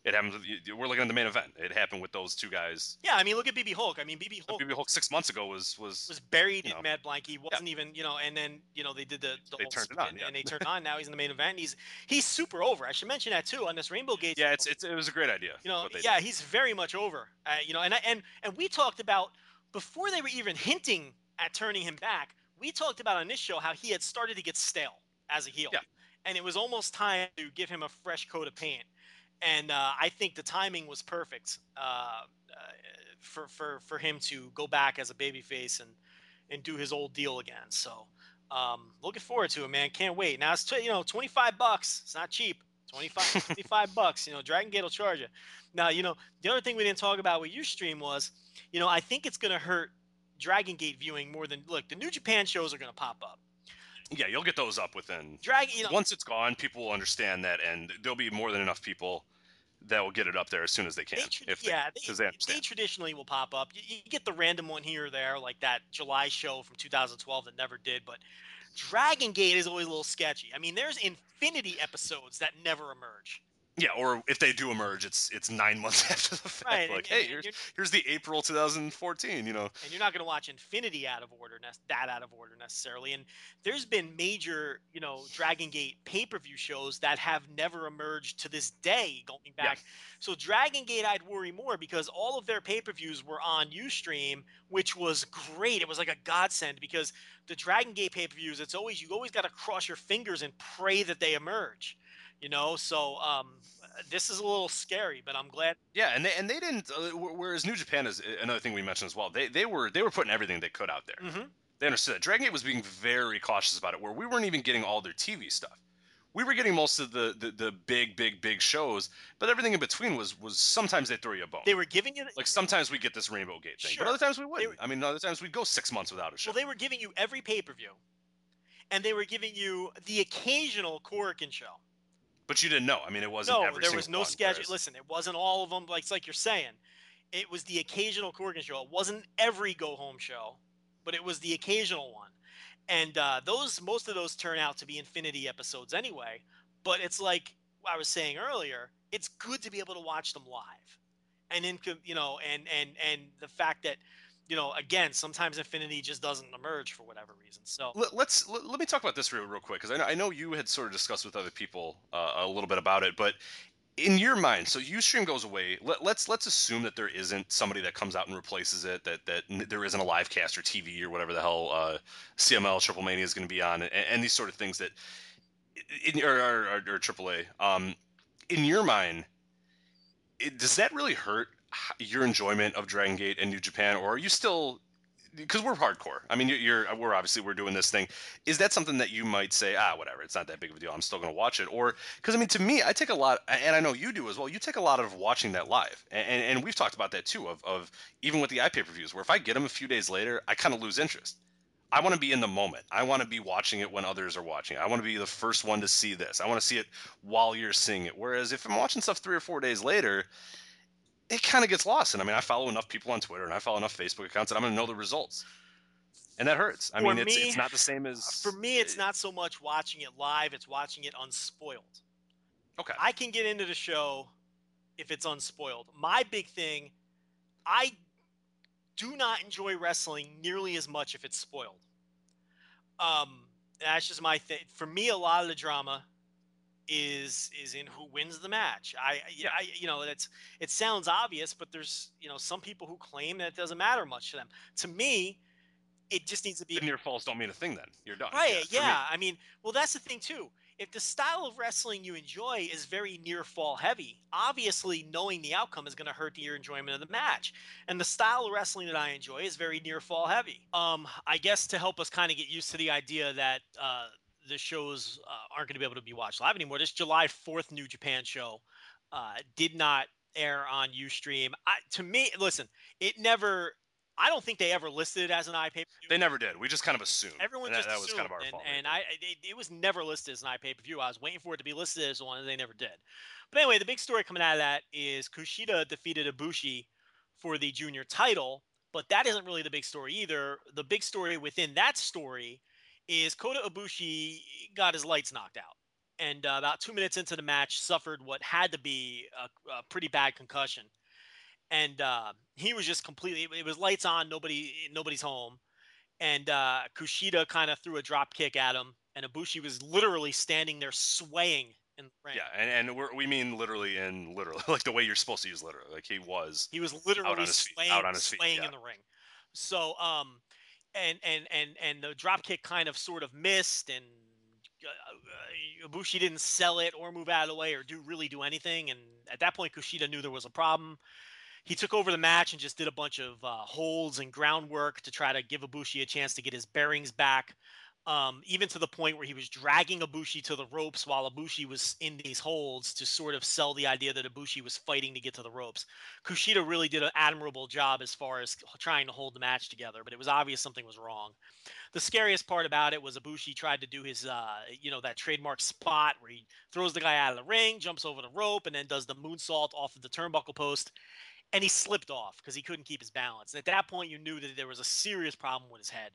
it happens. With, we're looking at the main event. It happened with those two guys. Yeah, I mean, look at BB Hulk. I mean, BB Hulk BB Hulk six months ago was was, was buried you in know. Mad Blank. He wasn't even, you know, and then you know they did the, the They whole turned it on, yeah. and they turned on. Now he's in the main event. He's he's super over. I should mention that too on this Rainbow Gate. yeah. It's, it's it was a great idea. you know, yeah, did. he's very much over. Uh, you know, and I, and and we talked about before they were even hinting at turning him back. We talked about on this show how he had started to get stale as a heel, Yeah. and it was almost time to give him a fresh coat of paint. And uh, I think the timing was perfect uh, uh, for for for him to go back as a babyface and and do his old deal again. So. Um, looking forward to it, man. Can't wait. Now it's you know 25 bucks. It's not cheap. 25, 25 bucks. You know, Dragon Gate will charge you. Now, you know, the other thing we didn't talk about with Ustream was, you know, I think it's going to hurt Dragon Gate viewing more than look. The New Japan shows are going to pop up. yeah, you'll get those up within. Dragon, you know, Once it's gone, people will understand that, and there'll be more than enough people that will get it up there as soon as they can. they, tra- if they, yeah, because they, they they traditionally will pop up. You, you get the random one here or there, like that July show from 2012 that never did, but Dragon Gate is always a little sketchy. I mean, there's Infinity episodes that never emerge. Yeah, or if they do emerge, it's it's nine months after the fact. Right, Like, and- and hey, here's, here's the April 2014. You know, and you're not going to watch Infinity out of order, that out of order necessarily. And there's been major, you know, Dragon Gate pay-per-view shows that have never emerged to this day, going back. So Dragon Gate, I'd worry more because all of their pay-per-views were on UStream, which was great. It was like a godsend because the Dragon Gate pay-per-views, it's always you always got to cross your fingers and pray that they emerge. You know, so um, this is a little scary, but I'm glad. yeah, and they and they didn't. Uh, whereas New Japan is another thing we mentioned as well. They they were they were putting everything they could out there. Mhm. They understood that. Dragon Gate was being very cautious about it, where we weren't even getting all their TV stuff. We were getting most of the, the, the big, big, big shows, but everything in between was was sometimes they throw you a bone. They were giving you like sometimes we get this Rainbow Gate thing, Sure. but other times we wouldn't. were- I mean, other times we'd go six months without a show. Well, they were giving you every pay per view, and they were giving you the occasional Korakuen show. But you didn't know. I mean, it wasn't. No, there was no schedule. Listen, it wasn't all of them. Like it's like you're saying, it was the occasional Korakuen show. It wasn't every go home show, but it was the occasional one. And uh, those most of those turn out to be Infinity episodes anyway. But it's like I was saying earlier, it's good to be able to watch them live, and then you know, and and and the fact that you know, again, sometimes Infinity just doesn't emerge for whatever reason. So Let, let's let, let me talk about this real, real quick because I know, I know you had sort of discussed with other people uh, a little bit about it, but in your mind, so UStream goes away. Let, let's let's assume that there isn't somebody that comes out and replaces it. That that there isn't a live cast or TV or whatever the hell uh, CMLL Triple Mania is going to be on, and, and these sort of things that in or, or, or, AAA. Um, in your mind, it, does that really hurt your enjoyment of Dragon Gate and New Japan, or are you still because we're hardcore. I mean, you're, we're obviously we're doing this thing. Is that something that you might say, ah, whatever, it's not that big of a deal. I'm still going to watch it, or because I mean, to me, I take a lot, and I know you do as well. You take a lot of watching that live, and and, we've talked about that too. Of of even with the iPay per views, where if I get them a few days later, I kind of lose interest. I want to be in the moment. I want to be watching it when others are watching. I want to be the first one to see this. I want to see it while you're seeing it. Whereas if I'm watching stuff three or four days later, it kind of gets lost. And I mean, I follow enough people on Twitter and I follow enough Facebook accounts that I'm going to know the results. And that hurts. I For mean, it's, me- it's not the same as. for me, it's not so much watching it live; it's watching it unspoiled. Okay. I can get into the show if it's unspoiled. My big thing, I do not enjoy wrestling nearly as much if it's spoiled. Um, that's just my thing. For me, a lot of the drama is is in who wins the match. I yeah, I you know that's it sounds obvious, but there's you know some people who claim that it doesn't matter much to them. To me, it just needs to be The near falls don't mean a thing. Then you're done. right. me. Yeah, I mean, well, that's the thing too. If the style of wrestling you enjoy is very near fall heavy, obviously knowing the outcome is going to hurt your enjoyment of the match. And the style of wrestling that I enjoy is very near fall heavy. Um, I guess to help us kind of get used to the idea that uh, the shows uh, aren't going to be able to be watched live anymore. This July 4th New Japan show uh, did not air on Ustream. I, to me, listen, it never. I don't think they ever listed it as an iPay. They never did. We just kind of assumed. Everyone and that, just that was kind of our and, fault. and I, it, it was never listed as an iPay per view. I was waiting for it to be listed as one, and they never did. But anyway, the big story coming out of that is Kushida defeated Ibushi for the junior title, but that isn't really the big story either. The big story within that story is Kota Ibushi got his lights knocked out, and uh, about two minutes into the match, suffered what had to be a, a pretty bad concussion, and uh, he was just completely. It was lights on, nobody, nobody's home, and uh, Kushida kind of threw a drop kick at him, and Ibushi was literally standing there swaying in the ring. Yeah, and, and we're, we mean literally in literally like the way you're supposed to use literally. Like he was. He was literally on his feet- swaying, out on his feet, swaying yeah. in the ring. So, um, and and and and the drop kick kind of sort of missed, and uh, uh, Ibushi didn't sell it or move out of the way or do really do anything. And at that point, Kushida knew there was a problem. He took over the match and just did a bunch of uh, holds and groundwork to try to give Ibushi a chance to get his bearings back. Um, even to the point where he was dragging Ibushi to the ropes while Ibushi was in these holds to sort of sell the idea that Ibushi was fighting to get to the ropes. Kushida really did an admirable job as far as trying to hold the match together, but it was obvious something was wrong. The scariest part about it was Ibushi tried to do his, uh, you know, that trademark spot where he throws the guy out of the ring, jumps over the rope, and then does the moonsault off of the turnbuckle post. And he slipped off because he couldn't keep his balance. And at that point, you knew that there was a serious problem with his head.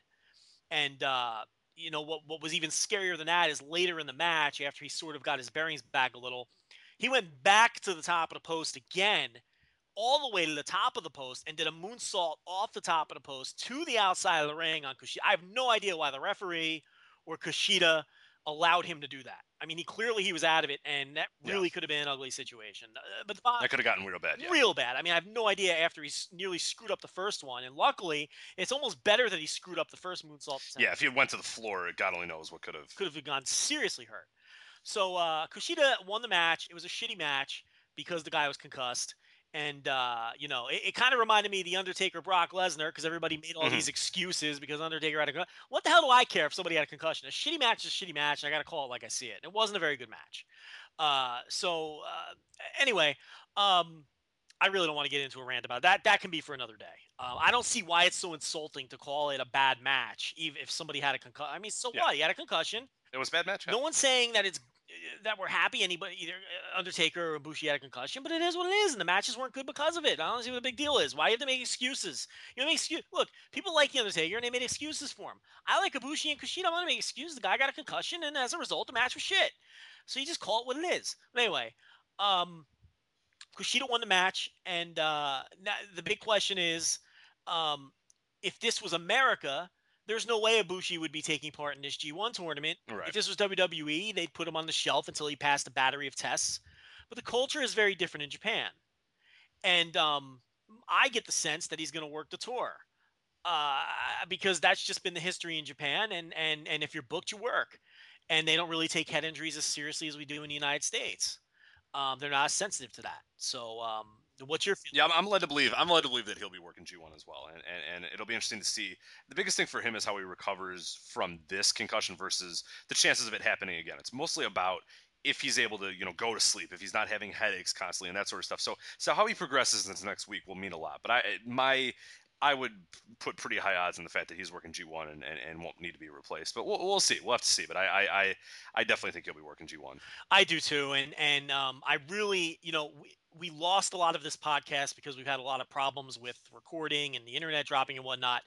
And uh, you know what? What was even scarier than that is later in the match, after he sort of got his bearings back a little, he went back to the top of the post again, all the way to the top of the post, and did a moonsault off the top of the post to the outside of the ring on Kushida. I have no idea why the referee or Kushida allowed him to do that. I mean, he clearly he was out of it, and that Yeah. really could have been an ugly situation. Uh, But the That could have gotten real bad. Yeah. real bad. I mean, I have no idea after he nearly screwed up the first one, and luckily, it's almost better that he screwed up the first moonsault. attempt. Yeah, if he went to the floor, God only knows what could have. could have gone seriously hurt. So uh, Kushida won the match. It was a shitty match because the guy was concussed. And uh, you know, it, it kind of reminded me of the Undertaker Brock Lesnar because everybody made all Mhm. these excuses because Undertaker had a con- what the hell do I care if somebody had a concussion? A shitty match is a shitty match, and I got to call it like I see it. It wasn't a very good match. Uh, so uh, anyway, um, I really don't want to get into a rant about that. That can be for another day. Uh, I don't see why it's so insulting to call it a bad match, even if somebody had a concussion. I mean, so Yeah. what? He had a concussion. It was a bad match. yeah. No one's saying that it's that we're happy anybody either uh, Undertaker or Bushi had a concussion, but it is what it is, and the matches weren't good because of it. I don't see what the big deal is. Why you have to make excuses? You know, make excuse. Look, people like the Undertaker, and they made excuses for him. I like Ibushi and Kushida. I'm not want to make excuses. The guy got a concussion, and as a result, the match was shit. So you just call it what it is. But anyway, um, Kushida won the match, and uh, the big question is, um, if this was America, there's no way Ibushi would be taking part in this G1 tournament. Right. If this was WWE, they'd put him on the shelf until he passed a battery of tests. But the culture is very different in Japan, and um, I get the sense that he's going to work the tour uh, because that's just been the history in Japan. And and and if you're booked, you work, and they don't really take head injuries as seriously as we do in the United States. Um, they're not as sensitive to that. So, um, what's your feeling? Yeah, I'm, led to believe. I'm led to believe that he'll be working G1 as well, and, and and it'll be interesting to see. The biggest thing for him is how he recovers from this concussion versus the chances of it happening again. It's mostly about if he's able to, you know, go to sleep, if he's not having headaches constantly and that sort of stuff. So so how he progresses this next week will mean a lot. But I my I would put pretty high odds on the fact that he's working G1 and, and, and won't need to be replaced. But we'll, we'll see. We'll have to see. But I, I, I, I definitely think he'll be working G1. I do too, and and um, I really, you know, we, we lost a lot of this podcast because we've had a lot of problems with recording and the internet dropping and whatnot,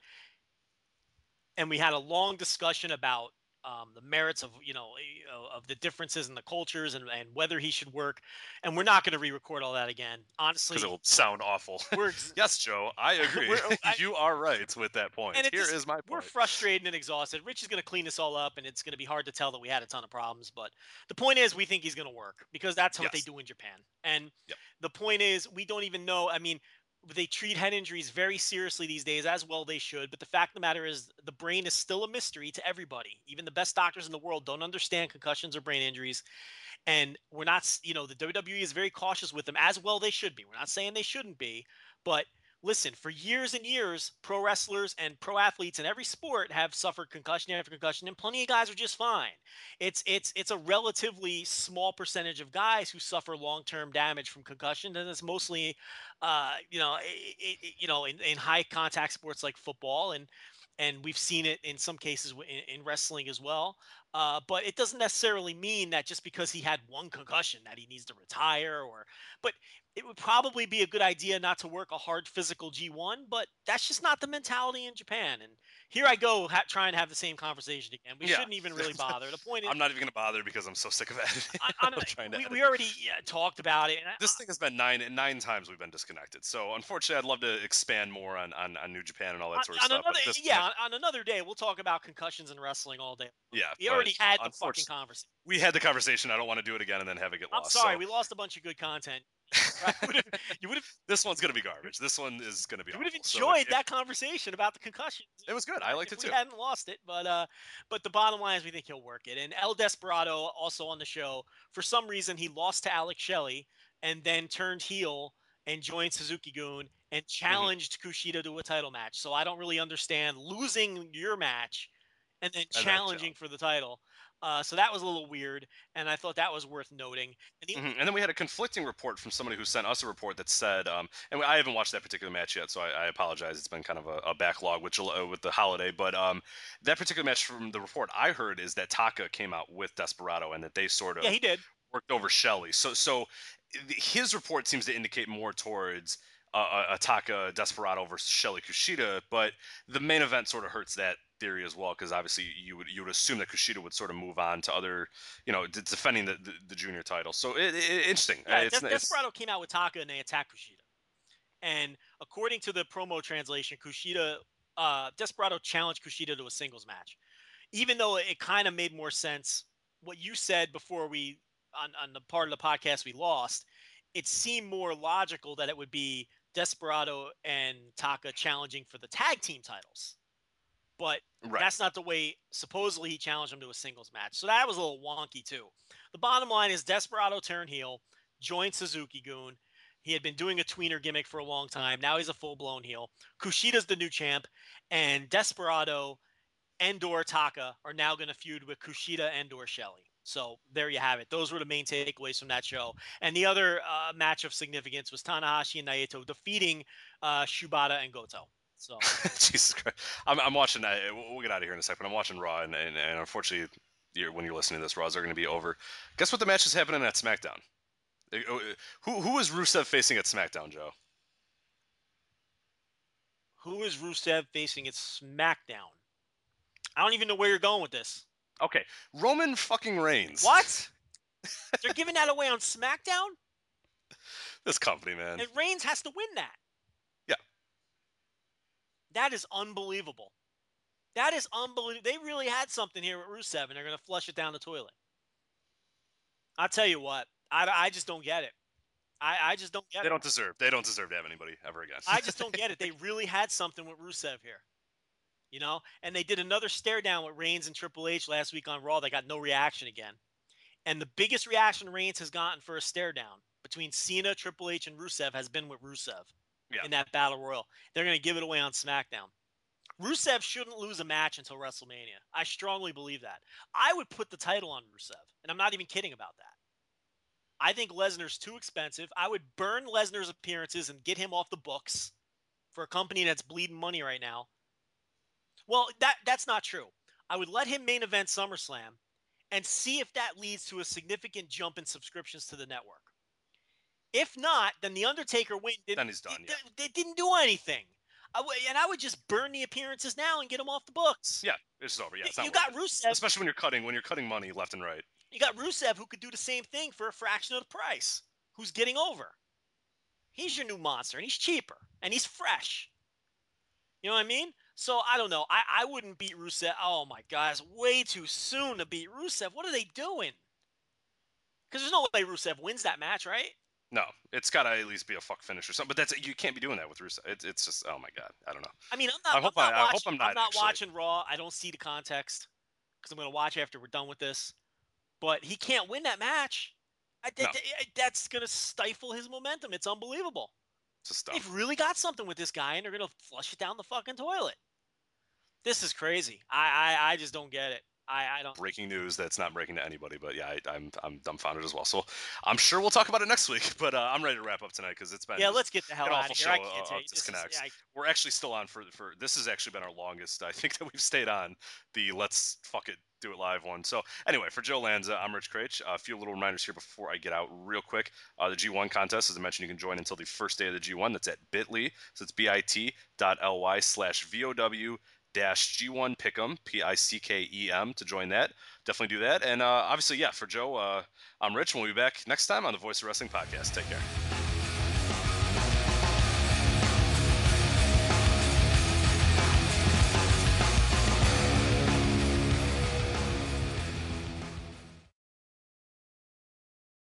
and we had a long discussion about um, the merits of you know eh, of the differences in the cultures and, and whether he should work. And we're not going to re-record all that again. Honestly, because it will sound awful. yes, Joe, I agree. I- you are right with that point. And Here is just- my we're frustrated and exhausted. Rich is going to clean this all up, and it's going to be hard to tell that we had a ton of problems. But the point is, we think he's going to work because that's what they do in Japan. And Yep. the point is, we don't even know. I mean, they treat head injuries very seriously these days, as well they should. But the fact of the matter is, the brain is still a mystery to everybody. Even the best doctors in the world don't understand concussions or brain injuries. And we're not, you know, the WWE is very cautious with them, as well they should be. We're not saying they shouldn't be, but listen, for years and years, pro wrestlers and pro athletes in every sport have suffered concussion after concussion, and plenty of guys are just fine. It's it's it's a relatively small percentage of guys who suffer long-term damage from concussion, and it's mostly, uh, you know, i i i- you know, in, in high contact sports like football, and and we've seen it in some cases in, in wrestling as well. Uh, but it doesn't necessarily mean that just because he had one concussion that he needs to retire or but it would probably be a good idea not to work a hard physical G1, but that's just not the mentality in Japan. And here I go ha- trying to have the same conversation again. We Yeah. shouldn't even really bother. The point is, I'm not even gonna bother because I'm so sick of editing. I, I'm I'm trying to we, we already yeah, talked about it. and I- this thing has been nine nine times we've been disconnected. So unfortunately, I'd love to expand more on, on, on New Japan and all that on, sort of stuff. another, this- yeah, on, on another day, we'll talk about concussions and wrestling all day. yeah. We already had the fucking conversation. We had the conversation. I don't want to do it again and then have it get I'm lost. sorry, so we lost a bunch of good content. You would have this one's gonna be garbage. This one is gonna be. you would have awful. So enjoyed if- that conversation about the concussions. It was good. I liked it we hadn't lost it, but uh, but the bottom line is we think he'll work it. And El Desperado also on the show. For some reason, he lost to Alex Shelley and then turned heel and joined Suzuki-gun and Mm-hmm. challenged Kushida to a title match. So I don't really understand losing your match and then then challenging for the title. Uh, so that was a little weird, and I thought that was worth noting. And Mhm. And then we had a conflicting report from somebody who sent us a report that said, um, and I haven't watched that particular match yet, so I, I apologize. It's been kind of a, a backlog with uh, with the holiday, but um, that particular match from the report I heard is that Taka came out with Desperado and that they sort of yeah, he did. worked over Shelley. So so his report seems to indicate more towards uh, a Taka Desperado versus Shelly Kushida, but the main event sort of hurts that theory as well because obviously you would you would assume that Kushida would sort of move on to other you know defending the, the, the junior title. So it, it, interesting. Yeah, it's, Des- Desperado came out with Taka and they attacked Kushida. And according to the promo translation, Kushida, uh, Desperado challenged Kushida to a singles match. Even though it kind of made more sense, what you said before we, on, on the part of the podcast we lost, it seemed more logical that it would be Desperado and Taka challenging for the tag team titles. But right. that's not the way supposedly he challenged him to a singles match. So that was a little wonky too. The bottom line is Desperado turned heel, joined Suzuki-gun. He had been doing a tweener gimmick for a long time. Now he's a full blown heel. Kushida's the new champ, and Desperado and Taka are now going to feud with Kushida and or Shelley. So there you have it. Those were the main takeaways from that show. And the other uh, match of significance was Tanahashi and Naito defeating uh, Shibata and Goto. So Jesus Christ. I'm, I'm watching that. We'll get out of here in a second. I'm watching Raw, and, and, and unfortunately, you're, when you're listening to this, Raws are going to be over. Guess what the match is happening at SmackDown? Uh, uh, Who who is Rusev facing at SmackDown, Joe? who is Rusev facing at SmackDown? I don't even know where you're going with this. Okay, Roman fucking Reigns. What? They're giving that away on SmackDown, This company, man. and Reigns has to win that. That is unbelievable. That is unbelievable. They really had something here with Rusev, and they're going to flush it down the toilet. I'll tell you what. I, I just don't get it. I, I just don't get They it. don't deserve. They don't deserve to have anybody ever again. I just don't get it. They really had something with Rusev here. You know? And they did another stare down with Reigns and Triple H last week on Raw. They got no reaction again. And the biggest reaction Reigns has gotten for a stare down between Cena, Triple H, and Rusev has been with Rusev Yeah. in that battle royal. They're going to give it away on SmackDown. Rusev shouldn't lose a match until WrestleMania. I strongly believe that. I would put the title on Rusev, and I'm not even kidding about that. I think Lesnar's too expensive. I would burn Lesnar's appearances and get him off the books for a company that's bleeding money right now. Well, that that's not true. I would let him main event SummerSlam and see if that leads to a significant jump in subscriptions to the network. If not, then the Undertaker win. Then he's done, It, yeah. it didn't do anything. I w- and I would just burn the appearances now and get them off the books. Yeah, it's over. Yeah, it's you got it. Rusev. especially when you're cutting when you're cutting money left and right. You got Rusev who could do the same thing for a fraction of the price. Who's getting over? He's your new monster, and he's cheaper, and he's fresh. You know what I mean? So I don't know. I, I wouldn't beat Rusev. Oh my God, it's way too soon to beat Rusev. What are they doing? Because there's no way Rusev wins that match, right? No, it's got to at least be a fuck finish or something. But that's you can't be doing that with Rusev. It's it's just oh my god, I don't know. I mean, I'm not. I hope I'm not I- I hope watching, I'm not, watching Raw. I don't see the context because I'm going to watch after we're done with this. But he can't win that match. I, No. that- that- that's going to stifle his momentum. It's unbelievable. It's. They've really got something with this guy, and they're going to flush it down the fucking toilet. This is crazy. I I, I just don't get it. I, I don't. breaking news that's not breaking to anybody, but yeah, I, I'm I'm dumbfounded as well. So I'm sure we'll talk about it next week. But uh, I'm ready to wrap up tonight because it's been Yeah, let's get the hell out of here. I show can't of take this. Is, yeah, I- We're actually still on for for this has actually been our longest. I think that we've stayed on the let's fuck it do it live one. So anyway, for Joe Lanza, I'm Rich Kraetsch. Uh, a few little reminders here before I get out real quick. Uh, the G1 contest, as I mentioned, you can join until the first day of the G1. That's at bit.ly. So it's bit.ly slash VOW dash G1 Pick'em, P I C K E M, to join that. Definitely do that. And uh, obviously, yeah, for Joe, uh, I'm Rich. and We'll be back next time on the Voice of Wrestling podcast. Take care.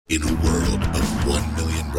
In a world of 1 million